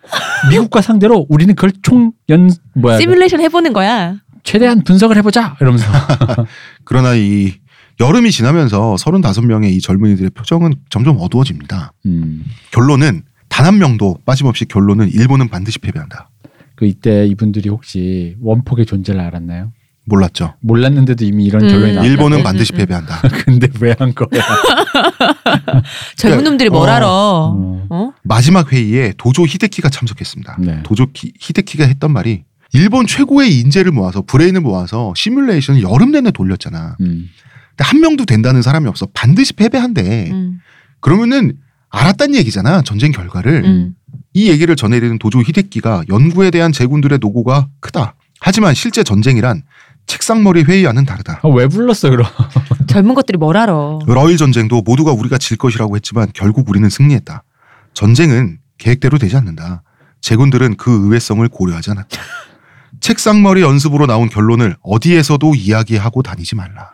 [SPEAKER 2] 미국과 상대로 우리는 그걸 총연 뭐야
[SPEAKER 6] 시뮬레이션 해보는 거야.
[SPEAKER 2] 최대한 분석을 해보자 이러면서
[SPEAKER 1] 그러나 이 여름이 지나면서 35명의 이 젊은이들의 표정은 점점 어두워집니다.
[SPEAKER 2] 음,
[SPEAKER 1] 결론은 단 한 명도 빠짐없이 결론은 일본은 반드시 패배한다.
[SPEAKER 2] 그 이때 이분들이 혹시 원폭의 존재를 알았나요?
[SPEAKER 1] 몰랐죠.
[SPEAKER 2] 몰랐는데도 이미 이런
[SPEAKER 6] 음.
[SPEAKER 2] 결론이 나왔다.
[SPEAKER 1] 일본은
[SPEAKER 6] 음,
[SPEAKER 1] 반드시
[SPEAKER 6] 음, 음.
[SPEAKER 1] 패배한다.
[SPEAKER 2] 근데 왜 한 거야?
[SPEAKER 6] 젊은 놈들이 뭘
[SPEAKER 1] 어.
[SPEAKER 6] 알아?
[SPEAKER 2] 어.
[SPEAKER 6] 어?
[SPEAKER 1] 마지막 회의에 도조 히데키가 참석했습니다.
[SPEAKER 2] 네.
[SPEAKER 1] 도조 키- 히데키가 했던 말이 일본 최고의 인재를 모아서 브레인을 모아서 시뮬레이션을 여름 내내 돌렸잖아.
[SPEAKER 2] 음.
[SPEAKER 1] 근데 한 명도 된다는 사람이 없어. 반드시 패배한대.
[SPEAKER 6] 음.
[SPEAKER 1] 그러면은 알았단 얘기잖아. 전쟁 결과를.
[SPEAKER 6] 음.
[SPEAKER 1] 이 얘기를 전해드린 도조 히데키가 연구에 대한 제군들의 노고가 크다. 하지만 실제 전쟁이란 책상머리 회의와는 다르다.
[SPEAKER 2] 아, 왜 불렀어 그럼?
[SPEAKER 6] 젊은 것들이 뭘 알아?
[SPEAKER 1] 러일 전쟁도 모두가 우리가 질 것이라고 했지만 결국 우리는 승리했다. 전쟁은 계획대로 되지 않는다. 제군들은 그 의외성을 고려하지 않았다. 책상머리 연습으로 나온 결론을 어디에서도 이야기하고 다니지 말라.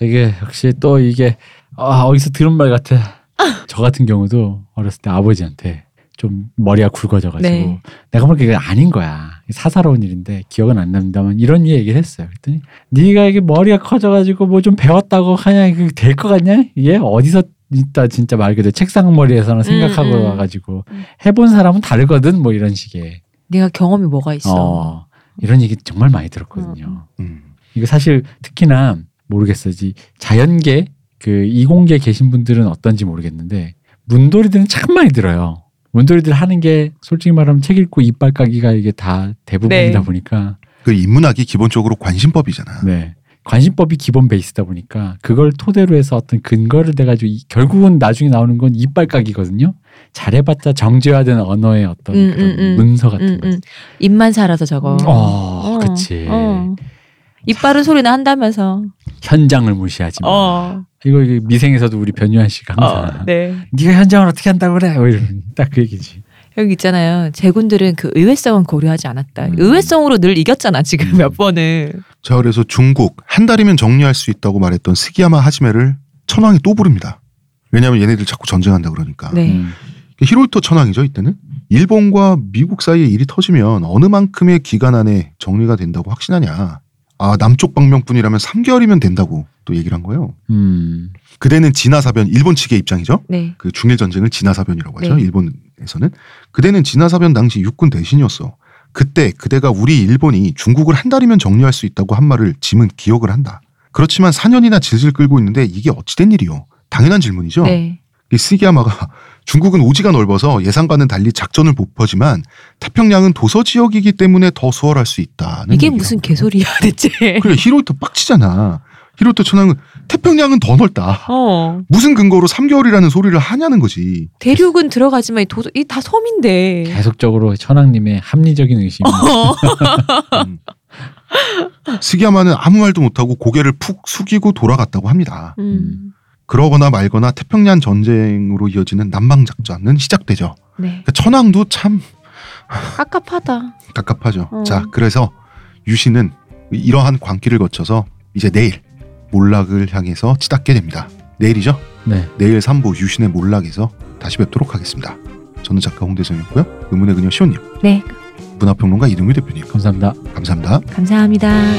[SPEAKER 2] 이게 역시 또 이게 아 어디서 들은 말 같아. 저 같은 경우도 어렸을 때 아버지한테 좀 머리가 굵어져가지고
[SPEAKER 6] 네.
[SPEAKER 2] 내가 보니까 이게 아닌 거야. 사사로운 일인데 기억은 안 납니다만 이런 얘기를 했어요. 그랬더니 네가 이게 머리가 커져가지고 뭐 좀 배웠다고 하냐 그될것 같냐? 이게 어디서 있다 진짜 말 그대로 책상 머리에서는 생각하고
[SPEAKER 6] 음.
[SPEAKER 2] 와가지고
[SPEAKER 6] 음.
[SPEAKER 2] 해본 사람은 다르거든 뭐 이런 식의
[SPEAKER 6] 내가 경험이 뭐가 있어?
[SPEAKER 2] 어, 이런 얘기 정말 많이 들었거든요.
[SPEAKER 1] 음.
[SPEAKER 2] 이거 사실 특히나 모르겠어요. 이 자연계 그 이공계 계신 분들은 어떤지 모르겠는데 문돌이들은 참 많이 들어요. 문돌이들 하는 게 솔직히 말하면 책 읽고 이빨 까기가 이게 다 대부분이다
[SPEAKER 6] 네.
[SPEAKER 2] 보니까
[SPEAKER 1] 그 인문학이 기본적으로 관심법이잖아.
[SPEAKER 2] 네. 관심법이 기본 베이스다 보니까 그걸 토대로 해서 어떤 근거를 대 가지고 결국은 나중에 나오는 건 이빨 까기거든요. 잘해봤자 정제화된 언어의 어떤
[SPEAKER 6] 음,
[SPEAKER 2] 그런
[SPEAKER 6] 음, 음.
[SPEAKER 2] 문서 같은
[SPEAKER 6] 음,
[SPEAKER 2] 거.
[SPEAKER 6] 음. 입만 살아서 저거.
[SPEAKER 2] 어, 그치.
[SPEAKER 6] 어. 입 바른 소리나 한다면서.
[SPEAKER 2] 현장을 무시하지 마.
[SPEAKER 6] 어.
[SPEAKER 2] 이거 미생에서도 우리 변유한 씨가 항상
[SPEAKER 6] 어. 네.
[SPEAKER 2] 네가 현장을 어떻게 한다고 그래? 뭐 이런 딱 그 얘기지.
[SPEAKER 6] 여기 있잖아요. 제군들은 그 의외성은 고려하지 않았다.
[SPEAKER 2] 음.
[SPEAKER 6] 의외성으로 늘 이겼잖아. 지금
[SPEAKER 2] 음.
[SPEAKER 6] 몇 번을.
[SPEAKER 1] 자 그래서 중국 한 달이면 정리할 수 있다고 말했던 스기야마 하지메를 천황이 또 부릅니다. 왜냐하면 얘네들 자꾸 전쟁한다 그러니까.
[SPEAKER 6] 네.
[SPEAKER 2] 음.
[SPEAKER 1] 히로히토 천황이죠 이때는. 일본과 미국 사이에 일이 터지면 어느 만큼의 기간 안에 정리가 된다고 확신하냐. 아 남쪽 방면뿐이라면 3개월이면 된다고 또 얘기를 한 거예요.
[SPEAKER 2] 음.
[SPEAKER 1] 그대는 진화사변 일본 측의 입장이죠.
[SPEAKER 6] 네.
[SPEAKER 1] 그 중일 전쟁을 진화사변이라고 하죠.
[SPEAKER 6] 네.
[SPEAKER 1] 일본에서는 그대는 진화사변 당시 육군 대신이었어. 그때 그대가 우리 일본이 중국을 한 달이면 정리할 수 있다고 한 말을 짐은 기억을 한다. 그렇지만 4년이나 질질 끌고 있는데 이게 어찌된 일이요? 당연한 질문이죠.
[SPEAKER 6] 네.
[SPEAKER 1] 이 스기야마가 중국은 오지가 넓어서 예상과는 달리 작전을 못 펴지만 태평양은 도서 지역이기 때문에 더 수월할 수 있다는
[SPEAKER 6] 이게 무슨. 개소리야 대체.
[SPEAKER 1] 그래 히로히토 빡치잖아. 히로히토 천황은 태평양은 더 넓다.
[SPEAKER 6] 어.
[SPEAKER 1] 무슨 근거로 3개월이라는 소리를 하냐는 거지.
[SPEAKER 6] 대륙은 들어가지만 이다 섬인데.
[SPEAKER 2] 계속적으로 천황님의 합리적인 의심.
[SPEAKER 6] 어.
[SPEAKER 1] 음. 스기야마는 아무 말도 못하고 고개를 푹 숙이고 돌아갔다고 합니다.
[SPEAKER 6] 음.
[SPEAKER 1] 그러거나 말거나 태평양 전쟁으로 이어지는 남방 작전은 시작되죠.
[SPEAKER 6] 네.
[SPEAKER 1] 그러니까 천황도 참
[SPEAKER 6] 깝깝하다.
[SPEAKER 1] 갑갑하죠.
[SPEAKER 6] 어.
[SPEAKER 1] 자, 그래서 유신은 이러한 광기를 거쳐서 이제 내일 몰락을 향해서 치닫게 됩니다. 내일이죠?
[SPEAKER 2] 네.
[SPEAKER 1] 내일 3부 유신의 몰락에서 다시 뵙도록 하겠습니다. 저는 작가 홍대선이었고요. 의문의 그녀 시온님,
[SPEAKER 6] 네.
[SPEAKER 1] 문화평론가 이동규 대표님.
[SPEAKER 2] 감사합니다.
[SPEAKER 1] 감사합니다.
[SPEAKER 6] 감사합니다.